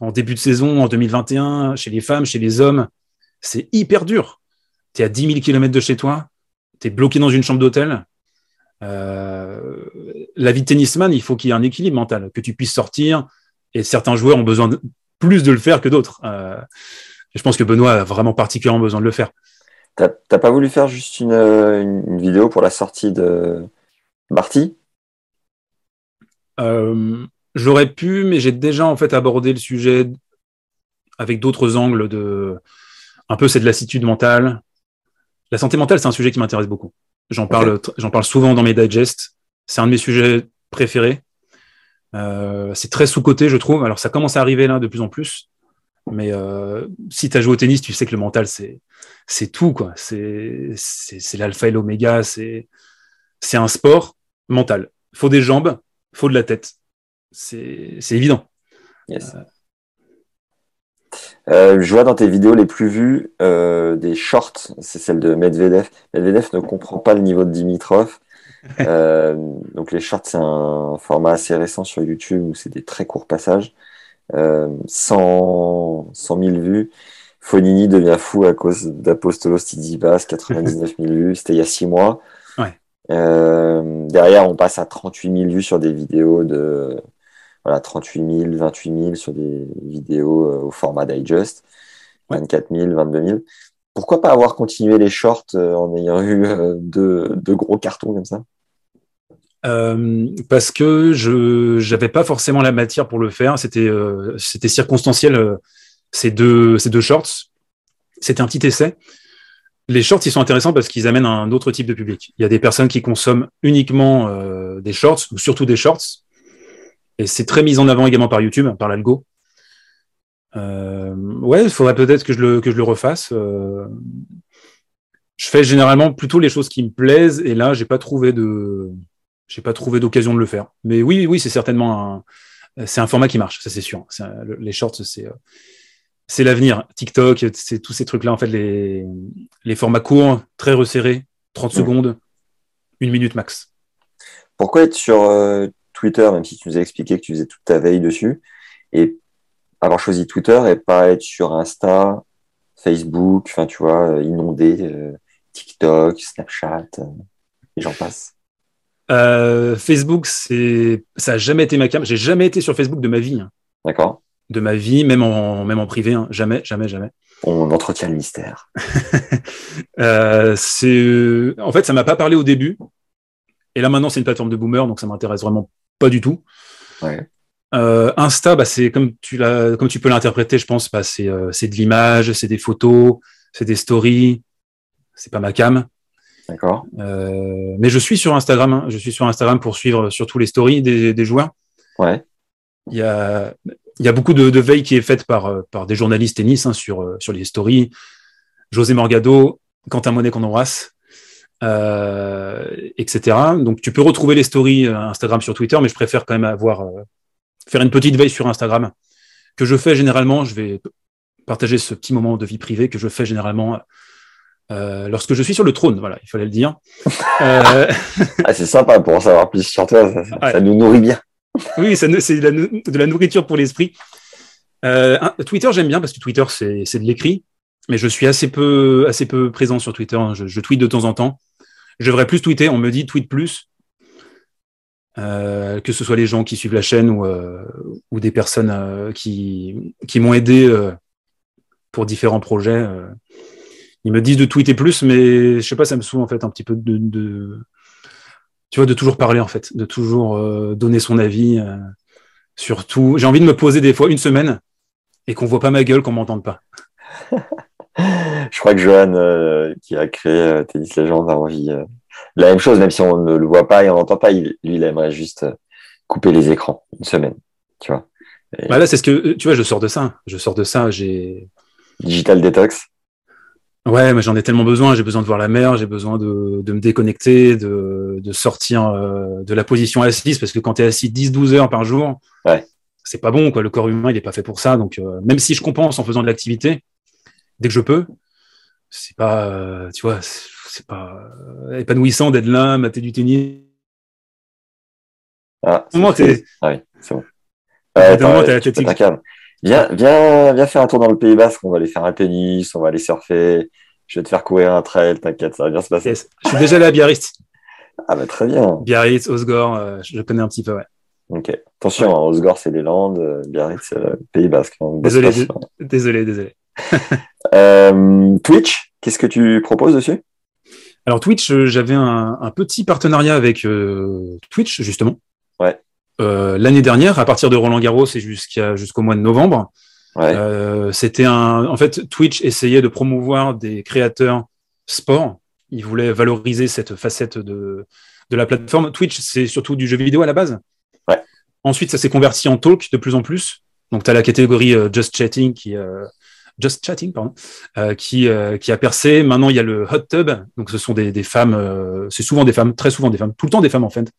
en début de saison, en 2021, chez les femmes, chez les hommes. C'est hyper dur. tu es à 10 000 km de chez toi, tu es bloqué dans une chambre d'hôtel. Euh, la vie de tennisman, il faut qu'il y ait un équilibre mental, que tu puisses sortir. Et certains joueurs ont besoin de, plus de le faire que d'autres. Euh, je pense que Benoît a vraiment particulièrement besoin de le faire. T'as pas voulu faire juste une, une, vidéo pour la sortie de Marty? Euh, J'aurais pu, mais j'ai déjà en fait abordé le sujet avec d'autres angles de un peu c'est de lassitude mentale. La santé mentale, c'est un sujet qui m'intéresse beaucoup. J'en parle, j'en parle souvent dans mes digests. C'est un de mes sujets préférés. Euh, c'est très sous-coté, je trouve. Alors, ça commence à arriver là de plus en plus. Mais euh, si tu as joué au tennis, tu sais que le mental, c'est, c'est tout, quoi. C'est, c'est, l'alpha et l'oméga. C'est, c'est un sport mental. Faut des jambes, faut de la tête. C'est, évident. Yes. Euh, euh, je vois dans tes vidéos les plus vues euh, des shorts, c'est celle de Medvedev. Medvedev ne comprend pas le niveau de Dimitrov. Euh, donc les shorts, c'est un format assez récent sur YouTube où c'est des très courts passages. 100, 100 000 vues. Fonini devient fou à cause d'Apostolos Tsitsipas, 99 000 vues. C'était il y a 6 mois. derrière, on passe à 38 000 vues sur des vidéos de voilà, 38 000, 28 000 sur des vidéos euh, au format digest, 24 000, 22 000. Pourquoi pas avoir continué les shorts euh, en ayant eu euh, deux, gros cartons comme ça? Parce que je n'avais pas forcément la matière pour le faire. C'était c'était circonstanciel ces deux ces deux shorts. C'était un petit essai. Les shorts, ils sont intéressants parce qu'ils amènent un autre type de public. Il y a des personnes qui consomment uniquement des shorts ou surtout des shorts et c'est très mis en avant également par YouTube, par l'algo. Euh, ouais, il faudrait peut-être que je le, que je le refasse. Euh, je fais généralement plutôt les choses qui me plaisent, et là, j'ai pas trouvé de, j'ai pas trouvé d'occasion de le faire. Mais oui, oui, c'est certainement un, c'est un format qui marche, ça c'est sûr. les shorts, c'est, c'est l'avenir. TikTok, c'est tous ces trucs-là, en fait, les, les formats courts, très resserrés, 30 secondes, une minute max. Pourquoi être sur euh, Twitter, même si tu nous as expliqué que tu faisais toute ta veille dessus, et avoir choisi Twitter et pas être sur Insta, Facebook, enfin tu vois, euh, inondé, euh, TikTok, Snapchat, euh, et j'en passe. Facebook, c'est ça a jamais été ma cam. J'ai jamais été sur Facebook de ma vie. Hein. D'accord. De ma vie, même en même en privé, hein. jamais, jamais, jamais. On entretient le mystère. c'est en fait, ça m'a pas parlé au début. Et là maintenant, c'est une plateforme de boomer, donc ça m'intéresse vraiment pas du tout. Euh, Insta, bah, c'est comme tu l'as, comme tu peux l'interpréter, je pense, bah, c'est, euh, c'est de l'image, c'est des photos, c'est des stories. C'est pas ma cam. D'accord. Euh, mais je suis sur Instagram. Hein. Je suis sur Instagram pour suivre surtout les stories des, des joueurs. Ouais. Il y a, il y a beaucoup de, de veille qui est faite par, par des journalistes tennis hein, sur, sur les stories. José Morgado, Quentin Monet qu'on embrasse. Euh, etc. Donc tu peux retrouver les stories euh, Instagram sur Twitter, mais je préfère quand même avoir euh, faire une petite veille sur Instagram que je fais généralement. Je vais partager ce petit moment de vie privée que je fais généralement lorsque je suis sur le trône. Voilà, il fallait le dire. ah, c'est sympa pour en savoir plus sur toi. Ça, nous nourrit bien. oui, c'est de la nourriture pour l'esprit. Twitter, j'aime bien parce que Twitter, c'est de l'écrit, mais je suis assez peu, assez peu présent sur Twitter. Je, je tweete de temps en temps. Je devrais plus tweeter. On me dit tweet plus. Euh, que ce soit les gens qui suivent la chaîne ou, euh, des personnes euh, qui, m'ont aidé pour différents projets. ils me disent de tweeter plus, mais je sais pas, ça me saoule en fait un petit peu de, de tu vois, de toujours parler en fait, de toujours donner son avis. surtout, j'ai envie de me poser des fois une semaine et qu'on voit pas ma gueule, qu'on m'entende pas. je crois que Johan, euh, qui a créé euh, Tennis Legend, a envie euh, la même chose, même si on ne le voit pas et on n'entend pas. lui, il aimerait juste couper les écrans une semaine, tu vois. Bah là, c'est ce que tu vois. Je sors de ça. Je sors de ça. J'ai digital detox. Ouais, mais j'en ai tellement besoin. J'ai besoin de voir la mer. J'ai besoin de, de, me déconnecter, de, de sortir de la position assise, parce que quand tu es assis 10-12 heures par jour, ouais. c'est pas bon. Quoi. Le corps humain, il est pas fait pour ça. Donc, même si je compense en faisant de l'activité, dès que je peux. C'est pas, euh, tu vois, c'est pas euh, épanouissant d'être là, mater du tennis. Ah, c'est ah oui, c'est bon. Viens, viens, viens faire un tour dans le Pays Basque. On va aller faire un tennis, on va aller surfer. Je vais te faire courir un trail, t'inquiète, ça va bien se passer. Je suis déjà allé à Biarritz. Ah bah très bien. Biarritz, Osgore, euh, je connais un petit peu, ouais. Ok. Attention, hein, Osgore, c'est les Landes, euh, Biarritz, c'est le Pays Basque. hein. Désolé, désolé, désolé. Euh, Twitch, qu'est-ce que tu proposes dessus? Alors Twitch, euh, j'avais un, un petit partenariat avec euh, Twitch justement. Ouais. Euh, L'année dernière, à partir de Roland Garros et jusqu'à jusqu'au mois de novembre, Ouais. c'était un. En fait, Twitch essayait de promouvoir des créateurs sport. Ils voulaient valoriser cette facette de de la plateforme. Twitch, c'est surtout du jeu vidéo à la base. Ouais. Ensuite, ça s'est converti en talk de plus en plus. Donc, tu as la catégorie euh, Just Chatting qui euh, Just Chatting, pardon, euh, qui, euh, qui a percé. Maintenant, il y a le Hot Tub. Donc, ce sont des, des femmes, euh, c'est souvent des femmes, très souvent des femmes, tout le temps des femmes en fait,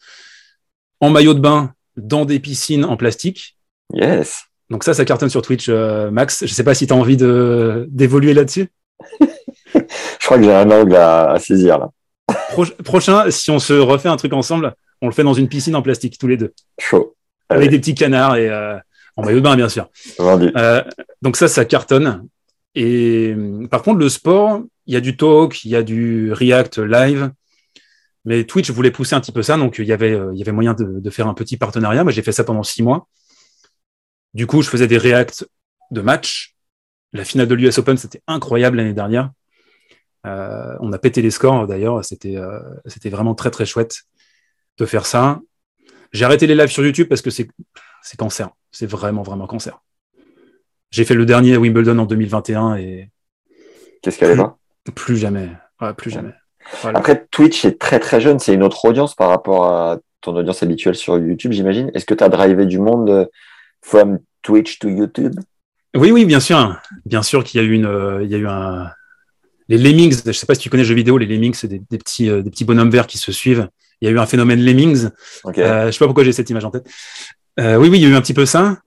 en maillot de bain, dans des piscines en plastique. Yes. Donc, ça, ça cartonne sur Twitch, Max. Je sais pas si tu as envie d'évoluer là-dessus. Je crois que j'ai un angle à, à saisir là. Pro- prochain, si on se refait un truc ensemble, on le fait dans une piscine en plastique, tous les deux, Chaud. avec Allez, des petits canards et euh, en maillot de bain, bien sûr. Euh, donc ça, ça cartonne. Et euh, par contre, le sport, il y a du talk, il y a du React live. Mais Twitch voulait pousser un petit peu ça, donc il y avait, euh, il y avait moyen de, de faire un petit partenariat. Moi, j'ai fait ça pendant six mois. Du coup, je faisais des React de match. La finale de l'US Open, c'était incroyable l'année dernière. Euh, on a pété les scores d'ailleurs. C'était, euh, c'était vraiment très très chouette de faire ça. J'ai arrêté les lives sur YouTube parce que c'est, c'est cancer. C'est vraiment vraiment cancer. J'ai fait le dernier à Wimbledon en 2021 et Qu'est-ce qu'elle est pas plus jamais. Ouais, plus jamais. Voilà. Après, Twitch est très très jeune, c'est une autre audience par rapport à ton audience habituelle sur YouTube, j'imagine. Est-ce que tu as drivé du monde euh, from Twitch to YouTube? Oui, oui, bien sûr. Bien sûr qu'il y a eu une, euh, il y a eu un, les Lemmings. Je sais pas si tu connais le jeu vidéo. Les Lemmings, c'est des, des petits, euh, des petits bonhommes verts qui se suivent. Il y a eu un phénomène Lemmings. Euh, je sais pas pourquoi j'ai cette image en tête. Euh, oui, oui, il y a eu un petit peu ça.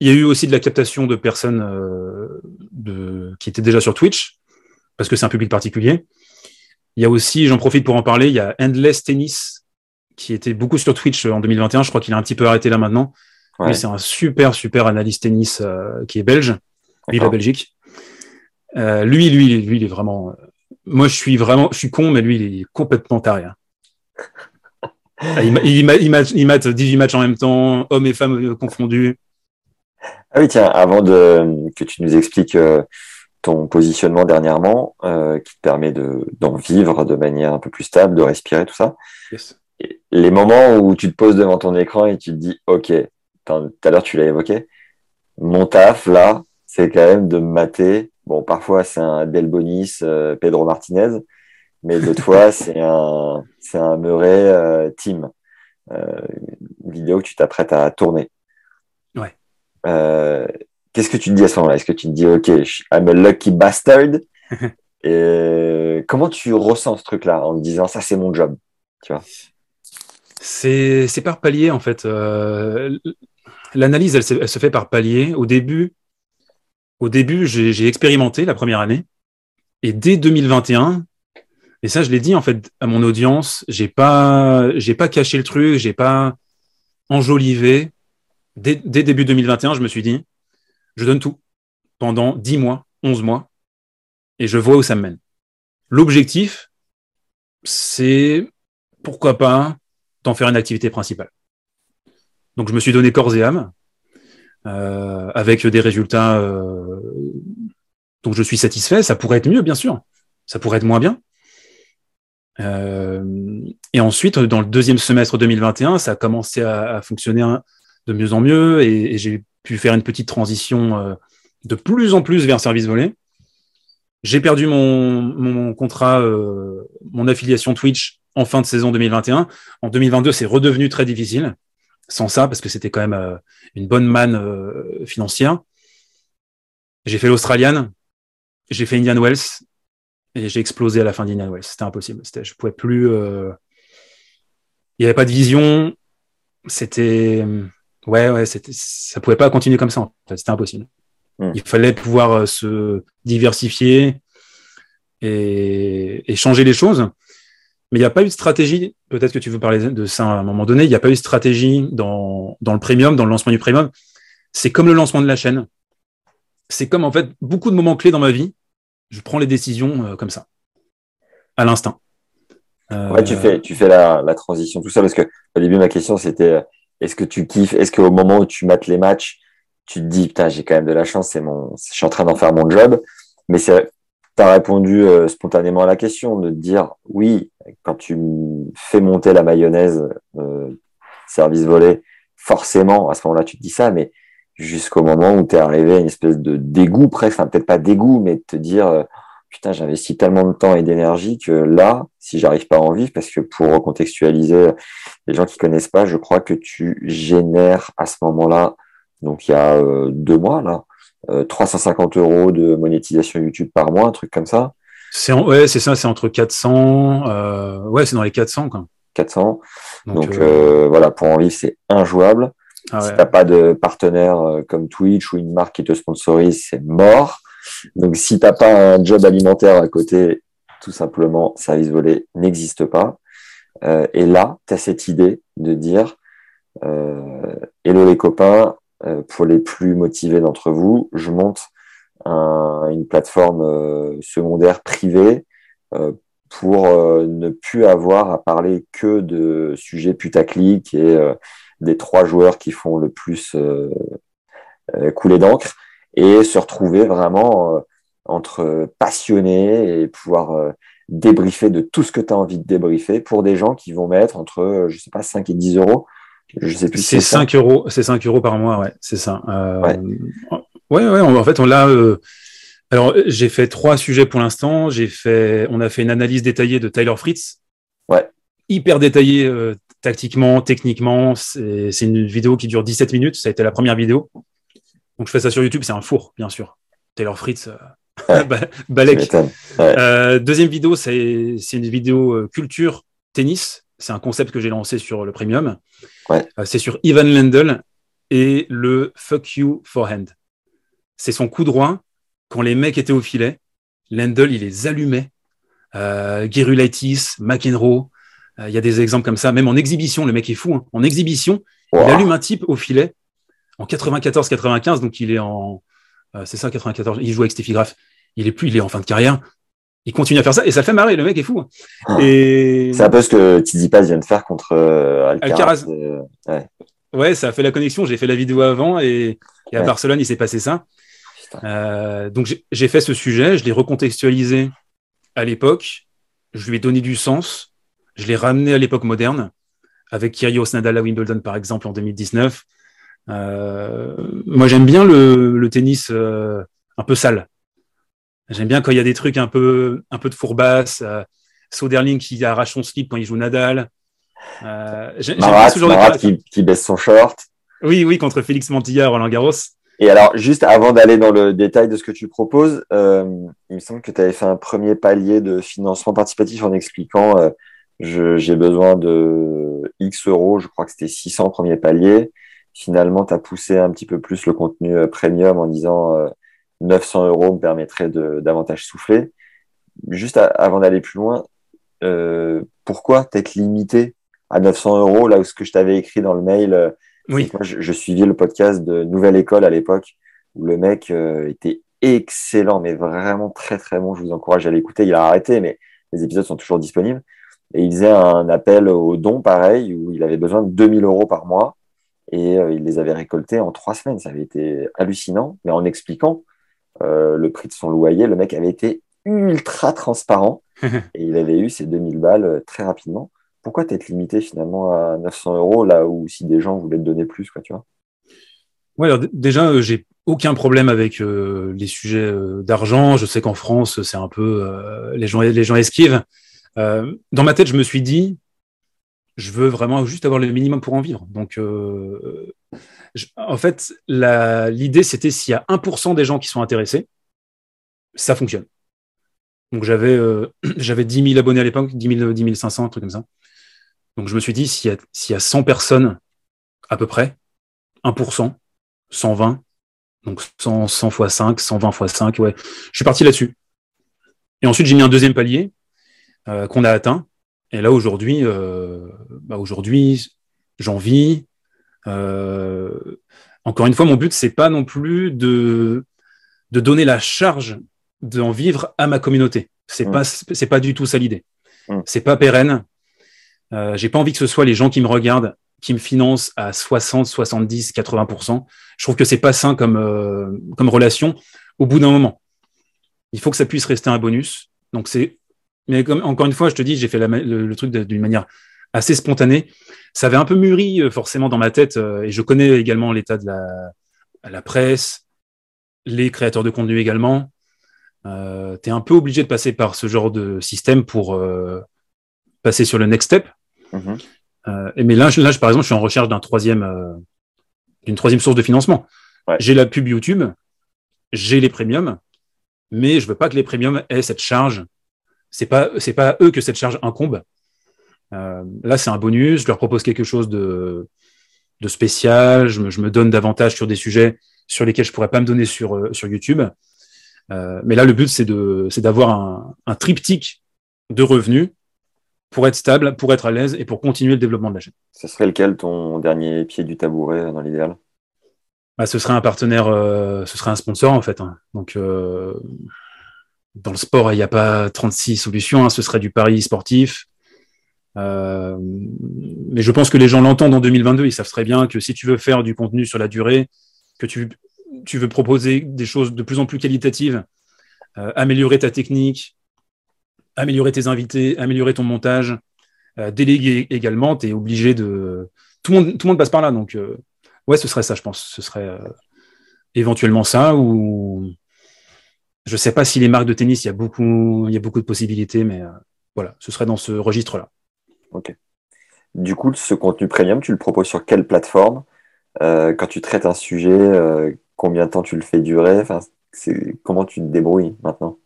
Il y a eu aussi de la captation de personnes euh, de, qui étaient déjà sur Twitch, parce que c'est un public particulier. Il y a aussi, j'en profite pour en parler, il y a Endless Tennis, qui était beaucoup sur Twitch en 2021. Je crois qu'il a un petit peu arrêté là maintenant. Ouais. Mais c'est un super, super analyste tennis euh, qui est belge, vive la. Belgique. Euh, lui, lui, lui, il est vraiment. euh, moi, je suis vraiment, je suis con, mais lui, il est complètement taré. hein. Ah, Il, il, il, mate 18 matchs en même temps, hommes et femmes euh, confondus. Ah oui, tiens, avant de, que tu nous expliques euh, ton positionnement dernièrement, euh, qui te permet de, d'en vivre de manière un peu plus stable, de respirer, tout ça, les moments où tu te poses devant ton écran et tu te dis, OK, tout à l'heure tu l'as évoqué, mon taf là, c'est quand même de me mater. Bon, parfois c'est un Del Bonis, euh, Pedro Martinez, mais d'autres fois c'est un, c'est un Murray euh, Team, euh, une vidéo que tu t'apprêtes à tourner. Ouais. Euh, Qu'est-ce que tu te dis à ce moment-là? Est-ce que tu te dis, OK, I'm a lucky bastard? Et comment tu ressens ce truc-là en te disant, ça c'est mon job? C'est c'est par palier, en fait. L'analyse, elle, se- elle se fait par palier. Au début, au début j'ai expérimenté la première année. Et dès 2021, et ça, je l'ai dit en fait à mon audience, j'ai pas, j'ai pas caché le truc, j'ai pas enjolivé. Dès, dès début 2021, je me suis dit, je donne tout pendant 10 mois, 11 mois, et je vois où ça me mène. L'objectif, c'est pourquoi pas d'en faire une activité principale. Donc, je me suis donné corps et âme, euh, avec des résultats euh, dont je suis satisfait. Ça pourrait être mieux, bien sûr. Ça pourrait être moins bien. Euh, et ensuite, dans le deuxième semestre 2021, ça a commencé à, fonctionner de mieux en mieux et, j'ai pu faire une petite transition euh, de plus en plus vers service volé. J'ai perdu mon, contrat, euh, mon affiliation Twitch en fin de saison 2021. En 2022, c'est redevenu très difficile sans ça parce que c'était quand même une bonne manne financière. J'ai fait l'Australian, j'ai fait Indian Wells et j'ai explosé à la fin d'Indian Wells. C'était impossible. C'était, je pouvais plus. euh, Il n'y avait pas de vision. C'était ouais ouais. C'était ça pouvait pas continuer comme ça. En fait. C'était impossible. Mm. Il fallait pouvoir euh, se diversifier et, et changer les choses. Mais il n'y a pas eu de stratégie. Peut-être que tu veux parler de ça à un moment donné. Il n'y a pas eu de stratégie dans, dans le premium, dans le lancement du premium. C'est comme le lancement de la chaîne. C'est comme en fait beaucoup de moments clés dans ma vie je prends les décisions comme ça, à l'instinct. Ouais, tu fais, tu la, transition, tout ça, parce que au début, ma question, c'était est-ce que tu kiffes, est-ce qu'au moment où tu mates les matchs, tu te dis, putain, j'ai quand même de la chance, c'est mon, je suis en train d'en faire mon job. Mais c'est, as répondu euh, spontanément à la question de te dire, oui, quand tu fais monter la mayonnaise, euh, service volé, forcément, à ce moment-là, tu te dis ça, mais jusqu'au moment où tu es arrivé à une espèce de dégoût presque, enfin, peut-être pas dégoût, mais de te dire, euh, putain, j'investis tellement de temps et d'énergie que là, si j'arrive pas à en vivre, parce que pour recontextualiser les gens qui connaissent pas, je crois que tu génères à ce moment-là, donc il y a euh, deux mois là, 350 euh, euros de monétisation YouTube par mois, un truc comme ça. C'est ouais, c'est ça, c'est entre 400, euh, ouais, c'est dans les 400 quoi. 400. Donc, voilà, pour en vivre, c'est injouable. Ah si t'as pas de partenaire comme Twitch ou une marque qui te sponsorise, c'est mort. Donc, si t'as pas un job alimentaire à côté, tout simplement, service volé n'existe pas. Euh, et là, tu as cette idée de dire, euh, hello les copains, euh, pour les plus motivés d'entre vous, je monte un, une plateforme euh, secondaire privée euh, pour ne plus avoir à parler que de sujets putaclic et des trois joueurs qui font le plus couler d'encre et se retrouver vraiment entre passionnés et pouvoir débriefer de tout ce que tu as envie de débriefer pour des gens qui vont mettre entre, je sais pas, 5 et 10 euros je sais plus. C'est 5 euros, c'est 5 euros par mois, ouais, c'est ça. Euh, ouais. ouais. ouais, en fait, on l'a. Euh, alors, j'ai fait trois sujets pour l'instant. J'ai fait, on a fait une analyse détaillée de Tyler Fritz. Ouais. Hyper détaillée euh, tactiquement, techniquement. C'est une vidéo qui dure 17 minutes. Ça a été la première vidéo. Donc, je fais ça sur YouTube. C'est un four, bien sûr. Taylor Fritz. Euh, ouais. Balek. Euh, deuxième vidéo, c'est une vidéo culture tennis c'est un concept que j'ai lancé sur le premium. Euh, c'est sur Ivan Lendl et le fuck you forehand. C'est son coup droit quand les mecs étaient au filet. Lendl, il les allumait. Euh, Gerulaitis, McEnroe, euh, il y a des exemples comme ça. Même en exhibition, le mec est fou. Hein. En exhibition, il allume un type au filet en 94-95, donc il est en. Euh, c'est ça, 94. Il joue avec Steffi Graf. Il est plus, il est en fin de carrière il continue à faire ça et ça fait marrer. Le mec est fou. Hein. Ah. Et c'est un peu ce que Tsitsipas vient de faire contre euh, Alcaraz. Euh, ouais. ouais. ça a fait la connexion. J'ai fait la vidéo avant et, à Barcelone, il s'est passé ça. Euh, donc j'ai fait ce sujet, je l'ai recontextualisé à l'époque, je lui ai donné du sens, je l'ai ramené à l'époque moderne avec Kyrgios Nadal à Wimbledon par exemple en 2019. moi j'aime bien le, le tennis un peu sale. J'aime bien quand il y a des trucs un peu, un peu de fourbasse. Euh, Soderling qui arrache son slip quand il joue Nadal. Euh, Marat, Marat qui, qui, baisse son short. Oui, oui, contre Félix Montilla, Roland Garros. Et alors, juste avant d'aller dans le détail de ce que tu proposes, euh, il me semble que tu avais fait un premier palier de financement participatif en expliquant euh, j'ai besoin de X euros, je crois que c'était 600 premier palier. Finalement, tu as poussé un petit peu plus le contenu euh, premium en disant euh, 900 euros me permettrait de davantage souffler. Juste avant d'aller plus loin, euh, pourquoi t'être limité à 900 euros là où ce que je t'avais écrit dans le mail euh, Oui. Moi, je, suivais le podcast de Nouvelle École à l'époque où le mec euh, était excellent, mais vraiment très très bon. Je vous encourage à l'écouter. Il a arrêté, mais les épisodes sont toujours disponibles. Et il faisait un appel aux dons pareil où il avait besoin de 2000 euros par mois et il les avait récoltés en trois semaines. Ça avait été hallucinant, mais en expliquant euh, le prix de son loyer, le mec avait été ultra transparent et il avait eu ses 2000 balles euh, très rapidement. Pourquoi t'être limité finalement à 900 euros là où si des gens voulaient te donner plus, quoi, tu vois? Ouais, alors déjà, euh, j'ai aucun problème avec les sujets d'argent. Je sais qu'en France, c'est un peu les gens les gens esquivent. Dans ma tête, je me suis dit, je veux vraiment juste avoir le minimum pour en vivre. Donc, en fait, l'idée, c'était s'il y a 1% des gens qui sont intéressés, ça fonctionne. Donc, j'avais euh, j'avais 10 000 abonnés à l'époque, 10, 000, 10 500, un truc comme ça. Donc, je me suis dit, s'il y, a, y a 100 personnes, à peu près, 1%, 120, donc 100, 100 x 5, 120 x 5, ouais. Je suis parti là-dessus. Et ensuite, j'ai mis un deuxième palier euh, qu'on a atteint. Et là, aujourd'hui, euh, bah, aujourd'hui, j'en vis, euh, encore une fois, mon but, c'est pas non plus de, de donner la charge d'en vivre à ma communauté. C'est Mm. pas c'est pas du tout ça l'idée. Mm. C'est pas pérenne. Euh, J'ai pas envie que ce soit les gens qui me regardent qui me financent à 60, 70, 80% Je trouve que c'est pas sain comme euh, comme relation. Au bout d'un moment, il faut que ça puisse rester un bonus. Donc c'est mais comme encore une fois, je te dis, j'ai fait la le, le truc d'une manière assez spontanée. Ça avait un peu mûri euh, forcément dans ma tête euh, et je connais également l'état de la, la presse, les créateurs de contenu également. Euh, tu es un peu obligé de passer par ce genre de système pour euh, passer sur le next step. Mhm. Euh, et mais là, je- là, je- par exemple, je suis en recherche d'un troisième, euh, d'une troisième source de financement. Ouais. J'ai la pub YouTube, j'ai les premiums, mais je veux pas que les premiums aient cette charge. C'est pas, c'est pas à eux que cette charge incombe. Euh, là, c'est un bonus. Je leur propose quelque chose de, de spécial. Je me, je me donne davantage sur des sujets sur lesquels je pourrais pas me donner sur, euh, sur YouTube. Euh, mais là, le but, c'est de, c'est d'avoir un, un triptyque de revenus pour être stable, pour être à l'aise et pour continuer le développement de la chaîne. Ce serait lequel ton dernier pied du tabouret dans l'idéal? Bah, ce serait un partenaire, euh, ce serait un sponsor en fait. hein. Donc, dans le sport, il n'y a pas 36 solutions. hein. Ce serait du pari sportif. Euh, mais je pense que les gens l'entendent en 2022. Ils savent très bien que si tu veux faire du contenu sur la durée, que tu, tu veux proposer des choses de plus en plus qualitatives, euh, améliorer ta technique, améliorer tes invités, améliorer ton montage, euh, déléguer également, tu es obligé de... Tout le, monde, tout le monde passe par là. Donc, ouais, ce serait ça, je pense. Ce serait éventuellement ça ou... Je sais pas si les marques de tennis, il y a beaucoup, il y a beaucoup de possibilités, mais euh, voilà, ce serait dans ce registre-là. Du coup, ce contenu premium, tu le proposes sur quelle plateforme? Euh, Quand tu traites un sujet, euh, combien de temps tu le fais durer? Enfin, Comment tu te débrouilles maintenant?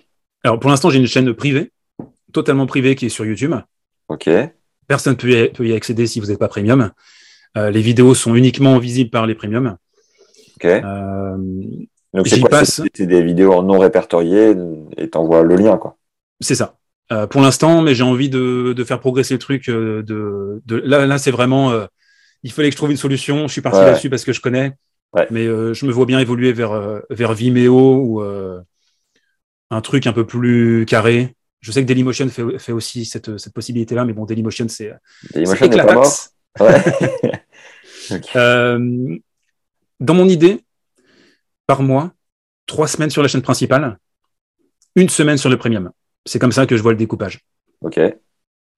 Alors, pour l'instant, j'ai une chaîne privée, totalement privée, qui est sur YouTube. Ok, Personne ne peut, y- peut y accéder si vous n'êtes pas premium. Les vidéos sont uniquement visibles par les premiums. ok. Euh, Donc c'est quoi passe. C'est des vidéos non répertoriées et t'envoies le lien, quoi. c'est ça. Euh, pour l'instant, mais j'ai envie de, de faire progresser le truc. euh, de, de, là, là c'est vraiment. euh, il fallait que je trouve une solution. Je suis parti Ouais. là-dessus parce que je connais. Ouais. Mais euh, je me vois bien évoluer vers, vers Vimeo ou un truc un peu plus carré. Je sais que Dailymotion fait, fait aussi cette, cette possibilité-là, mais bon, Dailymotion, c'est Dailymotion n'est pas mort. Ouais. Dans mon idée, par mois, trois semaines sur la chaîne principale, une semaine sur le premium. C'est comme ça que je vois le découpage. Ok,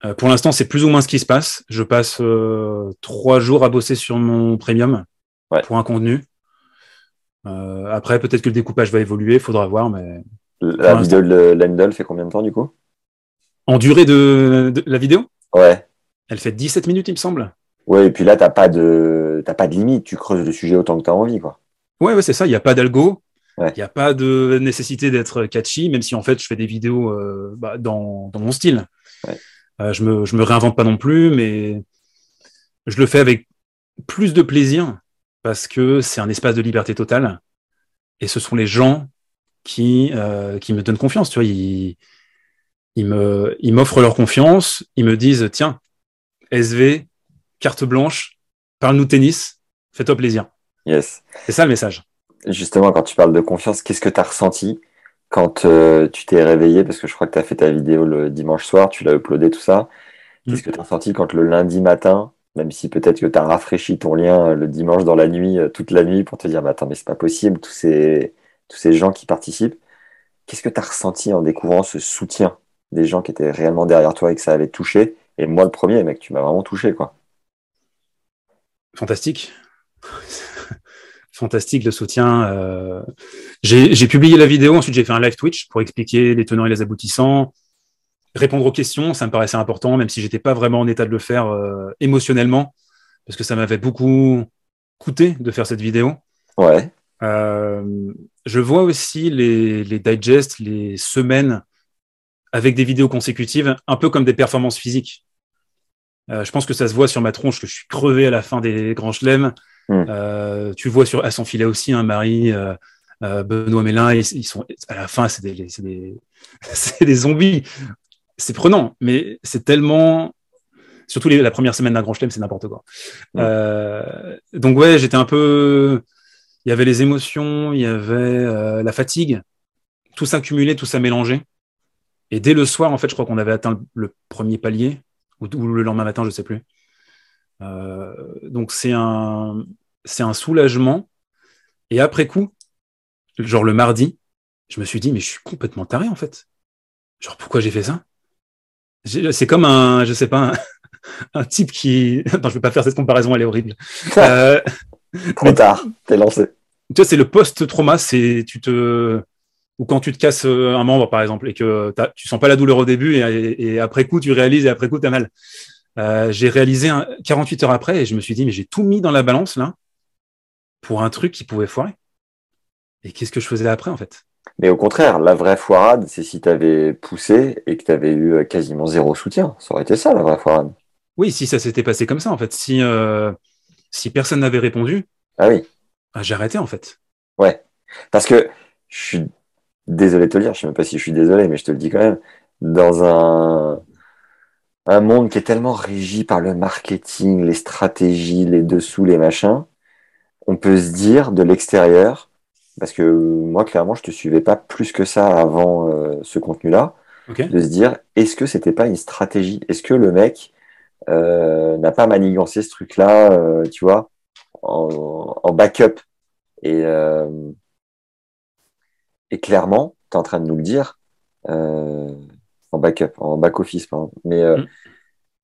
Euh, pour l'instant, c'est plus ou moins ce qui se passe. Je passe euh, trois jours à bosser sur mon premium Ouais. pour un contenu. Euh, après, peut-être que le découpage va évoluer, faudra voir, mais La vidéo de fait combien de temps du coup? En durée de, de la vidéo, Ouais. elle fait 17 minutes, il me semble. Ouais, et puis là, t'as pas de t'as pas de limite, tu creuses le sujet autant que t'as envie, quoi. Ouais, ouais, c'est ça. Il n'y a pas d'algo. Il Ouais. n'y a pas de nécessité d'être catchy, même si en fait je fais des vidéos euh, bah, dans, dans mon style. Ouais. Euh, je me je me réinvente pas non plus, mais je le fais avec plus de plaisir parce que c'est un espace de liberté totale et ce sont les gens qui euh, qui me donnent confiance. Tu vois, ils ils me ils m'offrent leur confiance, ils me disent tiens SV carte blanche, parle-nous tennis, fais-toi plaisir. Yes. C'est ça le message. Justement, quand tu parles de confiance, qu'est-ce que tu as ressenti quand euh, tu t'es réveillé? Parce que je crois que tu as fait ta vidéo le dimanche soir, tu l'as uploadé, tout ça. Qu'est-ce Mm. que tu as ressenti quand le lundi matin, même si peut-être que tu as rafraîchi ton lien euh, le dimanche dans la nuit, euh, toute la nuit, pour te dire, mais attends, mais c'est pas possible, tous ces, tous ces gens qui participent, qu'est-ce que tu as ressenti en découvrant ce soutien des gens qui étaient réellement derrière toi et que ça avait touché? Et moi, le premier, mec, tu m'as vraiment touché, quoi. Fantastique. Fantastique le soutien. euh, J'ai publié la vidéo, ensuite j'ai fait un live Twitch pour expliquer les tenants et les aboutissants, répondre aux questions, ça me paraissait important, même si j'étais pas vraiment en état de le faire euh, émotionnellement, parce que ça m'avait beaucoup coûté de faire cette vidéo. Ouais, Euh, je vois aussi les, les digests, les semaines avec des vidéos consécutives, un peu comme des performances physiques. Euh, je pense que ça se voit sur ma tronche que je suis crevé à la fin des grands chelems. Mm. Euh, tu vois sur à son filet aussi, hein, Marie, euh, euh, Benoît Mélin, ils, ils sont à la fin, c'est des, des, des zombies. C'est prenant, mais c'est tellement surtout les- la première semaine d'un grand chelem, c'est n'importe quoi. Mm. Euh, donc ouais, j'étais un peu il y avait les émotions, il y avait la fatigue, tout s'accumulait, tout s'amélangeait. Et dès le soir, en fait, je crois qu'on avait atteint le premier palier, ou, le lendemain matin, je ne sais plus. Euh, donc c'est un, c'est un soulagement. Et après coup, genre le mardi, je me suis dit, mais je suis complètement taré en fait. Genre, pourquoi j'ai fait ça? C'est comme un, je sais pas, un, type qui. Non, je vais pas faire cette comparaison, elle est horrible. euh, Trop tard, t'es lancé. Tu vois, c'est le post-trauma, c'est tu te. Ou quand tu te casses euh, un membre, par exemple, et que tu sens pas la douleur au début, et, après coup, tu réalises, et après coup, t'as mal. Euh, j'ai réalisé un, 48 heures après, et je me suis dit, mais j'ai tout mis dans la balance, là, pour un truc qui pouvait foirer. Et qu'est-ce que je faisais après, en fait? Mais au contraire, la vraie foirade, c'est si tu avais poussé et que tu avais eu quasiment zéro soutien. Ça aurait été ça, la vraie foirade. Oui, si ça s'était passé comme ça, en fait. Si, euh, si personne n'avait répondu, ah oui. Bah, j'arrêtais, en fait. Ouais. Parce que je suis désolé de te le dire, je sais même pas si je suis désolé, mais je te le dis quand même. Dans un, un monde qui est tellement régi par le marketing, les stratégies, les dessous, les machins, on peut se dire de l'extérieur, parce que moi, clairement, je te suivais pas plus que ça avant euh, ce contenu-là, de se dire, est-ce que c'était pas une stratégie? Est-ce que le mec euh, n'a pas manigancé ce truc-là, euh, tu vois, en, backup? Et, et clairement, tu es en train de nous le dire, en backup, en back-office, pardon, mais mm. tu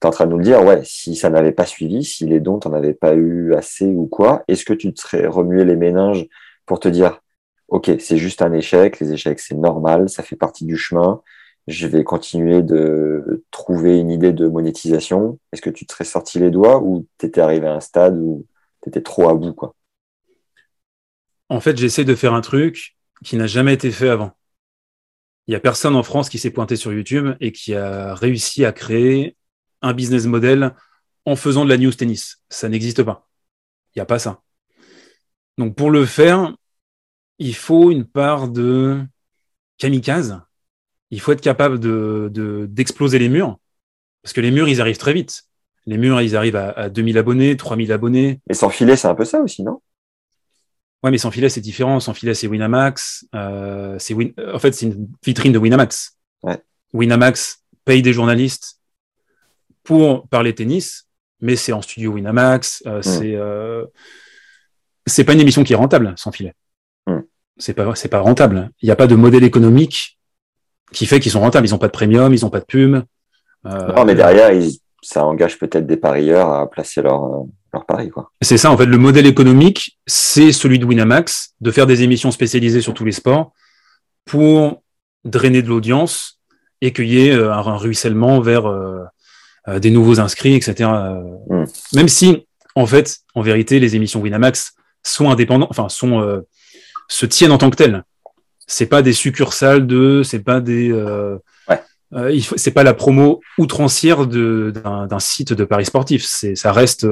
es en train de nous le dire, ouais, si ça n'avait pas suivi, si les dons, tu avais pas eu assez ou quoi, est-ce que tu te serais remué les méninges pour te dire, ok, c'est juste un échec, les échecs c'est normal, ça fait partie du chemin, je vais continuer de trouver une idée de monétisation. Est-ce que tu te serais sorti les doigts ou tu étais arrivé à un stade où tu étais trop à bout quoi? En fait, j'essaie de faire un truc qui n'a jamais été fait avant. Il n'y a personne en France qui s'est pointé sur YouTube et qui a réussi à créer un business model en faisant de la news tennis. Ça n'existe pas. Il n'y a pas ça. Donc pour le faire, il faut une part de kamikaze. Il faut être capable de, d'exploser les murs. Parce que les murs, ils arrivent très vite. Les murs, ils arrivent à, 2000 abonnés, 3000 abonnés. Et sans filet, c'est un peu ça aussi, non? Ouais, mais sans filet, c'est différent. Sans filet, c'est Winamax. Euh, c'est En fait, c'est une vitrine de Winamax. Winamax paye des journalistes pour parler tennis, mais c'est en studio Winamax. Euh. C'est euh, c'est pas une émission qui est rentable sans filet c'est pas c'est pas rentable. Il n'y a pas de modèle économique qui fait qu'ils sont rentables. Ils n'ont pas de premium, ils n'ont pas de pub. Euh, non, mais derrière, ça engage peut-être des parieurs à placer leur, leur pari. C'est ça, en fait, le modèle économique, c'est celui de Winamax, de faire des émissions spécialisées sur tous les sports pour drainer de l'audience et qu'il y ait euh, un ruissellement vers euh, des nouveaux inscrits, etc. Hmm. Même si, en fait, en vérité, les émissions Winamax sont indépendantes, enfin, sont se tiennent en tant que telles. C'est pas des succursales de, c'est pas des, euh, euh c'est pas la promo outrancière d'un site de paris sportif. C'est, ça reste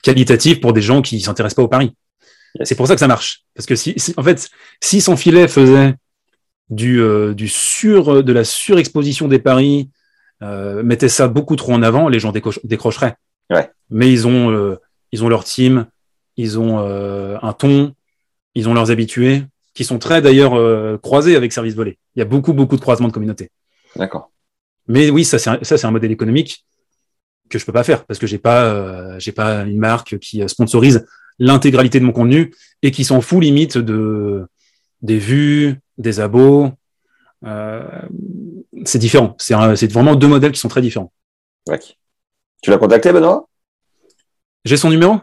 euh, qualitatif pour des gens qui s'intéressent pas au paris. C'est pour ça que ça marche. Parce que si, en fait, si son filet faisait du, euh, du sur, de la surexposition des paris, mettait ça beaucoup trop en avant, les gens décrocheraient. Ouais. Mais ils ont, ils ont leur team, ils ont un ton, ils ont leurs habitués, qui sont très d'ailleurs euh, croisés avec Service Volé. Il y a beaucoup, beaucoup de croisements de communautés. D'accord. Mais oui, ça, c'est un, ça, c'est un modèle économique que je peux pas faire parce que j'ai pas, euh, j'ai pas une marque qui sponsorise l'intégralité de mon contenu et qui s'en fout limite de des vues, des abos. Euh, c'est différent. C'est, c'est vraiment deux modèles qui sont très différents. Ouais. Tu l'as contacté, Benoît? J'ai son numéro?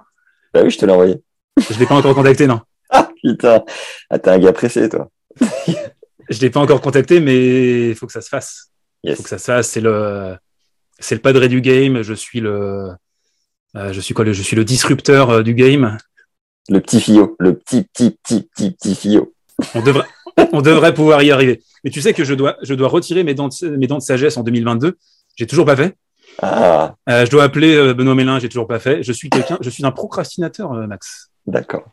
Bah oui, je te l'ai envoyé. Je l'ai pas encore contacté, non. Ah, putain, ah, t'es un gars pressé, toi. je l'ai pas encore contacté, mais il faut que ça se fasse. Il faut que ça se fasse. C'est le, c'est le padré du game. Je suis le, euh, je suis quoi Je suis le disrupteur euh, du game. Le petit fillot, le petit, petit, petit, petit, petit fillot. On devrait, on devrait pouvoir y arriver. Mais tu sais que je dois, je dois retirer mes dents, de, mes dents de sagesse en 2022. J'ai toujours pas fait. Ah. Euh, je dois appeler Benoît Mélin, j'ai toujours pas fait. Je suis quelqu'un, je suis un procrastinateur, Max. D'accord.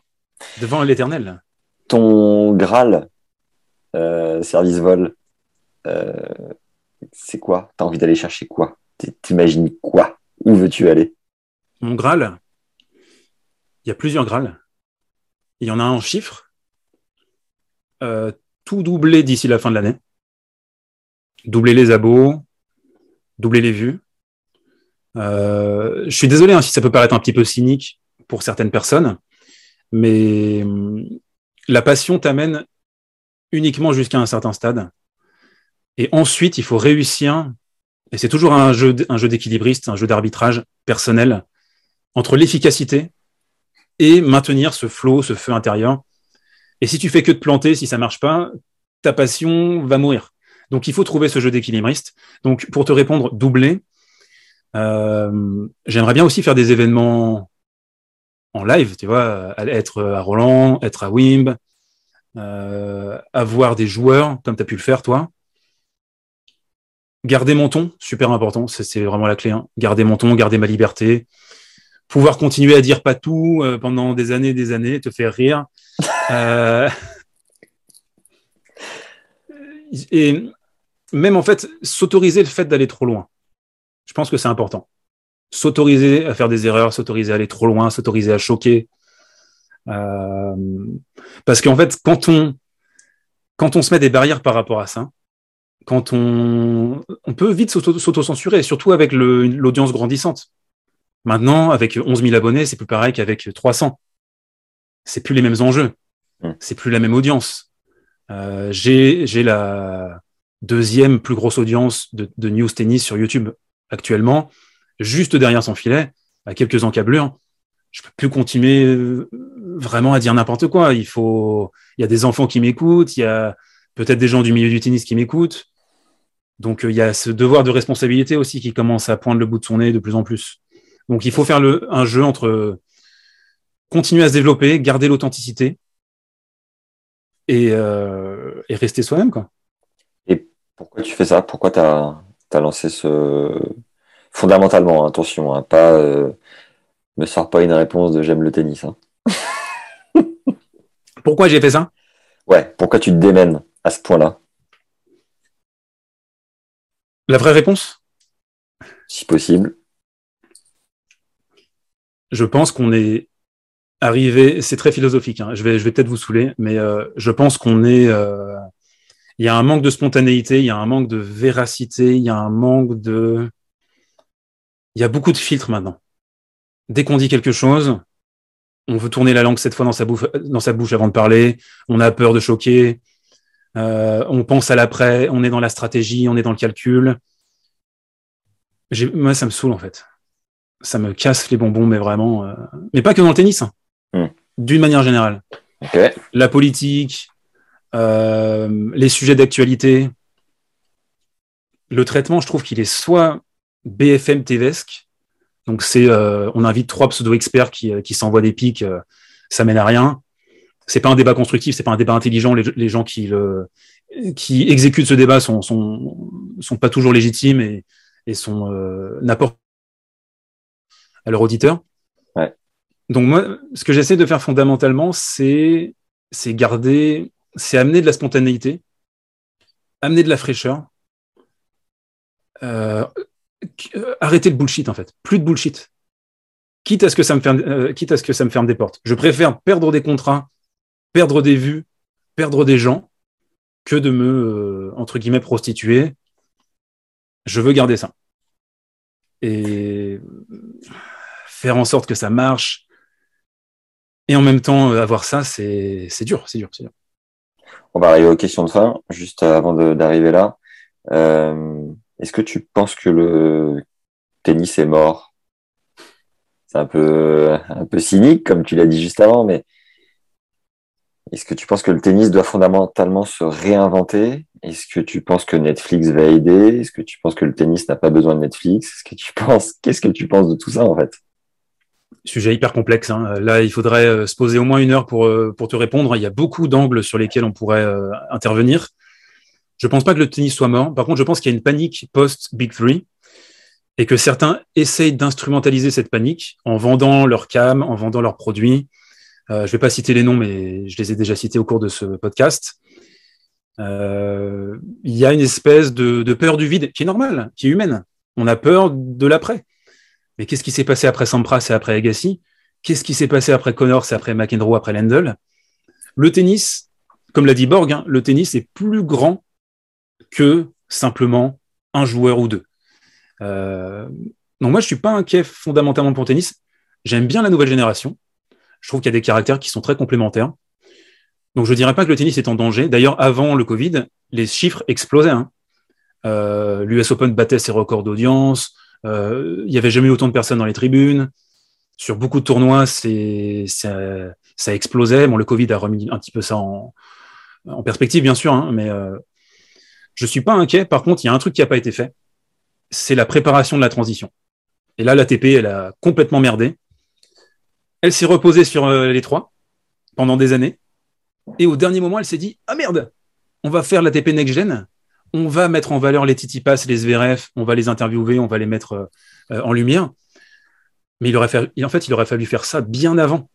Devant l'éternel. Ton Graal, service vol, c'est quoi? T'as envie d'aller chercher quoi? T'imagines quoi? Où veux-tu aller? Mon Graal, il y a plusieurs Graals. Il y en a un en chiffres. Euh, tout doubler d'ici la fin de l'année. Doubler les abos, doubler les vues. Euh, je suis désolé hein, si ça peut paraître un petit peu cynique pour certaines personnes, mais hum, la passion t'amène uniquement jusqu'à un certain stade. Et ensuite, il faut réussir, et c'est toujours un jeu, d'équilibriste, un jeu d'arbitrage personnel, entre l'efficacité et maintenir ce flot, ce feu intérieur. Et si tu fais que de planter, si ça marche pas, ta passion va mourir. Donc il faut trouver ce jeu d'équilibriste. Donc pour te répondre, doubler. Euh, j'aimerais bien aussi faire des événements en live, tu vois, être à Roland, être à Wimb, euh, avoir des joueurs, comme tu as pu le faire, toi. Garder mon ton, super important, c'est vraiment la clé. Hein. Garder mon ton, garder ma liberté. Pouvoir continuer à dire pas tout euh, pendant des années et des années, te faire rire. Euh, et même en fait, s'autoriser le fait d'aller trop loin. Je pense que c'est important. S'autoriser à faire des erreurs, s'autoriser à aller trop loin, s'autoriser à choquer, euh, parce qu'en fait, quand on, quand on se met des barrières par rapport à ça, quand on, on peut vite s'auto-censurer, surtout avec l'audience grandissante. Maintenant, avec 11 000 abonnés, c'est plus pareil qu'avec 300. C'est plus les mêmes enjeux. Mmh. C'est plus la même audience. Euh, J'ai la deuxième plus grosse audience de, de, news tennis sur YouTube actuellement, juste derrière son filet, à quelques encablures je peux plus continuer euh, vraiment à dire n'importe quoi. Il faut, il y a des enfants qui m'écoutent, il y a peut-être des gens du milieu du tennis qui m'écoutent. Donc euh, il y a ce devoir de responsabilité aussi qui commence à poindre le bout de son nez de plus en plus. Donc il faut faire le, un jeu entre continuer à se développer, garder l'authenticité et, euh, et rester soi-même. Quoi. Et pourquoi tu fais ça? Pourquoi tu as, as, lancé ce... Fondamentalement, attention, hein, pas me sors pas une réponse de j'aime le tennis. Hein. pourquoi j'ai fait ça? Ouais, pourquoi tu te démènes à ce point-là? La vraie réponse? Si possible. Je pense qu'on est arrivé, c'est très philosophique, hein. je vais, je vais peut-être vous saouler, mais euh, je pense qu'on est... Euh, il y a un manque de spontanéité, il y a un manque de véracité, il y a un manque de... Il y a beaucoup de filtres maintenant dès qu'on dit quelque chose, on veut tourner la langue cette fois dans sa, bouche, dans sa bouche avant de parler, on a peur de choquer, on pense à l'après, on est dans la stratégie, on est dans le calcul. Moi, ça me saoule en fait. Ça me casse les bonbons, mais vraiment. Euh... Mais pas que dans le tennis, hein. mm. d'une manière générale. Okay. La politique, euh, les sujets d'actualité, le traitement, je trouve qu'il est soit BFM TVesque, donc c'est, euh, on invite trois pseudo-experts qui, euh, qui s'envoient des pics, euh, ça mène à rien. C'est pas un débat constructif, c'est pas un débat intelligent. Les, les gens qui le, qui exécutent ce débat sont, sont, sont pas toujours légitimes et, et sont euh, n'apportent à leur auditeur. Ouais. Donc moi, ce que j'essaie de faire fondamentalement, c'est c'est garder, c'est amener de la spontanéité, amener de la fraîcheur, euh, euh, arrêter le bullshit en fait, plus de bullshit. Quitte à ce que ça me ferme, euh, quitte à ce que ça me ferme des portes. Je préfère perdre des contrats, perdre des vues, perdre des gens, que de me euh, entre guillemets prostituer. Je veux garder ça et faire en sorte que ça marche. Et en même temps, avoir ça, c'est dur, c'est dur, c'est dur. On va arriver aux questions de fin, juste avant d'arriver là. Euh, est-ce que tu penses que le tennis est mort? C'est un peu, un peu cynique, comme tu l'as dit juste avant, mais est-ce que tu penses que le tennis doit fondamentalement se réinventer? Est-ce que tu penses que Netflix va aider? Est-ce que tu penses que le tennis n'a pas besoin de Netflix? Est-ce que tu penses Qu'est-ce que tu penses de tout ça en fait? Sujet hyper complexe. Hein. Là, il faudrait euh, se poser au moins une heure pour, euh, pour te répondre. Il y a beaucoup d'angles sur lesquels on pourrait euh, intervenir. Je pense pas que le tennis soit mort. Par contre, je pense qu'il y a une panique post-Big Three et que certains essayent d'instrumentaliser cette panique en vendant leur cam, en vendant leurs produits. Euh, je vais pas citer les noms, mais je les ai déjà cités au cours de ce podcast. Euh, il y a une espèce de, peur du vide qui est normale, qui est humaine. On a peur de l'après. Mais qu'est-ce qui s'est passé après Sampras et après Agassi? Qu'est-ce qui s'est passé après Connors et après McEnroe, après Lendl? Le tennis, comme l'a dit Borg, hein, le tennis est plus grand que simplement un joueur ou deux. Euh, donc moi, je suis pas inquiet fondamentalement pour le tennis. J'aime bien la nouvelle génération. Je trouve qu'il y a des caractères qui sont très complémentaires. Donc je dirais pas que le tennis est en danger. D'ailleurs, avant le Covid, les chiffres explosaient. Hein. Euh, L'US Open battait ses records d'audience. Euh, il y avait jamais eu autant de personnes dans les tribunes. Sur beaucoup de tournois, c'est ça, explosait. Bon, le Covid a remis un petit peu ça en, en perspective, bien sûr, hein, mais euh, je suis pas inquiet. Par contre, il y a un truc qui n'a pas été fait, c'est la préparation de la transition. Et là, l'ATP, elle a complètement merdé. Elle s'est reposée sur euh, les trois pendant des années. Et au dernier moment, elle s'est dit Ah merde, on va faire l'ATP Next Gen. On va mettre en valeur les Titipas, les SVRF, on va les interviewer, on va les mettre euh, en lumière. Mais il en fait, il aurait fallu faire ça bien avant.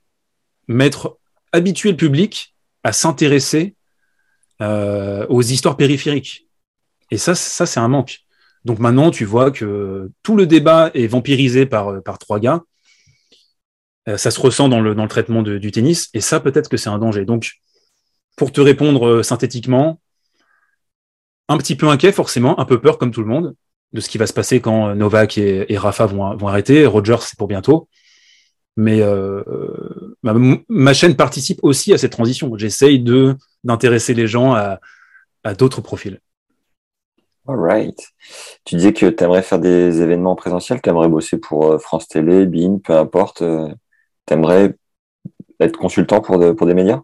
Mettre, habituer le public à s'intéresser euh, aux histoires périphériques. Et ça, ça c'est un manque. Donc maintenant, tu vois que tout le débat est vampirisé par trois gars. Euh, ça se ressent dans le, dans le traitement du tennis, et ça, peut-être que c'est un danger. Donc, pour te répondre euh, synthétiquement, un petit peu inquiet, forcément, un peu peur, comme tout le monde, de ce qui va se passer quand Novak et, Rafa vont, vont arrêter. Rogers, c'est pour bientôt. Mais euh, ma, chaîne participe aussi à cette transition. J'essaye de d'intéresser les gens à, à d'autres profils. All right. Tu disais que tu aimerais faire des événements présentiels, tu aimerais bosser pour euh, France Télé, BIN, peu importe. Euh, tu aimerais être consultant pour, pour des médias?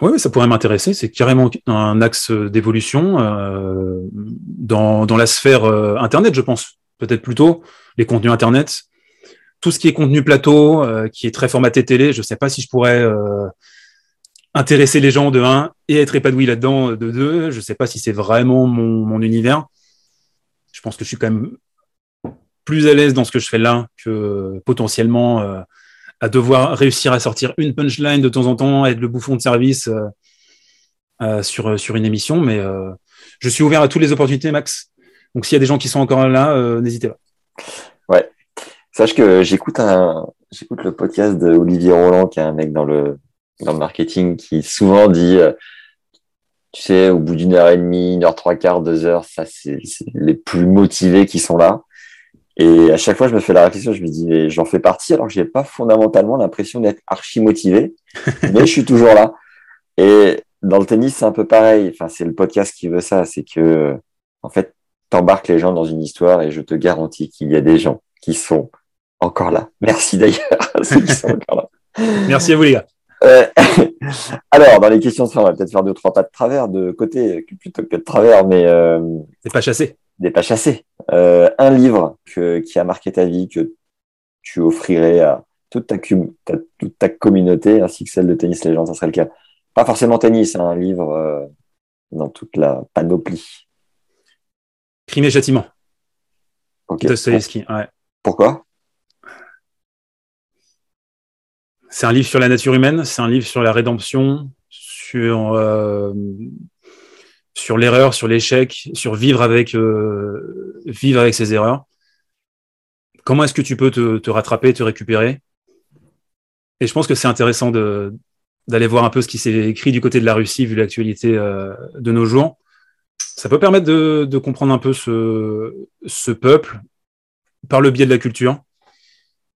Oui, ça pourrait m'intéresser. C'est carrément un axe d'évolution euh, dans, dans la sphère euh, Internet, je pense. Peut-être plutôt les contenus Internet. Tout ce qui est contenu plateau, euh, qui est très formaté télé, je ne sais pas si je pourrais intéresser les gens de 1 et être épanoui là-dedans de 2. Je ne sais pas si c'est vraiment mon, mon, univers. Je pense que je suis quand même plus à l'aise dans ce que je fais là que potentiellement à devoir réussir à sortir une punchline de temps en temps, être le bouffon de service euh, euh, sur, sur une émission. Mais je suis ouvert à toutes les opportunités, Max. Donc s'il y a des gens qui sont encore là, n'hésitez pas. Ouais. Sache que j'écoute un, j'écoute le podcast de Olivier Roland, qui est un mec dans le, dans le marketing qui souvent dit, euh, tu sais, au bout d'une heure et demie, une heure trois quarts, deux heures, ça c'est les plus motivés qui sont là. Et à chaque fois, je me fais la réflexion, je me dis, mais j'en fais partie, alors que j'ai pas fondamentalement l'impression d'être archi motivé, mais je suis toujours là. Et dans le tennis, c'est un peu pareil. Enfin, c'est le podcast qui veut ça, c'est que, en fait, t'embarques les gens dans une histoire et je te garantis qu'il y a des gens qui sont encore là. Merci d'ailleurs ceux qui sont encore là. Merci à vous les gars. Euh, alors, dans les questions de fin, on va peut-être faire deux, trois pas de travers, de côté, plutôt que de travers, mais. Euh, des pas chassés. Des pas chassés. Euh, un livre que, qui a marqué ta vie, que tu offrirais à toute ta, ta, toute ta communauté, ainsi que celle de Tennis Legend, ça serait lequel Pas forcément tennis, hein, un livre euh, dans toute la panoplie. Crime et châtiment. Ok. Dostoevsky, ouais. Pourquoi? C'est un livre sur la nature humaine, c'est un livre sur la rédemption, sur, euh, sur l'erreur, sur l'échec, sur vivre avec, euh, vivre avec ses erreurs. Comment est-ce que tu peux te, te, rattraper, te récupérer? Et je pense que c'est intéressant de, d'aller voir un peu ce qui s'est écrit du côté de la Russie, vu l'actualité euh, de nos jours. Ça peut permettre de, de comprendre un peu ce, ce peuple par le biais de la culture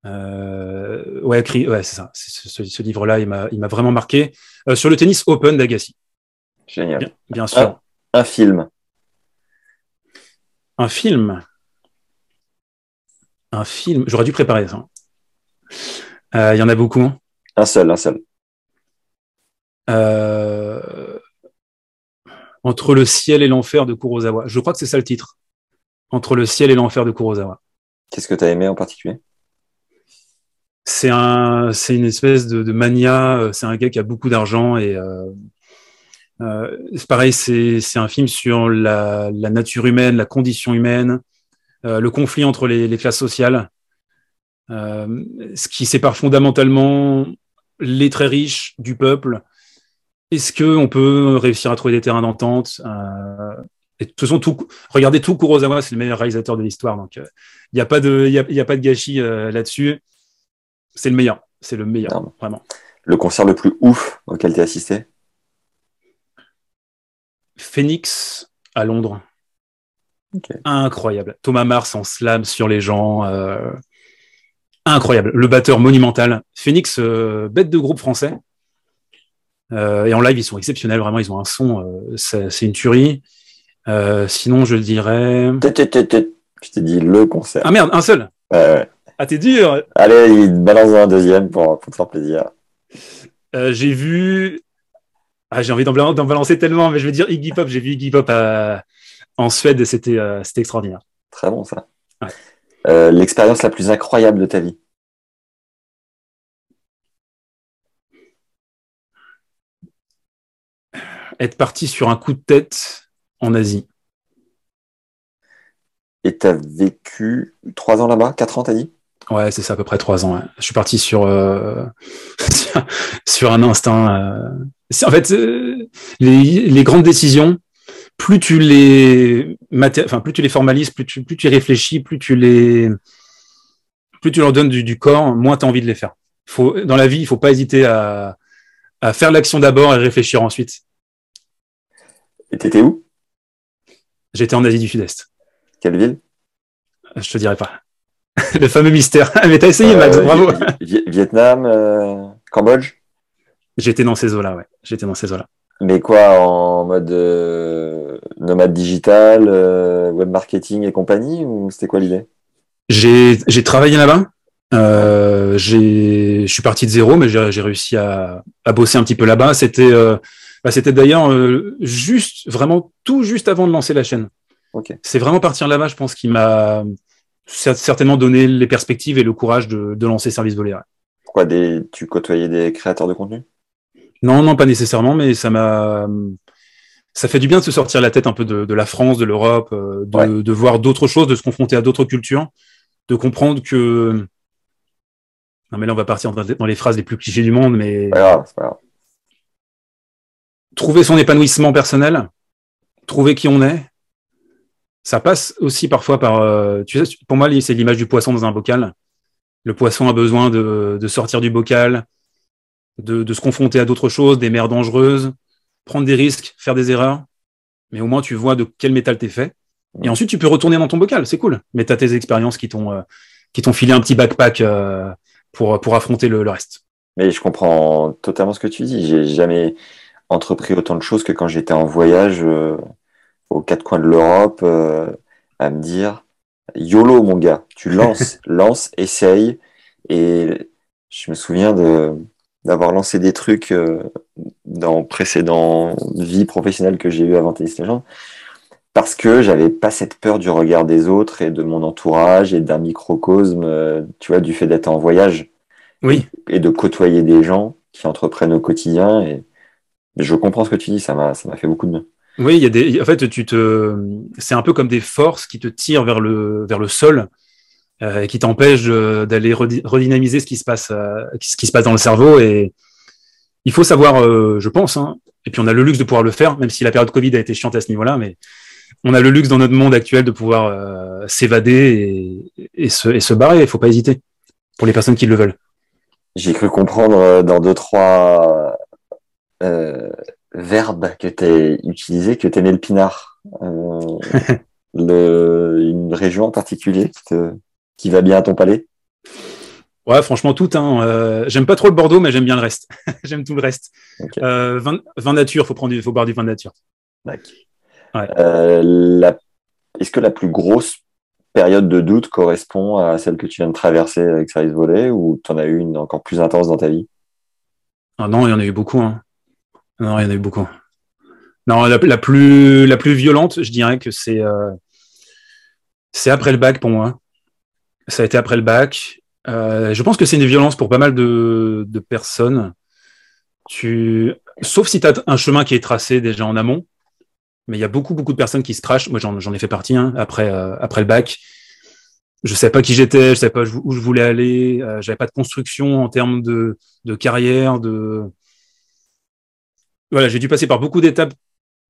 euh, ouais, ouais c'est ça. Ce, livre-là, il m'a vraiment marqué. Euh, sur le tennis Open d'Agassi. Génial. Bien, bien sûr. Un, un, film. Un film. Un film. J'aurais dû préparer ça. Euh, il y en a beaucoup. Un seul, un seul. Euh, entre le ciel et l'enfer de Kurosawa. Je crois que c'est ça le titre. Entre le ciel et l'enfer de Kurosawa. Qu'est-ce que tu as aimé en particulier? C'est un, c'est une espèce de, de mania. Euh, c'est un gars qui a beaucoup d'argent et euh, euh, c'est pareil. C'est, un film sur la, la, nature humaine, la condition humaine, euh, le conflit entre les, les classes sociales, euh, ce qui sépare fondamentalement les très riches du peuple. Est-ce que on peut réussir à trouver des terrains d'entente et de toute façon, tout, regardez tout Kurosawa, c'est le meilleur réalisateur de l'histoire, donc il n'y a pas de, il y a, y a, pas de gâchis là-dessus c'est le meilleur. C'est le meilleur, non. vraiment. Le concert le plus ouf auquel tu as assisté? Phoenix à Londres. Incroyable. Thomas Mars en slam sur les gens. Euh, incroyable. Le batteur monumental. Phoenix, euh, bête de groupe français. Euh, et en live, ils sont exceptionnels. Vraiment, ils ont un son. c'est une tuerie. sinon, je dirais. Je t'ai dit le concert. Ah merde, un seul. Ouais, Ah, t'es dur. Allez, il balance un deuxième pour, pour te faire plaisir. j'ai vu. Ah, j'ai envie d'en balancer tellement, mais je vais dire Iggy Pop. J'ai vu Iggy Pop à en Suède c'était euh, c'était extraordinaire. Très bon ça. Euh, l'expérience la plus incroyable de ta vie Être parti sur un coup de tête en Asie. Et tu as vécu trois ans là-bas Quatre ans, t'as dit? Ouais, c'est ça, à peu près trois ans. Je suis parti sur, euh, sur un instinct. En fait, les, grandes décisions, plus tu les enfin, plus tu les formalises, plus tu, plus tu réfléchis, plus tu les plus tu leur donnes du, corps, moins tu as envie de les faire. Faut, dans la vie, il faut pas hésiter à, à faire l'action d'abord et réfléchir ensuite. Et t'étais où? J'étais en Asie du Sud-Est. Quelle ville? Je te dirai pas. Le fameux mystère. Mais t'as essayé, Max, euh, bravo. Vietnam, euh, Cambodge? J'étais dans ces eaux-là, ouais. J'étais dans ces eaux-là. Mais quoi, en mode euh, nomade digital, euh, web marketing et compagnie, ou c'était quoi l'idée? J'ai travaillé là-bas. Euh, je suis parti de zéro, mais j'ai réussi à, à, bosser un petit peu là-bas. C'était euh, bah, c'était d'ailleurs juste, vraiment tout juste avant de lancer la chaîne. Okay. C'est vraiment partir là-bas, je pense, qui m'a certainement donné les perspectives et le courage de, de lancer Service Volé. Pourquoi des, tu côtoyais des créateurs de contenu? Non, non, pas nécessairement, mais ça m'a, ça fait du bien de se sortir la tête un peu de, la France, de l'Europe, euh, de, voir d'autres choses, de se confronter à d'autres cultures, de comprendre que. Non, mais là, on va partir dans les phrases les plus clichés du monde, mais. Trouver son épanouissement personnel, trouver qui on est, ça passe aussi parfois par. Euh, tu sais, pour moi, c'est l'image du poisson dans un bocal. Le poisson a besoin de sortir du bocal, de, se confronter à d'autres choses, des mers dangereuses, prendre des risques, faire des erreurs. Mais au moins, tu vois de quel métal t'es fait. Et ensuite, tu peux retourner dans ton bocal, c'est cool. Mais tu as tes expériences qui t'ont euh, qui t'ont filé un petit backpack euh, pour, pour affronter le, reste. Mais je comprends totalement ce que tu dis. J'ai jamais entrepris autant de choses que quand j'étais en voyage euh, aux quatre coins de l'Europe à me dire YOLO, mon gars, tu lances, lance, essaye. Et je me souviens de, d'avoir lancé des trucs euh, dans précédent vie professionnelle que j'ai eu avant Tennis Legend parce que j'avais pas cette peur du regard des autres et de mon entourage et d'un microcosme, euh, tu vois, du fait d'être en voyage. Oui. Et de côtoyer des gens qui entreprennent au quotidien. Et je comprends ce que tu dis, ça m'a, ça m'a fait beaucoup de bien. Oui, il y a des, en fait, tu te, c'est un peu comme des forces qui te tirent vers le, vers le sol euh, qui t'empêche d'aller redynamiser ce qui se passe, euh, ce qui se passe dans le cerveau. Et il faut savoir, euh, je pense, hein, et puis on a le luxe de pouvoir le faire, même si la période Covid a été chiante à ce niveau-là, mais on a le luxe dans notre monde actuel de pouvoir s'évader et, et, se, et se barrer. Il faut pas hésiter pour les personnes qui le veulent. J'ai cru comprendre dans deux trois euh, verbes que tu as utilisés que tu aimais le pinard. Euh, le, une région en particulier qui te, qui va bien à ton palais? Ouais, franchement, tout. Hein. Euh, j'aime pas trop le Bordeaux, mais j'aime bien le reste. j'aime tout le reste. Euh, vin, nature, faut prendre, faut boire du vin nature. Euh, est-ce que la plus grosse période de doute correspond à celle que tu viens de traverser avec Service Volé ou tu en as eu une encore plus intense dans ta vie? Ah Non, il y en a eu beaucoup. Hein. Non, il y en a eu beaucoup. Non, la, plus, la plus violente, je dirais que c'est c'est après le bac pour moi. Ça a été après le bac. Euh, je pense que c'est une violence pour pas mal de, personnes. Tu... Sauf si tu as un chemin qui est tracé déjà en amont. Mais il y a beaucoup, beaucoup de personnes qui se crachent. Moi, j'en ai fait partie hein, après, euh, après le bac. Je sais pas qui j'étais, je sais pas où je voulais aller. Euh, J'avais pas de construction en termes de, de carrière. De... Voilà, j'ai dû passer par beaucoup d'étapes,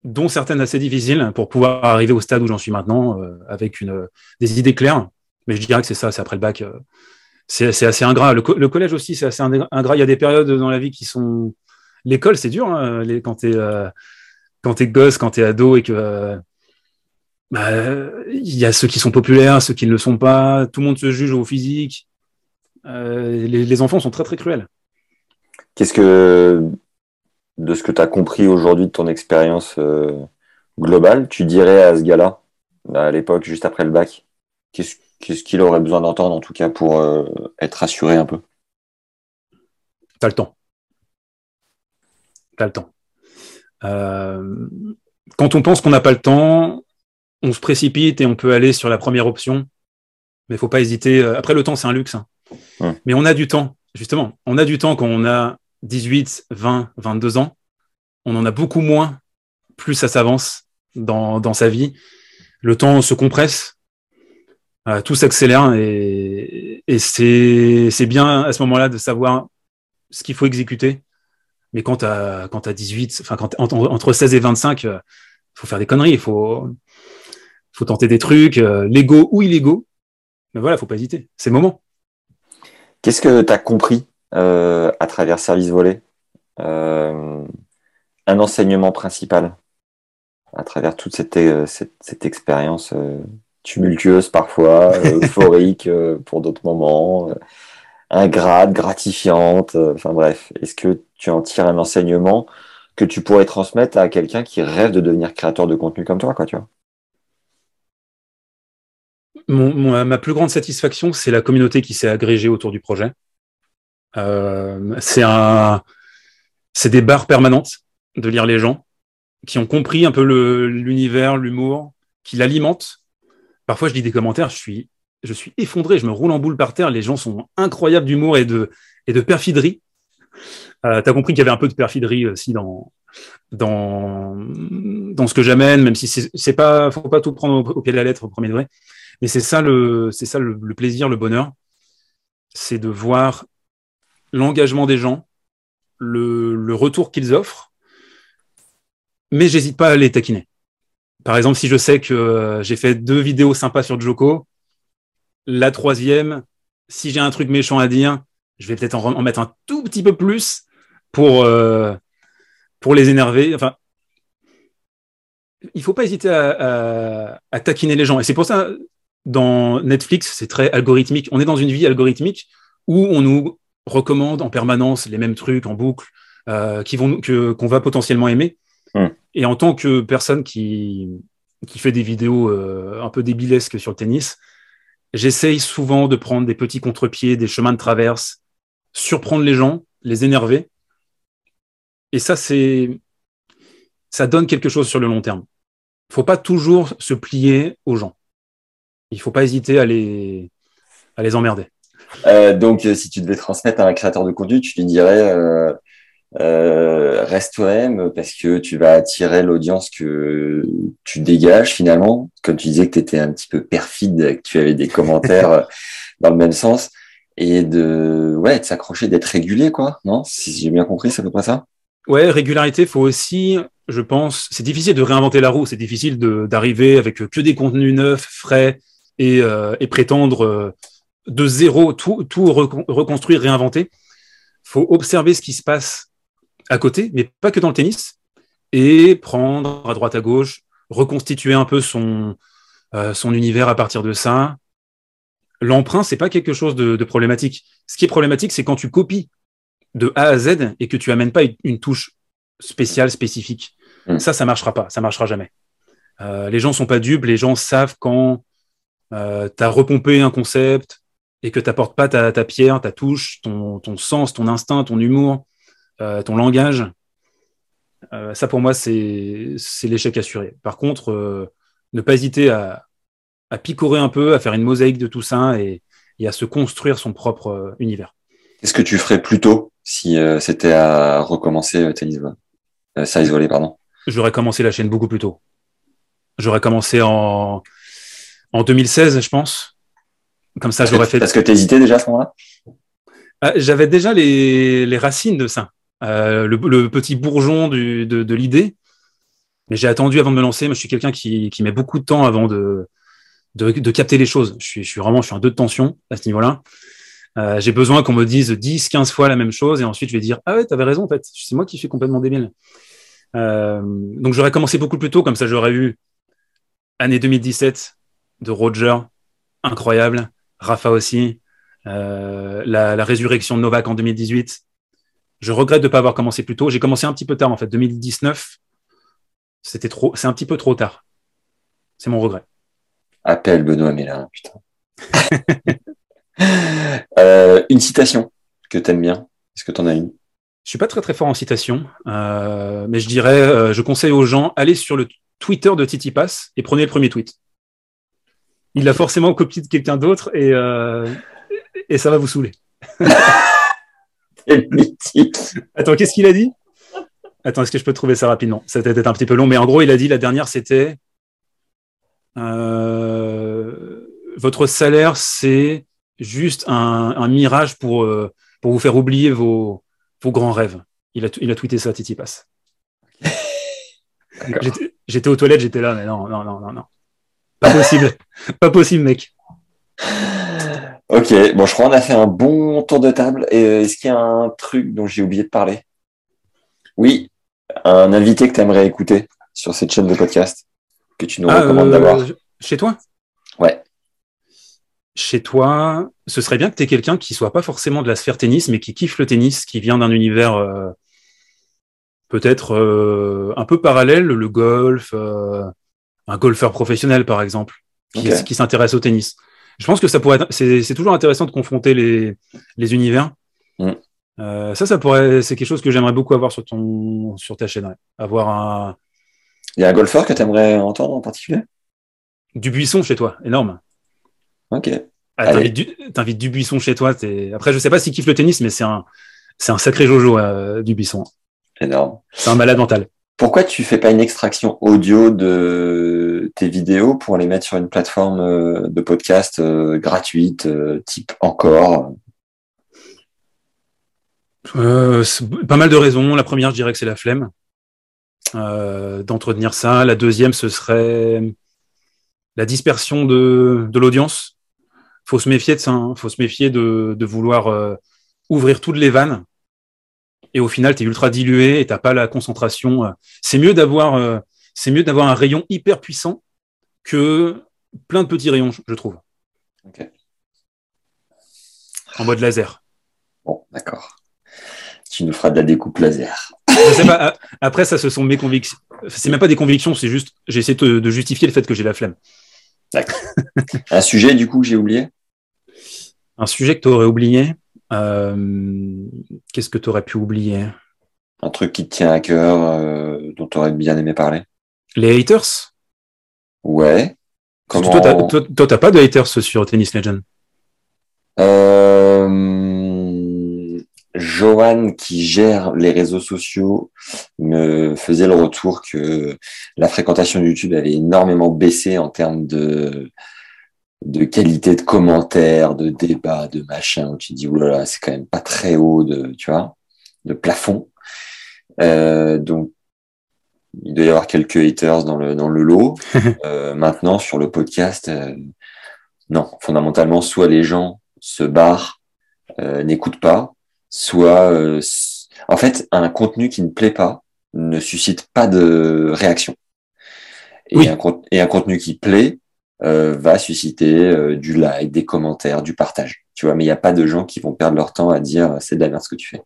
dont certaines assez difficiles, pour pouvoir arriver au stade où j'en suis maintenant, avec une, des idées claires. Mais je dirais que c'est ça, c'est après le bac. Euh, c'est assez ingrat. Le, collège aussi, c'est assez ingrat. Il y a des périodes dans la vie qui sont. L'école, c'est dur hein, quand tu es, euh, quand t'es gosse, quand t'es ado et que bah, il y a ceux qui sont populaires, ceux qui ne le sont pas, tout le monde se juge au physique. Euh, les, les, enfants sont très très cruels. Qu'est-ce que, de ce que tu as compris aujourd'hui de ton expérience euh, globale, tu dirais à ce gars-là, à l'époque, juste après le bac Qu'est-ce qu'est-ce qu'il aurait besoin d'entendre en tout cas pour euh, être rassuré un peu T'as le temps. T'as le temps. Euh, quand on pense qu'on n'a pas le temps, on se précipite et on peut aller sur la première option. Mais il faut pas hésiter. Après, le temps, c'est un luxe. Hein. Mais on a du temps, justement. On a du temps quand on a 18, 20, 22 ans. On en a beaucoup moins plus ça s'avance dans, dans sa vie. Le temps se compresse, euh, tout s'accélère et, c'est bien à ce moment-là de savoir ce qu'il faut exécuter. Mais quand tu as, quand as 18, enfin, quand, entre, entre 16 et 25, il euh, faut faire des conneries, il faut, tenter des trucs, euh, légaux ou illégaux. Mais voilà, faut pas hésiter. C'est le moment. Qu'est-ce que tu as compris à travers Service Volé Un enseignement principal à travers toute cette, expérience tumultueuse parfois, euphorique pour d'autres moments, ingrate, gratifiante, enfin bref. Est-ce que tu en tires un enseignement que tu pourrais transmettre à quelqu'un qui rêve de devenir créateur de contenu comme toi, quoi, tu vois? Mon, ma plus grande satisfaction, c'est la communauté qui s'est agrégée autour du projet. Euh, c'est un, c'est des barres permanentes de lire les gens qui ont compris un peu l'univers, l'humour, qui l'alimentent. Parfois, je lis des commentaires, je suis, je suis effondré, je me roule en boule par terre. Les gens sont incroyables d'humour et de, et de perfiderie. Euh, tu as compris qu'il y avait un peu de perfiderie aussi dans, dans, dans ce que j'amène, même si c'est pas, faut pas tout prendre au, pied de la lettre au premier degré. Mais c'est ça le, c'est ça le, plaisir, le bonheur, c'est de voir l'engagement des gens, le, le retour qu'ils offrent, mais j'hésite pas à les taquiner. Par exemple, si je sais que euh, j'ai fait deux vidéos sympas sur Joko, la troisième, si j'ai un truc méchant à dire, je vais peut-être en, mettre un tout petit peu plus pour, euh, pour les énerver. Enfin, il faut pas hésiter à, taquiner les gens. Et c'est pour ça, dans Netflix, c'est très algorithmique. On est dans une vie algorithmique où on nous recommande en permanence les mêmes trucs en boucle euh, que qu'on va potentiellement aimer. Et en tant que personne qui fait des vidéos euh, un peu débilesques sur le tennis, j'essaye souvent de prendre des petits contre-pieds, des chemins de traverse, surprendre les gens, les énerver. Et ça, c'est ça donne quelque chose sur le long terme. Il faut pas toujours se plier aux gens il faut pas hésiter à les, à emmerder. Euh, donc, euh, si tu devais transmettre à un créateur de contenu, tu lui dirais euh, reste toi-même parce que tu vas attirer l'audience que tu dégages finalement. Comme tu disais que tu étais un petit peu perfide, que tu avais des commentaires dans le même sens et de ouais de s'accrocher, d'être régulier quoi. Non, si j'ai bien compris, c'est à peu près ça? Ouais, régularité, faut aussi, je pense, c'est difficile de réinventer la roue, c'est difficile d'arriver avec que des contenus neufs, frais, et, euh, et prétendre euh, de zéro tout, tout reconstruire, réinventer. faut observer ce qui se passe à côté, mais pas que dans le tennis, et prendre à droite à gauche, reconstituer un peu son, euh, son univers à partir de ça. L'emprunt, c'est pas quelque chose de, de, problématique. Ce qui est problématique, c'est quand tu copies de A à Z et que tu amènes pas une touche spéciale, spécifique. Mm. Ça, ça marchera pas, ça marchera jamais. Euh, les gens sont pas dupes, les gens savent quand euh, tu as repompé un concept et que tu n'apportes pas ta, ta, pierre, ta touche, ton, ton, sens, ton instinct, ton humour, ton langage, euh, ça pour moi, c'est l'échec assuré. Par contre, euh, ne pas hésiter à, à, picorer un peu, à faire une mosaïque de tout ça et, et à se construire son propre euh, univers. Qu'est-ce que tu ferais plus tôt si euh, c'était à recommencer tennis service volley, pardon? J'aurais commencé la chaîne beaucoup plus tôt. J'aurais commencé en en 2016, je pense. Comme ça, j'aurais fait. Parce que tu hésitais déjà à ce moment-là? Ah, J'avais déjà les, les, racines de ça, euh, le, petit bourgeon de, l'idée. Mais j'ai attendu avant de me lancer. Moi, je suis quelqu'un qui, met beaucoup de temps avant de, capter les choses. Je suis, vraiment, je suis un deux de tension à ce niveau-là. Euh, j'ai besoin qu'on me dise 10, 15 fois la même chose et ensuite je vais dire Ah ouais, t'avais raison en fait, c'est moi qui suis complètement débile. Euh, donc j'aurais commencé beaucoup plus tôt, comme ça j'aurais eu année 2017 de Roger, incroyable, Rafa aussi, la, résurrection de Novak en 2018. Je regrette de ne pas avoir commencé plus tôt. J'ai commencé un petit peu tard en fait, 2019. C'était trop, c'est un petit peu trop tard. C'est mon regret. Appelle Benoît Mélin, putain. euh, une citation que t'aimes bien. Est-ce que t'en as une? Je suis pas très très fort en citation, euh, mais je dirais, euh, je conseille aux gens, allez sur le Twitter de Titi Pass et prenez le premier tweet. Il l'a forcément copié de quelqu'un d'autre et, euh, et ça va vous saouler. Attends, qu'est-ce qu'il a dit? Attends, est-ce que je peux trouver ça rapidement? Ça va être un petit peu long, mais en gros, il a dit la dernière, c'était euh, votre salaire, c'est juste un, mirage pour, euh, pour vous faire oublier vos, vos grands rêves. Il a, il a tweeté ça, Titi Pass. j'étais aux toilettes, j'étais là, mais non, non, non, non, non. Pas possible. pas possible, mec. Ok, bon, je crois qu'on a fait un bon tour de table. Euh, est-ce qu'il y a un truc dont j'ai oublié de parler? Oui, un invité que tu aimerais écouter sur cette chaîne de podcast que tu nous ah, recommandes d'avoir? Euh, chez toi? Ouais. Chez toi, ce serait bien que tu aies quelqu'un qui soit pas forcément de la sphère tennis, mais qui kiffe le tennis, qui vient d'un univers euh, peut-être un peu parallèle, le golf, un golfeur professionnel par exemple, qui s'intéresse au tennis je pense que ça pourrait c'est toujours intéressant de confronter les, les univers. Mm. Euh, ça, ça pourrait, c'est quelque chose que j'aimerais beaucoup avoir sur ton, sur ta chaîne. Avoir un. Il y a un golfeur que tu aimerais entendre en particulier? Du buisson chez toi, énorme. Ok. Ah, T'invites du, buisson chez toi. Après, je sais pas s'il kiffe le tennis, mais c'est un, c'est un sacré jojo euh, du buisson. Énorme. C'est un malade mental. Pourquoi tu fais pas une extraction audio de tes vidéos pour les mettre sur une plateforme euh, de podcast euh, gratuite, euh, type encore? Pas mal de raisons. La première, je dirais que c'est la flemme d'entretenir ça. La deuxième, ce serait la dispersion de, de l'audience. Faut se méfier de ça. Hein. Faut se méfier de vouloir ouvrir toutes les vannes et au final, tu es ultra dilué et tu pas la concentration. Euh. C'est mieux d'avoir euh, c'est mieux d'avoir un rayon hyper puissant que plein de petits rayons, je trouve. En mode laser. Bon, d'accord. Tu nous feras de la découpe laser. après, ça, ce sont mes convictions. C'est même pas des convictions, c'est juste, j'essaie de, de justifier le fait que j'ai la flemme. D'accord. un sujet, du coup, que j'ai oublié? Un sujet que tu aurais oublié? Euh, qu'est-ce que tu aurais pu oublier? Un truc qui te tient à cœur, euh, dont tu aurais bien aimé parler? Les haters? Ouais. Comment... Toi, t'as pas de haters sur Tennis Legend euh... Johan, qui gère les réseaux sociaux, me faisait le retour que la fréquentation de YouTube avait énormément baissé en termes de de qualité de commentaires, de débats, de machin, où tu dis, oulala, c'est quand même pas très haut de, tu vois, de plafond. Euh, donc, il doit y avoir quelques haters dans le, dans le lot. euh, maintenant, sur le podcast, euh, non, fondamentalement, soit les gens se barrent, euh, n'écoutent pas, soit, euh, en fait, un contenu qui ne plaît pas ne suscite pas de réaction. Et, un, et un contenu qui plaît, euh, va susciter euh, du like, des commentaires, du partage. Tu vois, mais il n'y a pas de gens qui vont perdre leur temps à dire c'est de la merde ce que tu fais.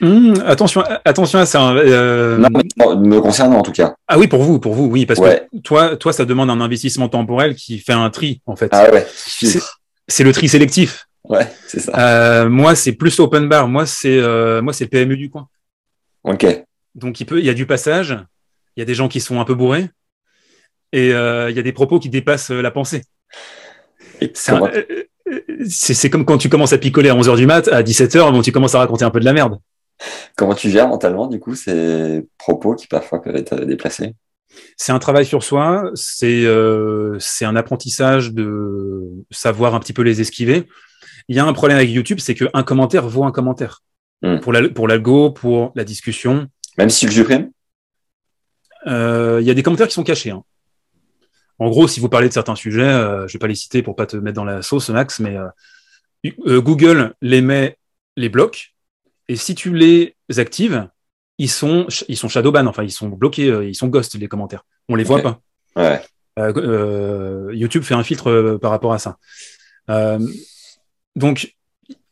Mmh, attention, attention à ça. Euh... Non, me concernant en tout cas. Ah oui, pour vous, pour vous, oui, parce que toi, toi, ça demande un investissement temporel qui fait un tri en fait. Ah ouais. C'est le tri sélectif. Ouais, c'est ça. Euh, moi, c'est plus open bar. Moi, c'est euh, moi, c'est PMU du coin. Ok. Donc il peut, il y a du passage. Il y a des gens qui sont un peu bourrés et euh, il y a des propos qui dépassent euh, la pensée. Euh, c'est comme quand tu commences à picoler à 11h du mat, à 17h, bon, tu commences à raconter un peu de la merde. Comment tu gères mentalement, du coup, ces propos qui parfois peuvent être déplacés? C'est un travail sur soi, c'est euh, un apprentissage de savoir un petit peu les esquiver. Il y a un problème avec YouTube, c'est qu'un commentaire vaut un commentaire. Hmm. Pour l'algo, pour, pour la discussion. Même si tu le supprimes? Il y a des commentaires qui sont cachés. Hein. En gros, si vous parlez de certains sujets, euh, je vais pas les citer pour pas te mettre dans la sauce, Max, mais euh, euh, Google les met, les blocs, et si tu les actives, ils sont, ils sont shadowban, enfin, ils sont bloqués, euh, ils sont ghost, les commentaires. On les voit pas. Ouais. Euh, YouTube fait un filtre par rapport à ça. donc,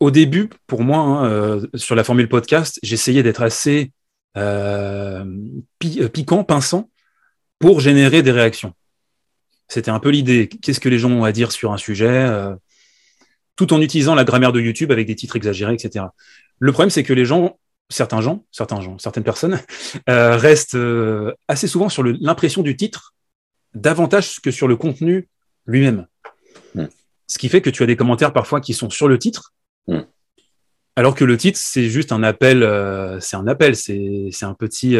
au début, pour moi, hein, sur la formule podcast, j'essayais d'être assez piquant, pinçant, pour générer des réactions. C'était un peu l'idée. Qu'est-ce que les gens ont à dire sur un sujet tout en utilisant la grammaire de YouTube avec des titres exagérés, etc. Le problème, c'est que les gens certains gens, certains gens, certaines personnes euh, restent euh, assez souvent sur l'impression du titre davantage que sur le contenu lui-même. Hmm. Ce qui fait que tu as des commentaires parfois qui sont sur le titre, hmm. alors que le titre c'est juste un appel, euh, c'est un appel, c'est un petit,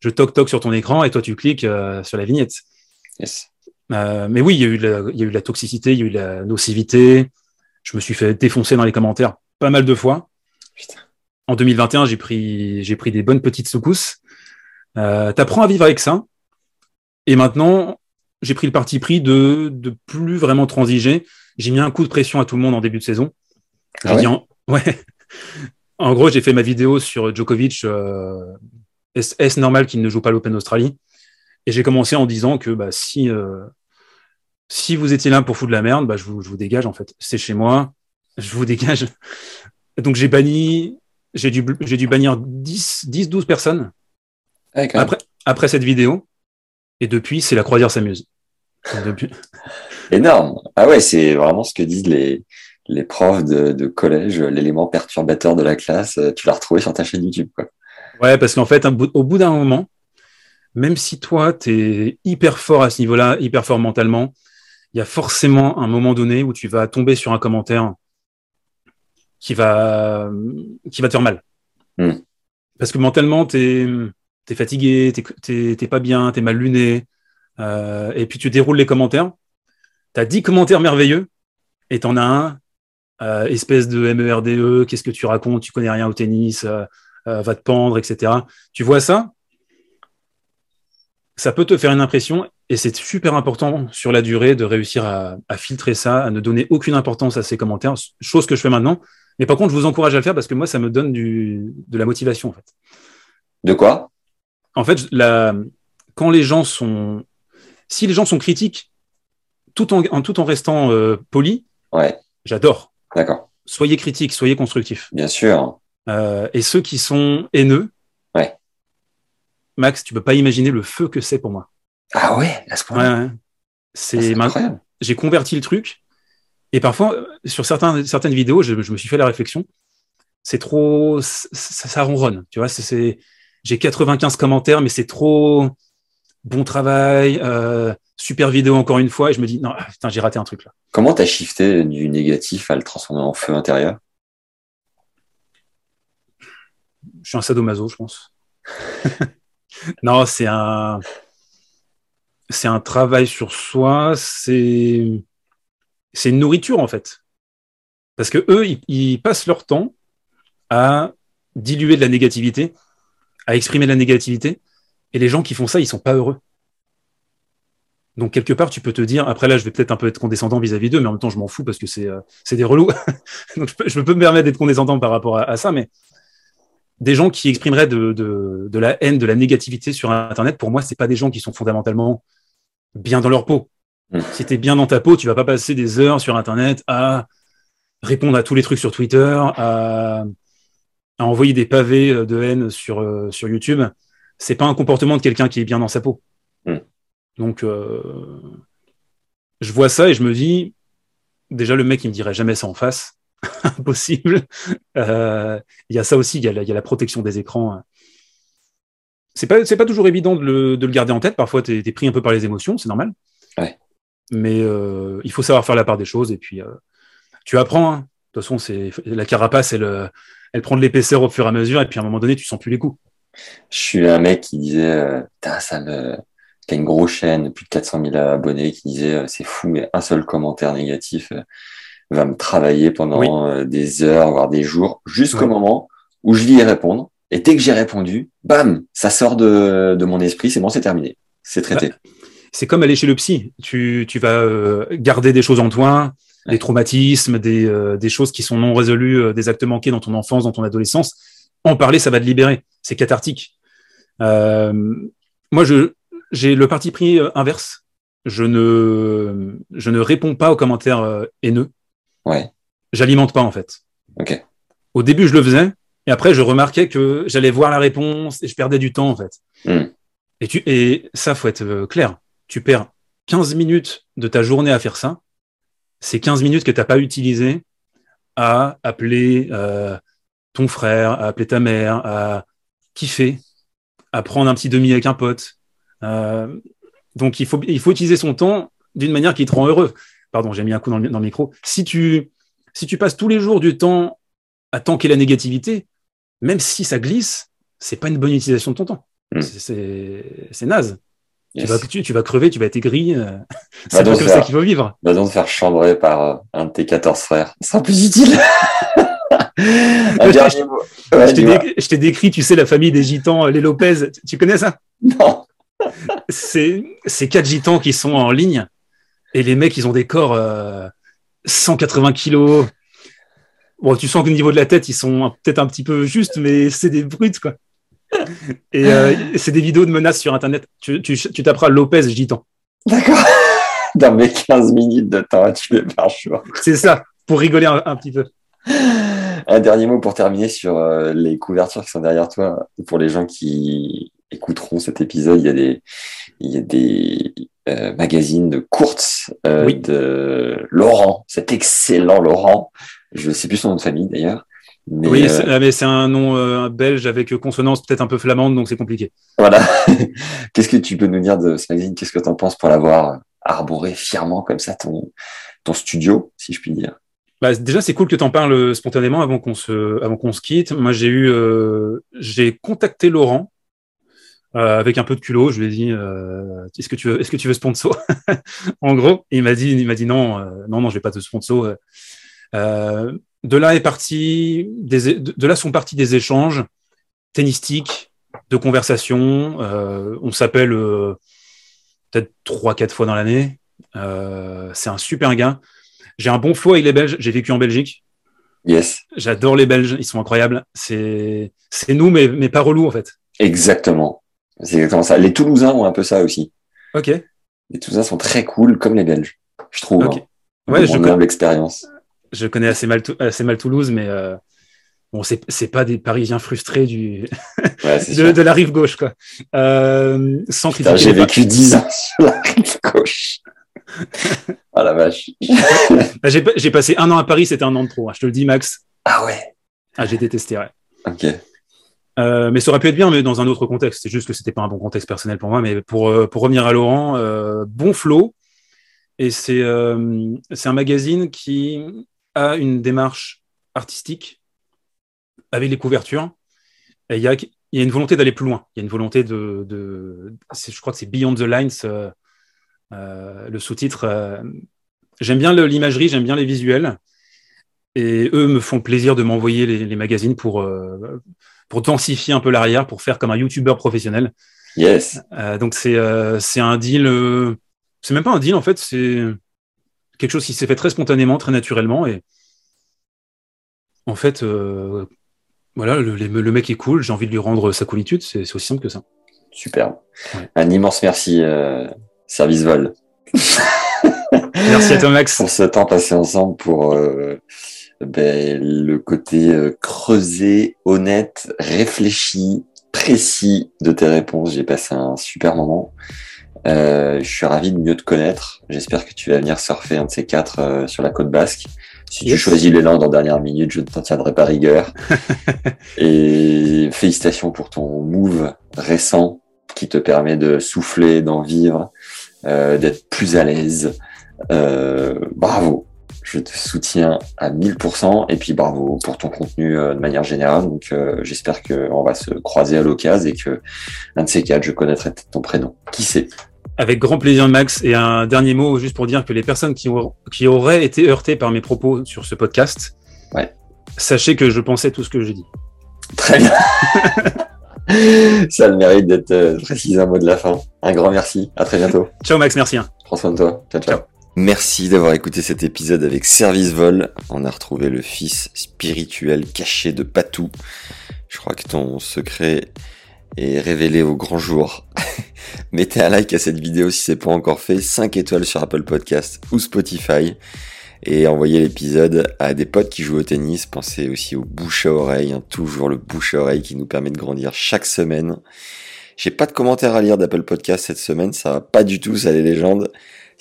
je toc toc sur ton écran et toi tu cliques sur la vignette. Mais oui, il y, a eu il y a eu la toxicité, il y a eu la nocivité. Je me suis fait défoncer dans les commentaires pas mal de fois. Putain en 2021, j'ai pris, j'ai pris des bonnes petites secousses. Euh, T'apprends à vivre avec ça. Et maintenant, j'ai pris le parti pris de, de plus vraiment transiger. J'ai mis un coup de pression à tout le monde en début de saison. Ah ouais, en... ouais. en gros, j'ai fait ma vidéo sur Djokovic. Euh, est-ce normal qu'il ne joue pas l'Open d'Australie? Et j'ai commencé en disant que bah, si, euh, si vous étiez là pour foutre de la merde, bah, je, vous, je vous dégage en fait. C'est chez moi, je vous dégage. Donc j'ai banni j'ai dû, j'ai dû bannir 10, 10, 12 personnes après, après cette vidéo. Et depuis, c'est la croisière s'amuse. Depuis... Énorme. Ah ouais, c'est vraiment ce que disent les, les profs de, de collège, l'élément perturbateur de la classe. Tu l'as retrouvé sur ta chaîne YouTube. Quoi. Ouais, parce qu'en fait, au bout d'un moment, même si toi, tu es hyper fort à ce niveau-là, hyper fort mentalement, il y a forcément un moment donné où tu vas tomber sur un commentaire qui va, qui va te faire mal. Hmm. Parce que mentalement, tu es, fatigué, tu n'es pas bien, tu es mal luné. Euh, et puis tu déroules les commentaires. Tu as 10 commentaires merveilleux et tu en as un, euh, espèce de MERDE, e, qu'est-ce que tu racontes, tu connais rien au tennis, euh, va te pendre, etc. Tu vois ça Ça peut te faire une impression et c'est super important sur la durée de réussir à, à, filtrer ça, à ne donner aucune importance à ces commentaires, chose que je fais maintenant. Mais par contre, je vous encourage à le faire parce que moi, ça me donne du, de la motivation, en fait. De quoi? En fait, la, quand les gens sont. Si les gens sont critiques, tout en, tout en restant euh, polis, ouais. j'adore. D'accord. Soyez critiques, soyez constructifs. Bien sûr. Euh, et ceux qui sont haineux. Max, tu peux pas imaginer le feu que c'est pour moi. Ah ouais, à ce point. Ouais, C'est incroyable. J'ai converti le truc et parfois, sur certains, certaines vidéos, je, me suis fait la réflexion, c'est trop, ça, ça, ronronne, tu vois, c'est, j'ai 95 commentaires, mais c'est trop bon travail, euh, super vidéo encore une fois, et je me dis, non, putain, j'ai raté un truc là. Comment t'as shifté du négatif à le transformer en feu intérieur? Je suis un sadomaso, je pense. non, c'est un, travail sur soi, c'est, une nourriture en fait. Parce que eux, ils, passent leur temps à diluer de la négativité, à exprimer de la négativité, et les gens qui font ça, ils sont pas heureux. Donc quelque part, tu peux te dire, après là, je vais peut-être un peu être condescendant vis-à-vis d'eux, mais en même temps, je m'en fous parce que c'est euh, des relous. Donc je peux, me permettre d'être condescendant par rapport à, ça, mais des gens qui exprimeraient de, de, la haine, de la négativité sur Internet, pour moi, c'est pas des gens qui sont fondamentalement bien dans leur peau. Mm. Si tu es bien dans ta peau, tu vas pas passer des heures sur Internet à répondre à tous les trucs sur Twitter, à, envoyer des pavés euh, de haine sur, euh, sur YouTube. C'est pas un comportement de quelqu'un qui est bien dans sa peau. Mm. Donc, euh, je vois ça et je me dis, déjà, le mec, il me dirait jamais ça en face. Impossible. Il y a ça aussi, il y, a la protection des écrans. C'est pas, pas toujours évident de le, de le, garder en tête. Parfois, tu es, pris un peu par les émotions, c'est normal. Ouais. Mais euh, il faut savoir faire la part des choses et puis euh, tu apprends. Hein. De toute façon, c'est la carapace, elle, euh, elle prend de l'épaisseur au fur et à mesure et puis à un moment donné, tu sens plus les coups. Je suis un mec qui disait, ça me, qui a une grosse chaîne, plus de 400 000 abonnés, qui disait, c'est fou, mais un seul commentaire négatif va me travailler pendant des heures, voire des jours, jusqu'au moment où je vais y répondre. Et dès que j'ai répondu, bam, ça sort de, de mon esprit, c'est bon, c'est terminé, c'est traité. Bah, c'est comme aller chez le psy. Tu, tu vas euh, garder des choses en toi, des traumatismes, des, euh, des, choses qui sont non résolues, euh, des actes manqués dans ton enfance, dans ton adolescence. En parler, ça va te libérer. c'est cathartique. Euh, moi, je j'ai le parti pris euh, inverse. Je ne je ne réponds pas aux commentaires euh, haineux. Ouais. J'alimente pas en fait. Ok. Au début, je le faisais, et après, je remarquais que j'allais voir la réponse et je perdais du temps en fait. Hmm. Et tu et ça, faut être euh, clair. Tu perds 15 minutes de ta journée à faire ça. C'est 15 minutes que t'as pas utilisées à appeler euh, ton frère, à appeler ta mère, à kiffer, à prendre un petit demi avec un pote. Euh, donc il faut, il faut utiliser son temps d'une manière qui te rend heureux. Pardon, j'ai mis un coup dans le, dans le micro. Si tu, si tu passes tous les jours du temps à tanker la négativité, même si ça glisse, c'est pas une bonne utilisation de ton temps. Mm. C'est- naze. Yes. Tu, vas, tu, tu vas crever, tu vas être aigri. euh, c'est pas comme ça qu'il faut vivre. Va donc faire chambrer par euh, un de tes 14 frères. Ce sera plus utile. Je-. Ouais, t'ai décrit, tu sais, la famille des gitans, euh, les Lopez. Tu- Tu connais ça? Non. C'est c'est quatre gitans qui sont en ligne et les mecs, ils ont des corps euh, 180 kilos. Bon, tu sens qu'au niveau de la tête, ils sont peut-être un petit peu justes, mais c'est des brutes, quoi. Et euh, c'est des vidéos de menaces sur Internet. Tu, tu, tu taperas Lopez gitan. D'accord. Dans mes 15 minutes de temps à tuer par jour. C'est ça, pour rigoler un, un petit peu. Un dernier mot pour terminer sur euh, les couvertures qui sont derrière toi. Pour les gens qui écouteront cet épisode, il y a des, il y a des euh, magazines de courtes euh, Oui. de Laurent, cet excellent Laurent. Je ne sais plus son nom de famille d'ailleurs. Mais oui, euh, ah, mais c'est un nom belge avec consonance peut-être un peu flamande, donc c'est compliqué. voilà. Qu'est-ce que tu peux nous dire de ce magazine? Qu'est-ce que tu en penses pour l'avoir arboré fièrement comme ça ton, ton studio, si je puis dire? Bah, déjà, c'est cool que tu en parles spontanément avant qu'on se, avant qu'on se quitte. Moi, j'ai eu, euh, j'ai contacté Laurent euh, avec un peu de culot. Je lui ai dit, euh, est-ce que tu veux, est-ce que tu veux sponsor? En gros, il m'a dit, il m'a dit non, euh, non, non, je vais pas te sponsor. euh. De là est parti, des, de, là sont partis des échanges tennistiques, de conversations. Euh, on s'appelle euh, peut-être trois, quatre fois dans l'année. Euh, c'est un super gars. J'ai un bon flow avec les Belges. J'ai vécu en Belgique. Yes, J'adore les Belges. Ils sont incroyables. C'est, c'est nous, mais, mais pas relou, en fait. exactement. C'est exactement ça. Les Toulousains ont un peu ça aussi. Ok. Les Toulousains sont très cool, comme les Belges, je trouve. Ok. hein. Ouais, je connais, humble expérience. je connais assez mal, Tou- assez mal Toulouse, mais euh, bon, c'est, pas des Parisiens frustrés du, Ouais, de, la rive gauche, quoi. Euh, sans J'ai vécu 10 ans sur la rive gauche. ah la vache. Bah, J'ai, j'ai passé un an à Paris, c'était un an de trop. hein. Je te le dis, Max. Ah ouais. Ah, j'ai détesté, ouais. Ok. Euh, mais ça aurait pu être bien, mais dans un autre contexte. C'est juste que c'était pas un bon contexte personnel pour moi. Mais pour, euh, pour revenir à Laurent, euh, bon flow. Et c'est euh, c'est un magazine qui a une démarche artistique avec les couvertures. Et il y a, y a une volonté d'aller plus loin. Il y a une volonté de. de je crois que c'est Beyond the Lines, le sous-titre. j'aime bien l'imagerie, j'aime bien les visuels. Et eux me font plaisir de m'envoyer les, magazines pour, pour densifier un peu l'arrière, pour faire comme un YouTuber professionnel. Yes. Euh, donc c'est euh, c'est un deal. euh, c'est même pas un deal en fait, c'est quelque chose qui s'est fait très spontanément, très naturellement. Et en fait, voilà, le, mec est cool. J'ai envie de lui rendre sa coolitude. C'est aussi simple que ça. Ouais. Un immense merci, Service Vol, Merci à toi Max. pour ce temps passé ensemble, pour ben, le côté euh, creusé, honnête, réfléchi, précis de tes réponses. J'ai passé un super moment. Euh, je suis ravi de mieux te connaître. J'espère que tu vas venir surfer un de ces quatre euh, sur la côte basque. Si tu choisis les Landes en dernière minute, je ne t'en tiendrai pas rigueur. Et félicitations pour ton move récent qui te permet de souffler, d'en vivre, euh, d'être plus à l'aise. Bravo. Je te soutiens à 1000% et puis bravo pour ton contenu euh, de manière générale. Donc euh, j'espère qu'on va se croiser à l'occasion et que un de ces quatre, je connaîtrai peut-être ton prénom. Qui sait? Avec grand plaisir Max. Et un dernier mot juste pour dire que les personnes qui, aur- qui auraient été heurtées par mes propos sur ce podcast, Ouais. sachez que je pensais tout ce que j'ai dit. Très bien. Ça a le mérite d'être euh, précisé un mot de la fin. Un grand merci. À très bientôt. Ciao Max, merci. hein. Prends soin de toi. Ciao, ciao. Ciao. Merci d'avoir écouté cet épisode avec Service Vol. On a retrouvé le fils spirituel caché de Patou. Je crois que ton secret est révélé au grand jour. Mettez un like à cette vidéo si c'est pas encore fait, 5 étoiles sur Apple Podcast ou Spotify et envoyez l'épisode à des potes qui jouent au tennis. Pensez aussi au bouche à oreille, hein, toujours le bouche à oreille qui nous permet de grandir chaque semaine. J'ai pas de commentaires à lire d'Apple Podcast cette semaine, ça va pas du tout, ça les légendes.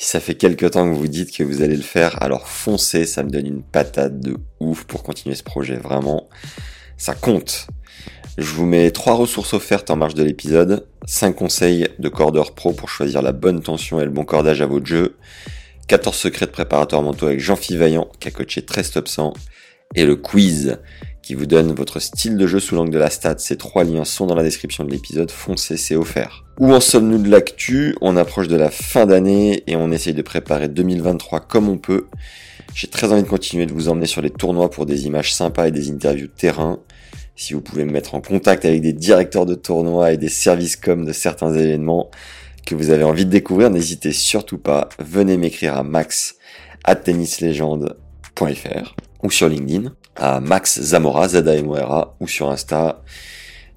Si ça fait quelques temps que vous dites que vous allez le faire, alors foncez, ça me donne une patate de ouf pour continuer ce projet, vraiment. Ça compte. Je vous mets trois ressources offertes en marge de l'épisode, 5 conseils de cordeur pro pour choisir la bonne tension et le bon cordage à votre jeu, 14 secrets de préparateur mentaux avec Jean-Philippe Vaillant qui a coaché 13 top 100 et le quiz qui vous donne votre style de jeu sous l'angle de la stat. Ces trois liens sont dans la description de l'épisode, foncez, c'est offert. Où en sommes-nous de l'actu? On approche de la fin d'année et on essaye de préparer 2023 comme on peut. J'ai très envie de continuer de vous emmener sur les tournois pour des images sympas et des interviews de terrain. Si vous pouvez me mettre en contact avec des directeurs de tournois et des services com de certains événements que vous avez envie de découvrir, n'hésitez surtout pas. Venez m'écrire à max at tennislegende.fr ou sur LinkedIn Max Zamora, z a m o r a ou sur Insta,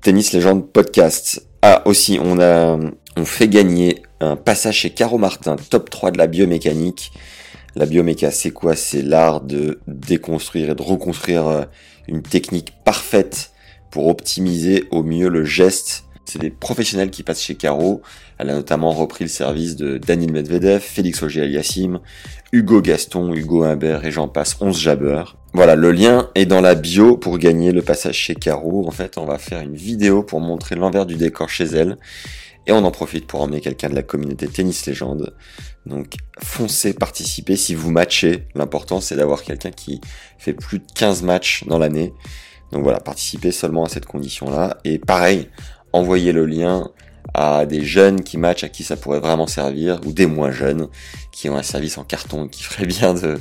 Tennis Légende Podcast. Ah, aussi, on a, on fait gagner un passage chez Caro Martin, top 3 de la biomécanique. La bioméca, c'est quoi? C'est l'art de déconstruire et de reconstruire euh, une technique parfaite pour optimiser au mieux le geste. C'est des professionnels qui passent chez Caro. Elle a notamment repris le service de Daniel Medvedev, Félix Auger-Aliassime, Hugo Gaston, Hugo Humbert et j'en passe 11 jabbeurs. Voilà, le lien est dans la bio pour gagner le passage chez Caro. En fait, on va faire une vidéo pour montrer l'envers du décor chez elle. Et on en profite pour emmener quelqu'un de la communauté Tennis Légende. Donc foncez, participez si vous matchez. L'important c'est d'avoir quelqu'un qui fait plus de 15 matchs dans l'année. Donc voilà, participez seulement à cette condition-là. Et pareil, envoyez le lien à des jeunes qui matchent à qui ça pourrait vraiment servir, ou des moins jeunes qui ont un service en carton qui ferait bien de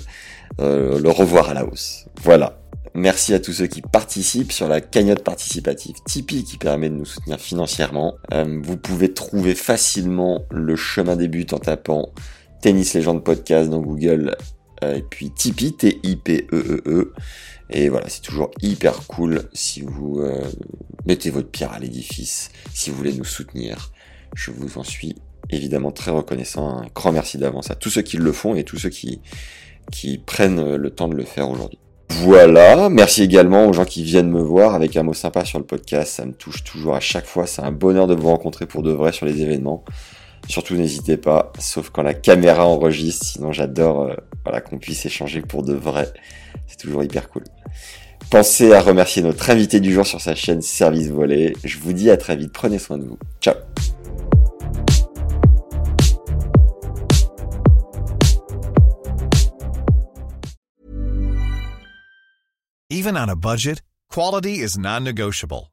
euh, le revoir à la hausse. Voilà. Merci à tous ceux qui participent sur la cagnotte participative Tipeee qui permet de nous soutenir financièrement. Euh, vous pouvez trouver facilement le chemin des buts en tapant Tennis Légende Podcast dans Google euh, et puis Tipeee, T-I-P-E-E-E. -E -E. Et voilà, c'est toujours hyper cool si vous euh, mettez votre pierre à l'édifice, si vous voulez nous soutenir. Je vous en suis évidemment très reconnaissant. Un grand merci d'avance à tous ceux qui le font et tous ceux qui, qui prennent le temps de le faire aujourd'hui. Voilà, merci également aux gens qui viennent me voir avec un mot sympa sur le podcast, ça me touche toujours à chaque fois, c'est un bonheur de vous rencontrer pour de vrai sur les événements. Surtout n'hésitez pas, sauf quand la caméra enregistre, sinon j'adore euh, voilà, qu'on puisse échanger pour de vrai, c'est toujours hyper cool. Pensez à remercier notre invité du jour sur sa chaîne Service Volé. Je vous dis à très vite, prenez soin de vous. Ciao Even on a budget, quality is non-negotiable.